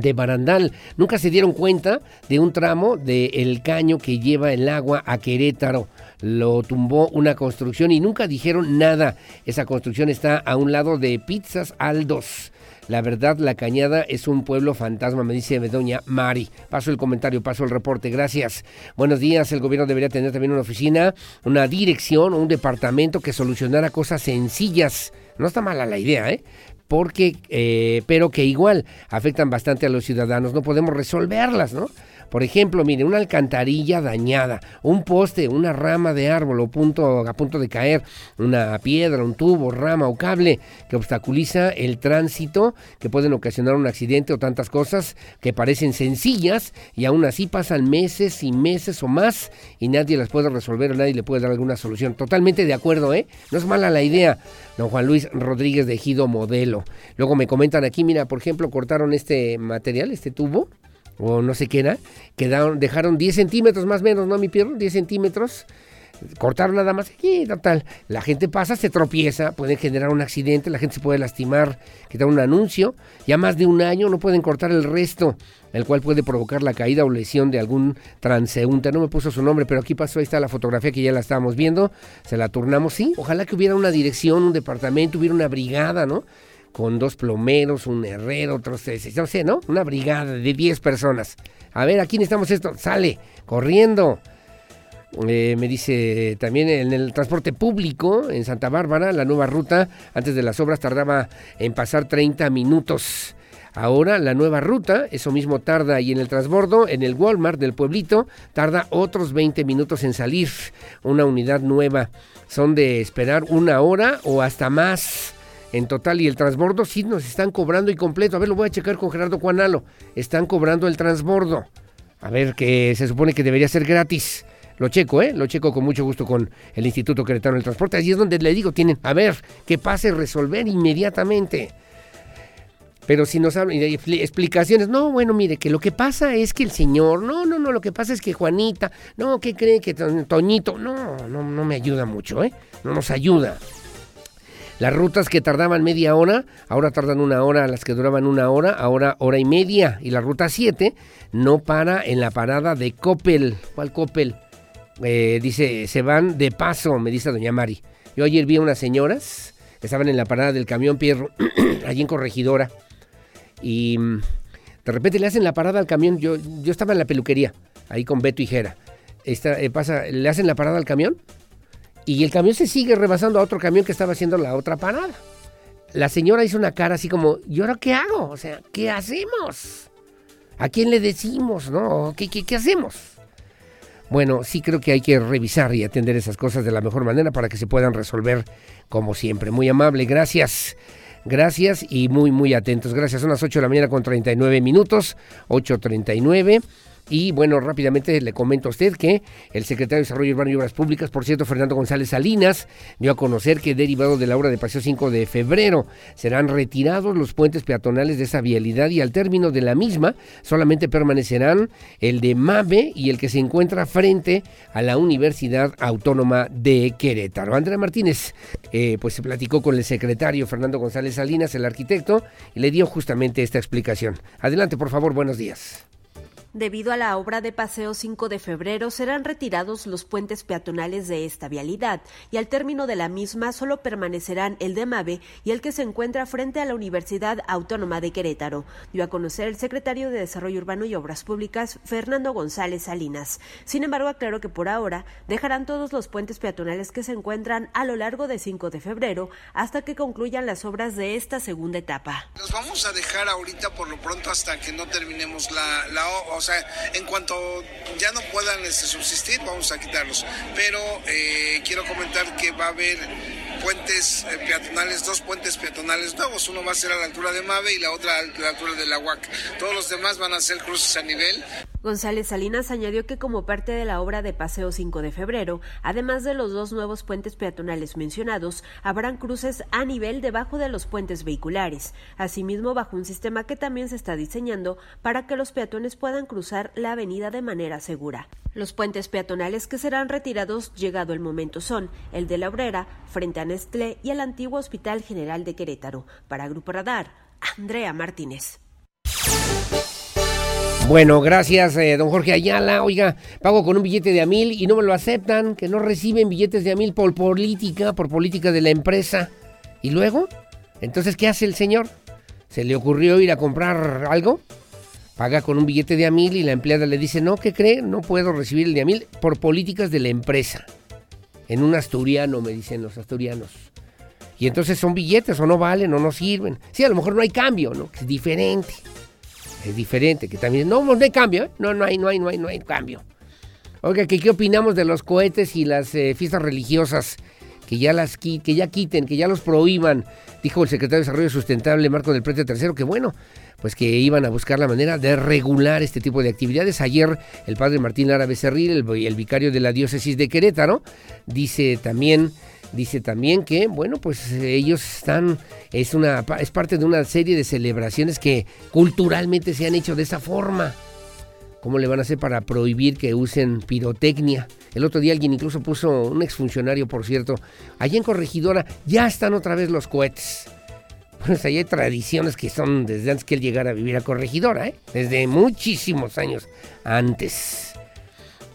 de barandal. Nunca se dieron cuenta de un tramo del caño que lleva el agua a Querétaro. Lo tumbó una construcción y nunca dijeron nada. Esa construcción está a un lado de Pizzas Aldos. La verdad, La Cañada es un pueblo fantasma, me dice doña Mari. Paso el comentario, paso el reporte, gracias. Buenos días, el gobierno debería tener también una oficina, una dirección, un departamento que solucionara cosas sencillas. No está mala la idea, ¿eh? Porque, eh, pero que igual afectan bastante a los ciudadanos. No podemos resolverlas, ¿no? Por ejemplo, mire, una alcantarilla dañada, un poste, una rama de árbol o punto, a punto de caer, una piedra, un tubo, rama o cable que obstaculiza el tránsito, que pueden ocasionar un accidente o tantas cosas que parecen sencillas y aún así pasan meses y meses o más y nadie las puede resolver o nadie le puede dar alguna solución. Totalmente de acuerdo, ¿eh? No es mala la idea. Don Juan Luis Rodríguez de Ejido Modelo. Luego me comentan aquí, mira, por ejemplo, cortaron este material, este tubo, o no sé qué era, quedaron, dejaron 10 centímetros más o menos, ¿no? Mi pierna, 10 centímetros. Cortaron nada más aquí, total. La gente pasa, se tropieza, puede generar un accidente, la gente se puede lastimar, quitar un anuncio. Ya más de un año no pueden cortar el resto, el cual puede provocar la caída o lesión de algún transeúnte. No me puso su nombre, pero aquí pasó, ahí está la fotografía que ya la estábamos viendo. Se la turnamos, sí. Ojalá que hubiera una dirección, un departamento, hubiera una brigada, ¿no? Con dos plomeros, un herrero, otros tres, no sé, ¿no? Una brigada de 10 personas. A ver, aquí necesitamos esto, sale, corriendo. Eh, me dice también en el transporte público en Santa Bárbara, la nueva ruta antes de las obras tardaba en pasar 30 minutos. Ahora la nueva ruta, eso mismo tarda y en el transbordo, en el Walmart del pueblito, tarda otros 20 minutos en salir. Una unidad nueva. Son de esperar una hora o hasta más en total. Y el transbordo sí nos están cobrando y completo. A ver, lo voy a checar con Gerardo Juanalo. Están cobrando el transbordo. A ver, que se supone que debería ser gratis. Lo checo, ¿eh? Lo checo con mucho gusto con el Instituto Queretano del Transporte. Allí es donde le digo, tienen, a ver, que pase resolver inmediatamente. Pero si nos hablan explicaciones, no, bueno, mire, que lo que pasa es que el señor, no, no, no, lo que pasa es que Juanita, no, ¿qué cree que Toñito? No, no, no me ayuda mucho, ¿eh? No nos ayuda. Las rutas que tardaban media hora, ahora tardan una hora, las que duraban una hora, ahora hora y media. Y la ruta 7 no para en la parada de Coppel. ¿Cuál Coppel? Eh, dice, se van de paso, me dice doña Mari. Yo ayer vi a unas señoras estaban en la parada del camión Pierro, allí en Corregidora y mm, de repente le hacen la parada al camión. Yo, yo estaba en la peluquería, ahí con Beto y Jera. Eh, pasa, le hacen la parada al camión y el camión se sigue rebasando a otro camión que estaba haciendo la otra parada. La señora hizo una cara así como, ¿y ahora qué hago? O sea, ¿qué hacemos? ¿A quién le decimos? ¿No? ¿Qué, qué, qué hacemos? Bueno, sí creo que hay que revisar y atender esas cosas de la mejor manera para que se puedan resolver como siempre. Muy amable, gracias. Gracias y muy, muy atentos. Gracias. Son las 8 de la mañana con 39 minutos. 8.39. Y bueno, rápidamente le comento a usted que el secretario de Desarrollo Urbano y Obras Públicas, por cierto, Fernando González Salinas, dio a conocer que derivado de la obra de Paseo 5 de febrero serán retirados los puentes peatonales de esa vialidad y al término de la misma solamente permanecerán el de Mave y el que se encuentra frente a la Universidad Autónoma de Querétaro. Andrea Martínez, eh, pues se platicó con el secretario Fernando González Salinas, el arquitecto, y le dio justamente esta explicación. Adelante, por favor, buenos días. Debido a la obra de Paseo 5 de febrero, serán retirados los puentes peatonales de esta vialidad y al término de la misma solo permanecerán el de Mave y el que se encuentra frente a la Universidad Autónoma de Querétaro, dio a conocer el secretario de Desarrollo Urbano y Obras Públicas, Fernando González Salinas. Sin embargo, aclaró que por ahora dejarán todos los puentes peatonales que se encuentran a lo largo de 5 de febrero hasta que concluyan las obras de esta segunda etapa. Los vamos a dejar ahorita por lo pronto hasta que no terminemos la, sea, en cuanto ya no puedan este, subsistir, vamos a quitarlos. Pero eh, quiero comentar que va a haber puentes eh, peatonales, dos puentes peatonales nuevos. Uno va a ser a la altura de Mave y la otra a la altura de la UAC. Todos los demás van a ser cruces a nivel. González Salinas añadió que como parte de la obra de Paseo 5 de febrero, además de los dos nuevos puentes peatonales mencionados, habrán cruces a nivel debajo de los puentes vehiculares, asimismo bajo un sistema que también se está diseñando para que los peatones puedan cruzar la avenida de manera segura. Los puentes peatonales que serán retirados llegado el momento son el de la Obrera, frente a Nestlé y el antiguo Hospital General de Querétaro. Para Grupo Radar, Andrea Martínez. Bueno, gracias, eh, don Jorge Ayala. Oiga, pago con un billete de a mil y no me lo aceptan, que no reciben billetes de a mil por política, por política de la empresa. ¿Y luego? Entonces, ¿qué hace el señor? ¿Se le ocurrió ir a comprar algo? Paga con un billete de a mil y la empleada le dice, no, ¿qué cree? No puedo recibir el de a mil por políticas de la empresa. En un asturiano, me dicen los asturianos. Y entonces son billetes o no valen o no sirven. Sí, a lo mejor no hay cambio, ¿no? Es diferente es diferente, que también, no, no hay cambio, ¿eh? no, no hay, no hay, no hay, no hay cambio. Oiga, ¿qué, ¿qué opinamos de los cohetes y las eh, fiestas religiosas? Que ya, las, que ya quiten, que ya los prohíban, dijo el secretario de Desarrollo Sustentable, Marco del Prete Tercero, que bueno, pues que iban a buscar la manera de regular este tipo de actividades. Ayer el padre Martín Lara Becerril, el, el vicario de la diócesis de Querétaro, dice también Dice también que, bueno, pues ellos están, es, una, es parte de una serie de celebraciones que culturalmente se han hecho de esa forma. ¿Cómo le van a hacer para prohibir que usen pirotecnia? El otro día alguien incluso puso, un exfuncionario por cierto, allá en Corregidora ya están otra vez los cohetes. Pues ahí hay tradiciones que son desde antes que él llegara a vivir a Corregidora, ¿eh? desde muchísimos años antes.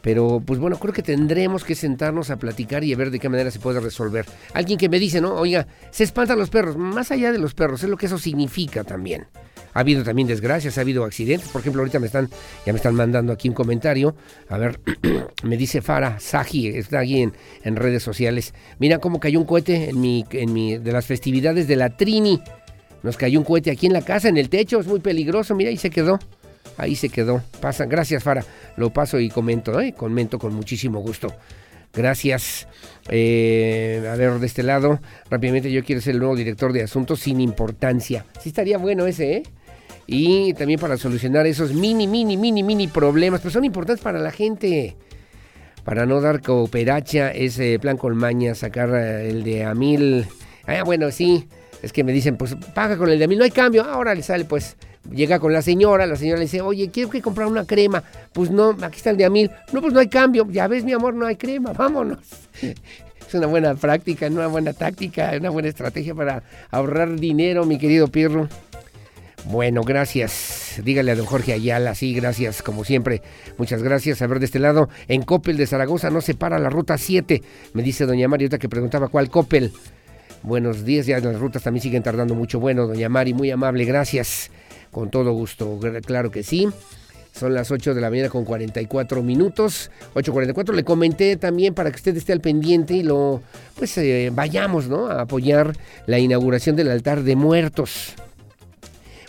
Pero pues bueno, creo que tendremos que sentarnos a platicar y a ver de qué manera se puede resolver. Alguien que me dice, ¿no? Oiga, se espantan los perros. Más allá de los perros, es lo que eso significa también. Ha habido también desgracias, ha habido accidentes. Por ejemplo, ahorita me están, ya me están mandando aquí un comentario. A ver, me dice Farah Saji, está aquí en, redes sociales. Mira cómo cayó un cohete en mi, en mi, de las festividades de la Trini. Nos cayó un cohete aquí en la casa, en el techo, es muy peligroso, mira, ahí se quedó. Ahí se quedó. Pasa, gracias Fara. Lo paso y comento, ¿eh? Comento con muchísimo gusto. Gracias. Eh, a ver, de este lado, rápidamente yo quiero ser el nuevo director de asuntos sin importancia. Sí estaría bueno ese, ¿eh? Y también para solucionar esos mini, mini, mini, mini problemas, pero son importantes para la gente. Para no dar cooperacha, ese plan colmaña, sacar eh, el de a mil. Ah, bueno, sí. Es que me dicen, pues paga con el de a mil, no hay cambio. Ahora le sale, pues llega con la señora, la señora le dice, oye, quiero que comprar una crema. Pues no, aquí está el de a mil. No, pues no hay cambio. Ya ves, mi amor, no hay crema, vámonos. Es una buena práctica, una buena táctica, una buena estrategia para ahorrar dinero, mi querido Pirro. Bueno, gracias. Dígale a don Jorge Ayala, sí, gracias, como siempre. Muchas gracias. A ver, de este lado, en Coppel de Zaragoza no se para la ruta 7. Me dice doña Mariota que preguntaba cuál Coppel. Buenos días, ya las rutas también siguen tardando mucho. Bueno, doña Mari, muy amable, gracias. Con todo gusto, claro que sí. Son las 8 de la mañana con 44 minutos. 8.44. Le comenté también para que usted esté al pendiente y lo, pues eh, vayamos, ¿no? A apoyar la inauguración del altar de muertos.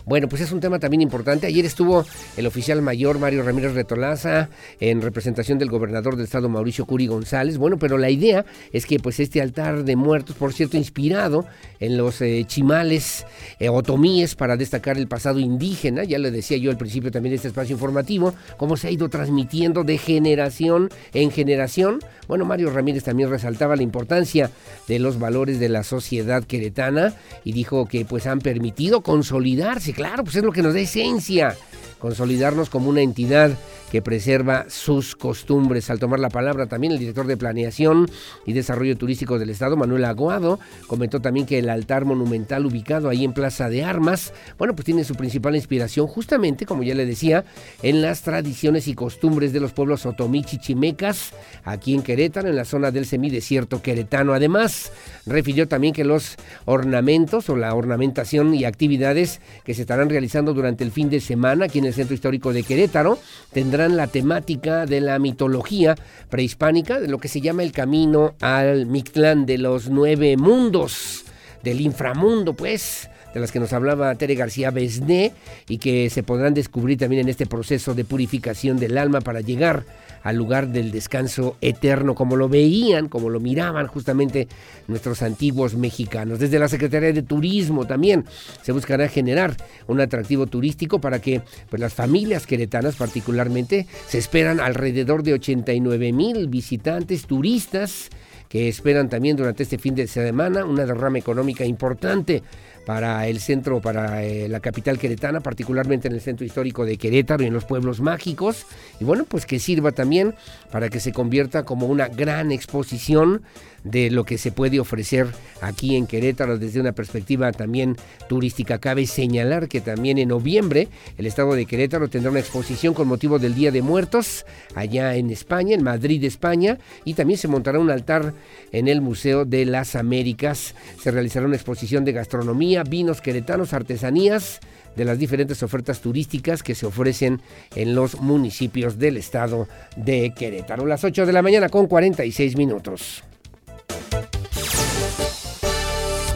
Bueno, pues es un tema también importante. Ayer estuvo el oficial mayor Mario Ramírez Retolaza en representación del gobernador del estado Mauricio Curi González. Bueno, pero la idea es que pues este altar de muertos, por cierto, inspirado en los eh, chimales eh, otomíes para destacar el pasado indígena, ya le decía yo al principio también de este espacio informativo, cómo se ha ido transmitiendo de generación en generación. Bueno, Mario Ramírez también resaltaba la importancia de los valores de la sociedad queretana y dijo que pues han permitido consolidarse claro, pues es lo que nos da esencia, consolidarnos como una entidad que preserva sus costumbres. Al tomar la palabra también el director de Planeación y Desarrollo Turístico del Estado, Manuel Aguado, comentó también que el altar monumental ubicado ahí en Plaza de Armas, bueno, pues tiene su principal inspiración justamente, como ya le decía, en las tradiciones y costumbres de los pueblos otomí chichimecas, aquí en Querétaro, en la zona del semidesierto queretano. Además, refirió también que los ornamentos o la ornamentación y actividades que se estarán realizando durante el fin de semana aquí en el Centro Histórico de Querétaro tendrán la temática de la mitología prehispánica, de lo que se llama el camino al Mictlán de los nueve mundos, del inframundo, pues de las que nos hablaba Tere García Besné y que se podrán descubrir también en este proceso de purificación del alma para llegar al lugar del descanso eterno, como lo veían, como lo miraban justamente nuestros antiguos mexicanos. Desde la Secretaría de Turismo también se buscará generar un atractivo turístico para que pues, las familias queretanas particularmente se esperan alrededor de 89 mil visitantes turistas que esperan también durante este fin de semana una derrama económica importante para el centro, para eh, la capital queretana, particularmente en el centro histórico de Querétaro y en los pueblos mágicos. Y bueno, pues que sirva también para que se convierta como una gran exposición de lo que se puede ofrecer aquí en Querétaro desde una perspectiva también turística. Cabe señalar que también en noviembre el estado de Querétaro tendrá una exposición con motivo del Día de Muertos allá en España, en Madrid, España, y también se montará un altar en el Museo de las Américas. Se realizará una exposición de gastronomía, vinos queretanos, artesanías de las diferentes ofertas turísticas que se ofrecen en los municipios del estado de Querétaro. Las 8 de la mañana con 46 minutos.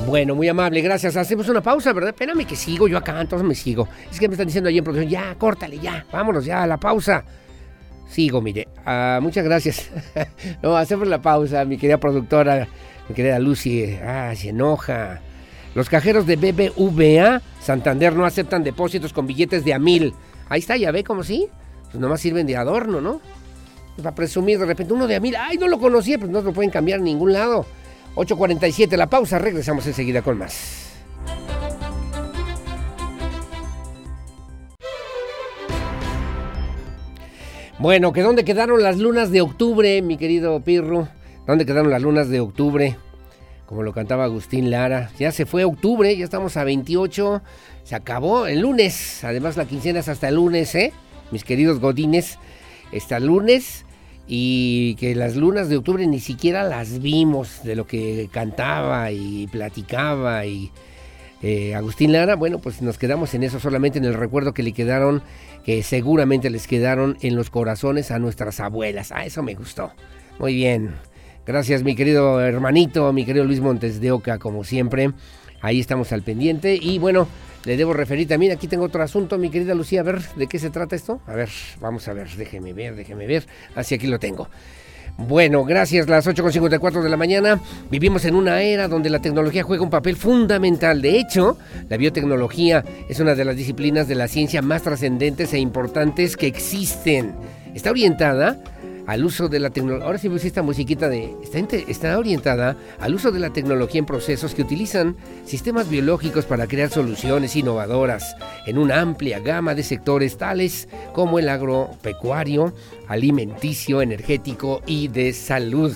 Bueno, muy amable, gracias. Hacemos una pausa, ¿verdad? Espérame que sigo yo acá, entonces me sigo. Es que me están diciendo ahí en producción, ya, córtale, ya, vámonos ya la pausa. Sigo, mire. Ah, muchas gracias. no, hacemos la pausa, mi querida productora, mi querida Lucy. Ah, se enoja. Los cajeros de BBVA Santander no aceptan depósitos con billetes de a mil. Ahí está, ya ve como sí. Pues nomás sirven de adorno, ¿no? Para presumir de repente uno de a mil. Ay, no lo conocía, pues no lo pueden cambiar en ningún lado. 8.47 la pausa, regresamos enseguida con más. Bueno, que dónde quedaron las lunas de octubre, mi querido Pirro. ¿Dónde quedaron las lunas de octubre? Como lo cantaba Agustín Lara. Ya se fue octubre, ya estamos a 28. Se acabó el lunes. Además, la quincena es hasta el lunes, ¿eh? Mis queridos godines. Está el lunes y que las lunas de octubre ni siquiera las vimos de lo que cantaba y platicaba y eh, Agustín Lara, bueno, pues nos quedamos en eso solamente en el recuerdo que le quedaron, que seguramente les quedaron en los corazones a nuestras abuelas. Ah, eso me gustó. Muy bien. Gracias mi querido hermanito, mi querido Luis Montes de Oca, como siempre. Ahí estamos al pendiente. Y bueno, le debo referir también, aquí tengo otro asunto, mi querida Lucía, a ver, ¿de qué se trata esto? A ver, vamos a ver, déjeme ver, déjeme ver. Así aquí lo tengo. Bueno, gracias, las 8.54 de la mañana. Vivimos en una era donde la tecnología juega un papel fundamental. De hecho, la biotecnología es una de las disciplinas de la ciencia más trascendentes e importantes que existen. Está orientada al uso de la tecnología. Ahora sí puse esta musiquita de. Está, está, orientada al uso de la tecnología en procesos que utilizan sistemas biológicos para crear soluciones innovadoras en una amplia gama de sectores tales como el agropecuario, alimenticio, energético y de salud.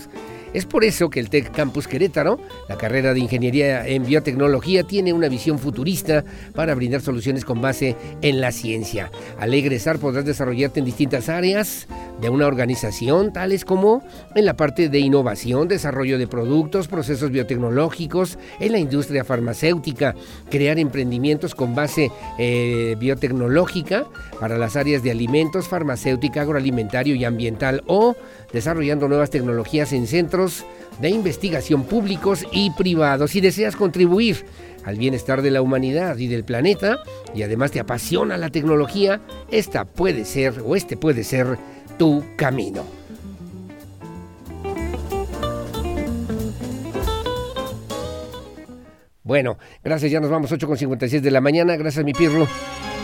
Es por eso que el Tech Campus Querétaro, la carrera de Ingeniería en Biotecnología, tiene una visión futurista para brindar soluciones con base en la ciencia. Al egresar podrás desarrollarte en distintas áreas de una organización, tales como en la parte de innovación, desarrollo de productos, procesos biotecnológicos, en la industria farmacéutica, crear emprendimientos con base eh, biotecnológica para las áreas de alimentos, farmacéutica, agroalimentario y ambiental o desarrollando nuevas tecnologías en centros de investigación públicos y privados. Si deseas contribuir al bienestar de la humanidad y del planeta y además te apasiona la tecnología, esta puede ser o este puede ser tu camino. Bueno, gracias, ya nos vamos 8.56 de la mañana. Gracias, mi pirro.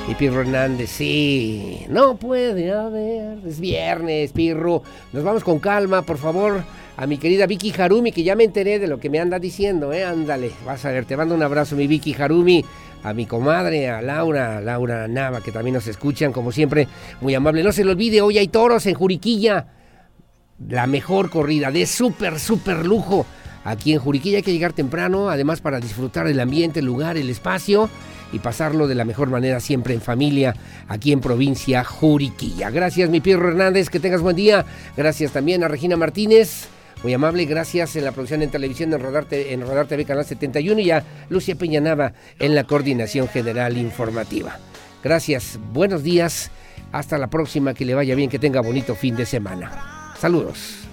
Y Pirro Hernández, sí, no puede haber, es viernes, Pirro. Nos vamos con calma, por favor, a mi querida Vicky Harumi, que ya me enteré de lo que me anda diciendo, ¿eh? Ándale, vas a ver, te mando un abrazo, mi Vicky Harumi, a mi comadre, a Laura, a Laura Nava, que también nos escuchan, como siempre, muy amable. No se le olvide, hoy hay toros en Juriquilla, la mejor corrida, de súper, súper lujo. Aquí en Juriquilla hay que llegar temprano, además para disfrutar del ambiente, el lugar, el espacio y pasarlo de la mejor manera siempre en familia aquí en provincia Juriquilla. Gracias mi Pierro Hernández, que tengas buen día. Gracias también a Regina Martínez. Muy amable, gracias en la producción en televisión en Rodar, en Rodar TV Canal 71 y a Lucia Peñanava en la coordinación general informativa. Gracias, buenos días, hasta la próxima, que le vaya bien, que tenga bonito fin de semana. Saludos.